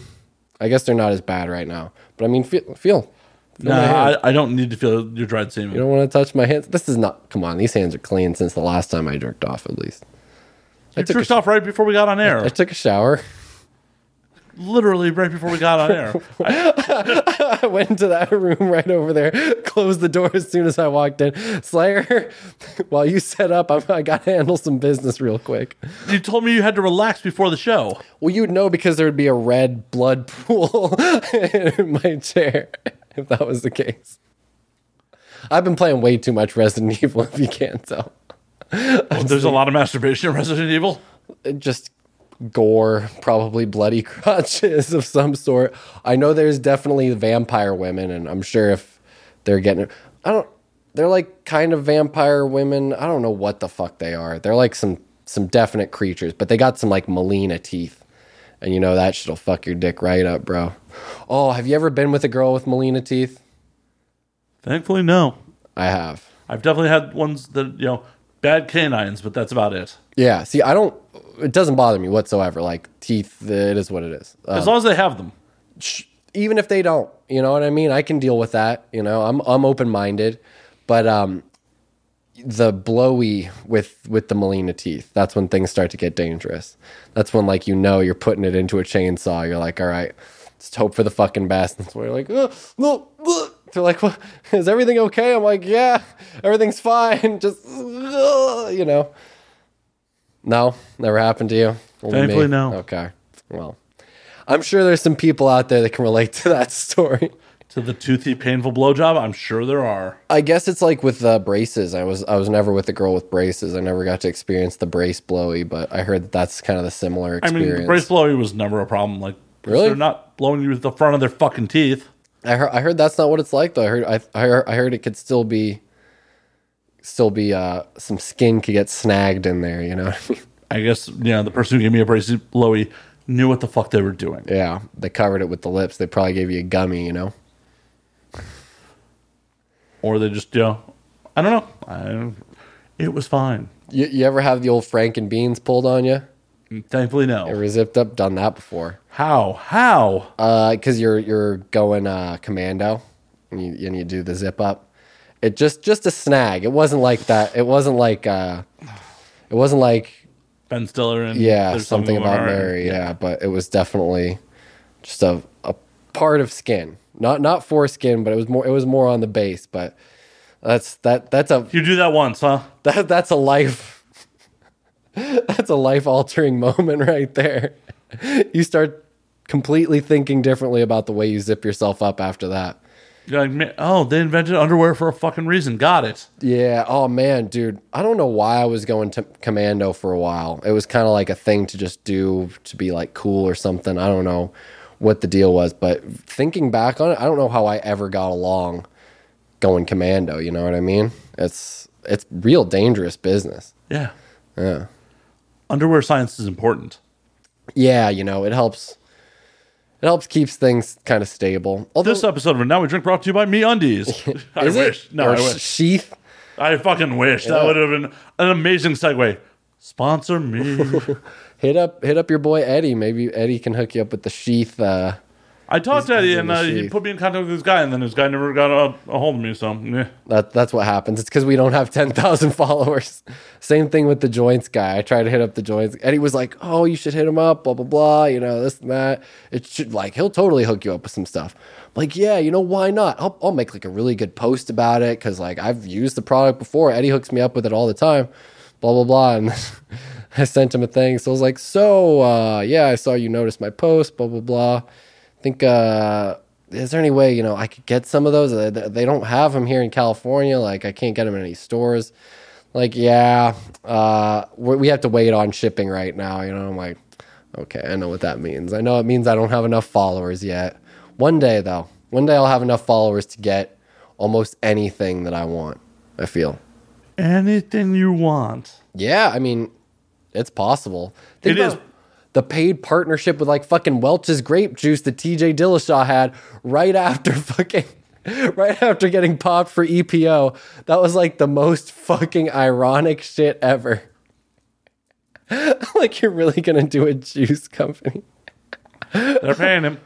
I guess they're not as bad right now, but I mean, feel feel. No, my. I, I don't need to feel your dried semen. you don't want to touch my hands. This is not. Come on, these hands are clean since the last time I jerked off. At least you took a jerked off right before we got on air. I took a shower. Literally right before we got on air. I, (laughs) I went into that room right over there, (laughs) closed the door as soon as I walked in. Slayer, (laughs) while you set up, I'm, I got to handle some business real quick. you told me you had to relax before the show. Well, you'd know because there would be a red blood pool in my chair if that was the case. I've been playing way too much Resident Evil, if you can't tell. There's a lot of masturbation in Resident Evil. just gore, probably bloody (laughs) crotches of some sort. I know there's definitely vampire women, and I'm sure if they're getting, I don't, they're like kind of vampire women. I don't know what the fuck they are. They're like some some definite creatures, but they got some like Melina teeth, and you know that shit'll fuck your dick right up, bro. Oh, have you ever been with a girl with Melina teeth? Thankfully, no. I have. I've definitely had ones that you know bad canines, but that's about it. Yeah. See, I don't. It doesn't bother me whatsoever. Like teeth, it is what it is. Uh, As long as they have them. even if they don't, you know what I mean? I can deal with that. You know, I'm I'm open minded, but um, the blowy with with the Molina teeth, that's when things start to get dangerous. That's when like you know you're putting it into a chainsaw. You're like, all right, just hope for the fucking best. That's where you're like, oh, no. uh." They're like, what? (laughs) is everything okay? I'm like, yeah, everything's fine. (laughs) Just you know. No, never happened to you. Only me? Thankfully, no. Okay, well. I'm sure there's some people out there that can relate to that (laughs) story. To the toothy, painful blowjob, I'm sure there are. I guess it's like with uh, braces. I was I was never with a girl with braces. I never got to experience the brace blowy, but I heard that that's kind of the similar I experience. mean, the brace blowing was never a problem. Like, Really? they're not blowing you with the front of their fucking teeth. I heard I heard that's not what it's like though. I heard I I heard, I heard it could still be still be uh some skin could get snagged in there, you know. (laughs) I guess you know the person who gave me a brace blowy knew what the fuck they were doing. yeah, they covered it with the lips. They probably gave you a gummy, you know. or they just you know I don't know. I, it was fine. You, you ever have the old Frank and beans pulled on you? Thankfully, no. Ever zipped up? Done that before. How? How? Uh, because you're you're going uh commando, and you and you do the zip up. It just just a snag. It wasn't like that. It wasn't like uh, it wasn't like Ben Stiller and yeah There's something about. Mary. Yeah. but it was definitely just a a part of skin, not not foreskin, but it was more it was more on the base. But that's that that's a You do that once, huh? that that's a life (laughs) that's a life altering moment right there. (laughs) You start completely thinking differently about the way you zip yourself up after that. You're like, oh, they invented underwear for a fucking reason. Got it. Yeah. Oh man, dude. I don't know why I was going to commando for a while. It was kind of like a thing to just do to be like cool or something. I don't know what the deal was, but thinking back on it, I don't know how I ever got along going commando. You know what I mean? It's it's real dangerous business. Yeah. Yeah. Underwear science is important. Yeah, you know, it helps. It helps keeps things kind of stable. Although, This episode of Now We Drink brought to you by MeUndies. (laughs) I is wish. it? No, or I wish. sheath? I fucking wish. That would have been an amazing segue. Sponsor me. (laughs) Hit up, hit up your boy Eddie. Maybe Eddie can hook you up with the sheath. Uh, I talked to Eddie and uh, he put me in contact with this guy, and then this guy never got a, a hold of me. So, yeah. That that's what happens. It's because we don't have (laughs) ten thousand followers. Same thing with the joints guy. I tried to hit up the joints. Eddie was like, "Oh, you should hit him up." Blah blah blah. You know this and that. It should like he'll totally hook you up with some stuff. I'm like, yeah, you know why not? I'll I'll make like a really good post about it because like I've used the product before. Eddie hooks me up with it all the time. Blah blah blah. And (laughs) I sent him a thing. So I was like, so uh, yeah, I saw you notice my post. Blah blah blah. Think uh is there any way you know I could get some of those? They don't have them here in California. Like I can't get them in any stores. Like yeah, uh, we we have to wait on shipping right now. You know, I'm like, okay, I know what that means. I know it means I don't have enough followers yet. One day though, one day I'll have enough followers to get almost anything that I want. I feel. Anything you want. Yeah, I mean, it's possible. Think It is. The paid partnership with like fucking Welch's grape juice that TJ Dillashaw had right after (laughs) fucking right after getting popped for EPO. That was like the most fucking ironic shit ever. (laughs) like you're really gonna do a juice company? They're paying him.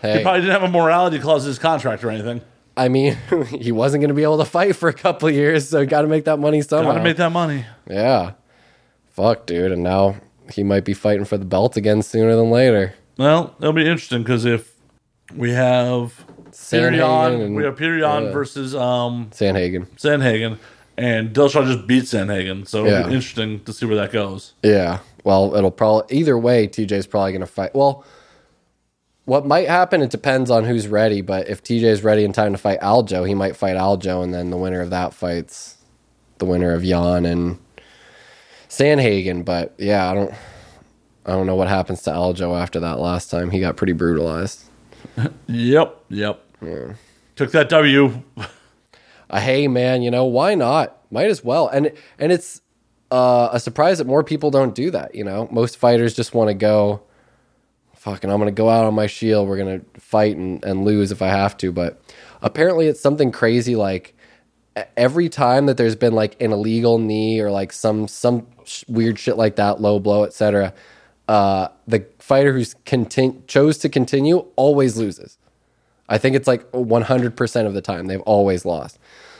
He probably didn't have a morality clause in his contract or anything. I mean, (laughs) he wasn't gonna be able to fight for a couple of years, so he got to make that money somehow. Gotta make that money. Yeah. Fuck, dude. And now he might be fighting for the belt again sooner than later. Well, it'll be interesting because if we have Sandhagen Yan, we have Yan yeah. versus um Sandhagen. Sandhagen, and Dillashaw just beat Sandhagen, so it'll be interesting to see where that goes. Yeah. Well, it'll probably either way. TJ's probably going to fight. Well, what might happen? It depends on who's ready. But if TJ's ready in time to fight Aljo, he might fight Aljo, and then the winner of that fights the winner of Yan and Sandhagen. But yeah, I don't. I don't know what happens to Aljo after that last time. He got pretty brutalized. (laughs) Yep, yep. Took that W. uh, hey man, you know why not? Might as well. And and it's uh, a surprise that more people don't do that. You know, most fighters just want to go. Fucking, I'm gonna go out on my shield. We're gonna fight and, and lose if I have to. But apparently, it's something crazy. Like every time that there's been like an illegal knee or like some some weird shit like that, low blow, etc. Uh, the fighter who's contin- chose to continue always loses. I think it's like 100% of the time they've always lost.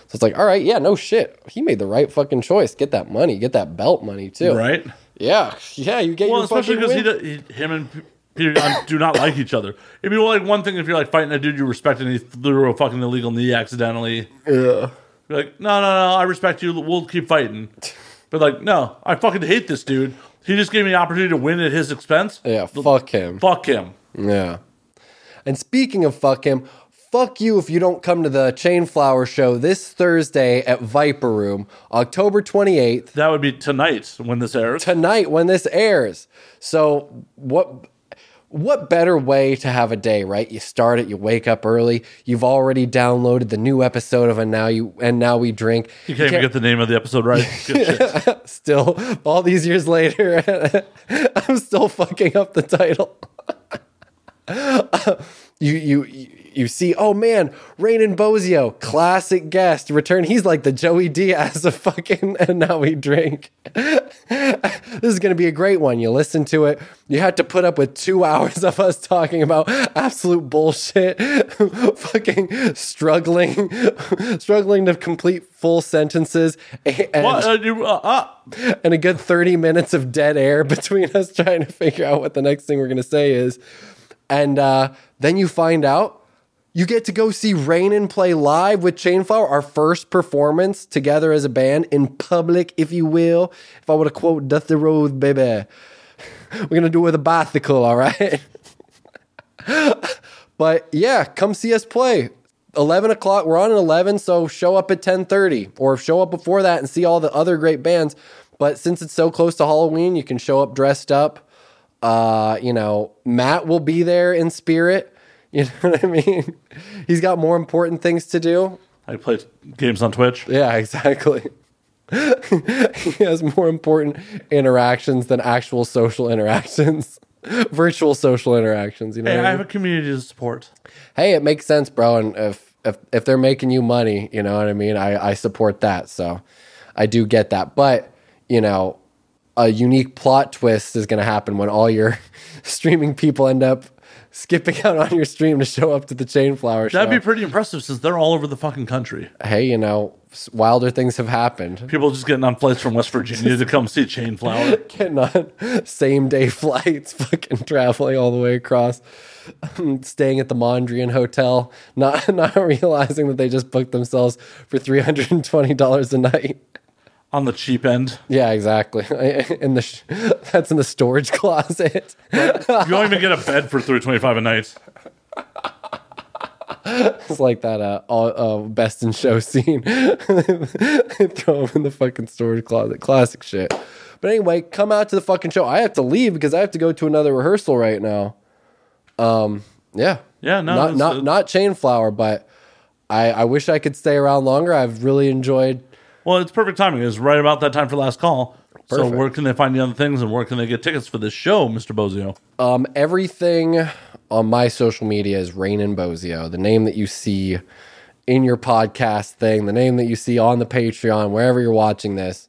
So it's like, all right, yeah, no shit. He made the right fucking choice. Get that money, get that belt money too. Right? Yeah, yeah, you get Well, your especially because he, do- he, him and Peter Yan do not like each other. It'd be like one thing if you're like fighting a dude you respect and he threw a fucking illegal knee accidentally. Yeah. You're like, no, no, no, I respect you. We'll keep fighting. But like, no, I fucking hate this dude. He just gave me the opportunity to win at his expense. Yeah, fuck him. Fuck him. Yeah. And speaking of fuck him, fuck you if you don't come to the Chain Flower show this Thursday at Viper Room, October 28th. That would be tonight when this airs. tonight when this airs. So what what better way to have a day, right? You start it, you wake up early, you've already downloaded the new episode of and now you and now we drink. You can't even get the name of the episode right. (laughs) Good shit. still all these years later (laughs) I'm still fucking up the title. (laughs) you you you see, oh man, Raanen Bozzio, classic guest, return. He's like the Joey Diaz of fucking (laughs) and now we drink. (laughs) this is gonna be a great one. You listen to it, you had to put up with two (laughs) hours of us talking about absolute bullshit, fucking struggling, struggling to complete full sentences and? Uh, you, uh, uh, and a good 30 minutes of dead air between us trying to figure out what the next thing we're going to say is. And uh, then you find out you get to go see Raanen play live with Chainflower, our first performance together as a band in public, if you will. If I were to quote Dusty Road, baby, (laughs) we're to do it with a bicycle, all right? (laughs) but yeah, come see us play. 11 o'clock we're on at 11 so show up at 10.30 or show up before that and see all the other great bands but since it's so close to halloween you can show up dressed up uh, you know matt will be there in spirit you know what i mean he's got more important things to do I play games on Twitch. yeah (laughs) exactly he has more important interactions than actual social interactions (laughs) virtual social interactions you know Hey, I I have a community to support. hey, it makes sense, bro. And if if if they're making you money, you know what I mean. I I support that. So I do get that. But you know, a unique plot twist is going to happen when all your (laughs) streaming people end up skipping out on your stream to show up to the Chain Flower show. That'd be pretty impressive since they're all over the fucking country. hey, you know, wilder things have happened. People just getting on flights from West Virginia to come see Chain Flower. (laughs) Getting on same day flights, (laughs) fucking traveling all the way across, (laughs) staying at the Mondrian Hotel, not not realizing that they just booked themselves for three hundred and twenty dollars a night. On the cheap end. Yeah, exactly. (laughs) In the sh- (laughs) that's in the storage closet. You don't even get a bed for three twenty five a night. It's like that uh, all, uh best in show scene. (laughs) Throw them in the fucking storage closet. Classic shit. But anyway, come out to the fucking show. I have to leave because I have to go to another rehearsal right now. Um, yeah, Yeah, no, not not not chain flower, but I I wish I could stay around longer. I've really enjoyed. Well, it's perfect timing. It's right about that time for last call. So where can they find the other things and where can they get tickets for this show, Mr. Bozzio? Um, everything on my social media is Raanen Bozzio. The name that you see in your podcast thing, the name that you see on the Patreon, wherever you're watching this.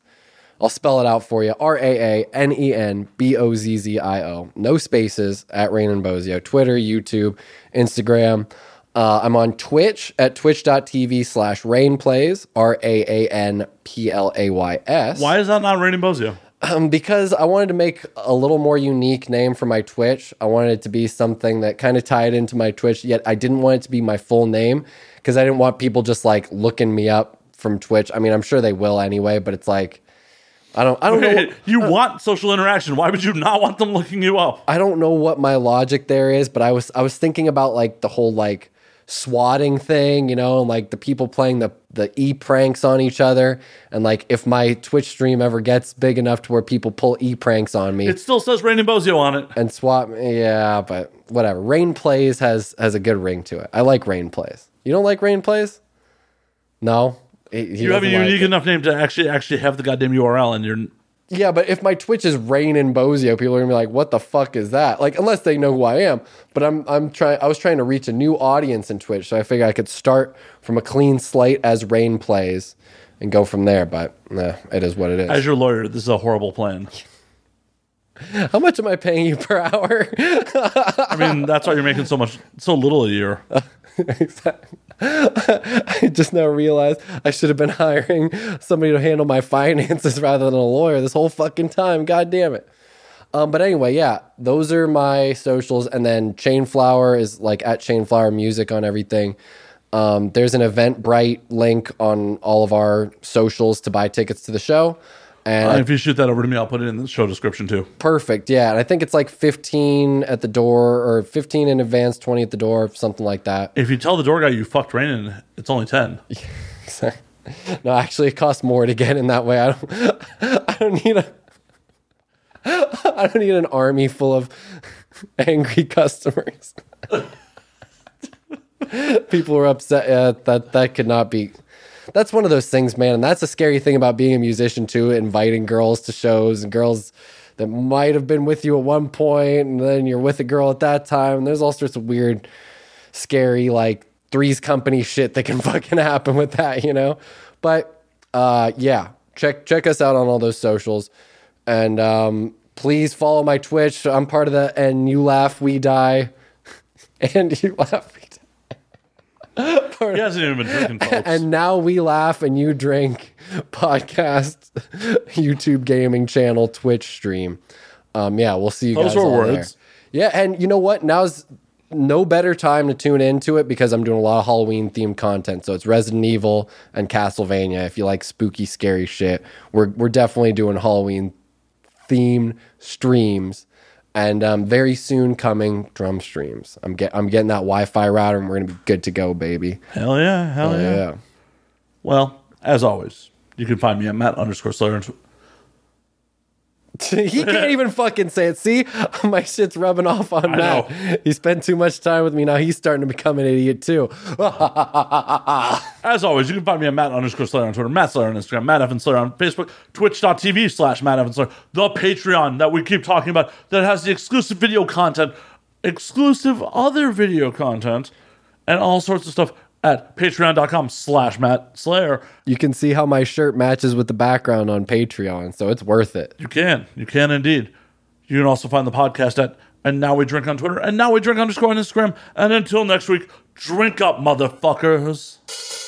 I'll spell it out for you. R A A N E N B O Z Z I O. No spaces at Raanen Bozzio. Twitter, YouTube, Instagram. Uh, I'm on Twitch at twitch.tv slash rainplays, R A A N P L A Y S. Why is that not Raanen Bozzio? Um, because I wanted to make a little more unique name for my Twitch. I wanted it to be something that kind of tied into my Twitch, yet I didn't want it to be my full name because I didn't want people just like looking me up from Twitch. I mean, I'm sure they will anyway, but it's like I don't I don't know you want social interaction. Why would you not want them looking you up? I don't know what my logic there is, but I was I was thinking about like the whole like swatting thing, you know, and like the people playing the the e pranks on each other, and like if my Twitch stream ever gets big enough to where people pull e pranks on me It still says Raanen Bozzio on it. and swat, me, yeah, but whatever. Rain plays has has a good ring to it. I like Rain plays. You don't like Rain plays? No. You have a doesn't like unique enough name to actually actually have the goddamn URL, and you're Yeah, but if my Twitch is Raanen Bozzio, people are gonna be like, "What the fuck is that?" Like, unless they know who I am. But I'm I'm trying. I was trying to reach a new audience in Twitch, so I figured I could start from a clean slate as Rain plays, and go from there. But nah, it is what it is. as your lawyer. This is a horrible plan. (laughs) How much am I paying you per hour? I mean, that's why you're making so much, so little a year. (laughs) (laughs) I just now realized I should have been (laughs) hiring somebody to handle my finances (laughs) rather than a lawyer this whole fucking time. God damn it. Um, but anyway, yeah, those are my socials. And then Chainflower is like at Chainflower Music on everything. Um, there's an Eventbrite link on all of our socials to buy tickets to the show. And And if you shoot that over to me, I'll put it in the show description too. perfect, yeah. And I think it's like 15 at the door or 15 in advance, 20 at the door, something like that. If you tell the door guy you fucked Rain, and it's only ten. (laughs) no, actually, it costs more to get in that way. I don't. (laughs) I don't need a. (laughs) I don't need an army full of angry customers. People are upset. Yeah, that that could not be. That's one of those things, man. And that's a scary thing about being a musician too. Inviting girls to shows and girls that might have been with you at one point, and then you're with a girl at that time. And there's all sorts of weird scary like threes company shit that can (laughs) fucking happen with that, you know. But uh, yeah, check check us out on all those socials, and um, please follow my Twitch. I'm part of the and you laugh we die, (laughs) and you laugh. He hasn't even been drinking, (laughs) folks. And now we laugh and you drink podcast, (laughs) YouTube gaming channel, Twitch stream. Um, yeah, we'll see you Those guys were all words. there. Yeah, and you know what? Now's no better time to tune into it because I'm doing a lot of Halloween themed content. So it's Resident Evil and Castlevania. If you like spooky, scary shit, we're we're definitely doing Halloween themed streams. And um, very soon coming drum streams. I'm get I'm getting that Wi-Fi router, and we're gonna be good to go, baby. hell yeah, hell Oh, yeah. yeah. Well, as always, you can find me at Matt underscore Slayer. (laughs) he can't even fucking say it. See, (laughs) my shit's rubbing off on I Matt. know. He spent too much time with me. Now he's starting to become an idiot too. (laughs) As always, you can find me at Matt underscore Slayer on Twitter, Matt Slayer on Instagram, Matt Evans Slayer on Facebook, twitch.tv slash Matt Evans Slayer, the Patreon that we keep talking about that has the exclusive video content, exclusive other video content, and all sorts of stuff at patreon.com slash Matt Slayer. You can see how my shirt matches with the background on Patreon, so it's worth it. You can. You can indeed. You can also find the podcast at And Now We Drink on Twitter, and Now We Drink underscore on Instagram. And until next week, drink up, motherfuckers.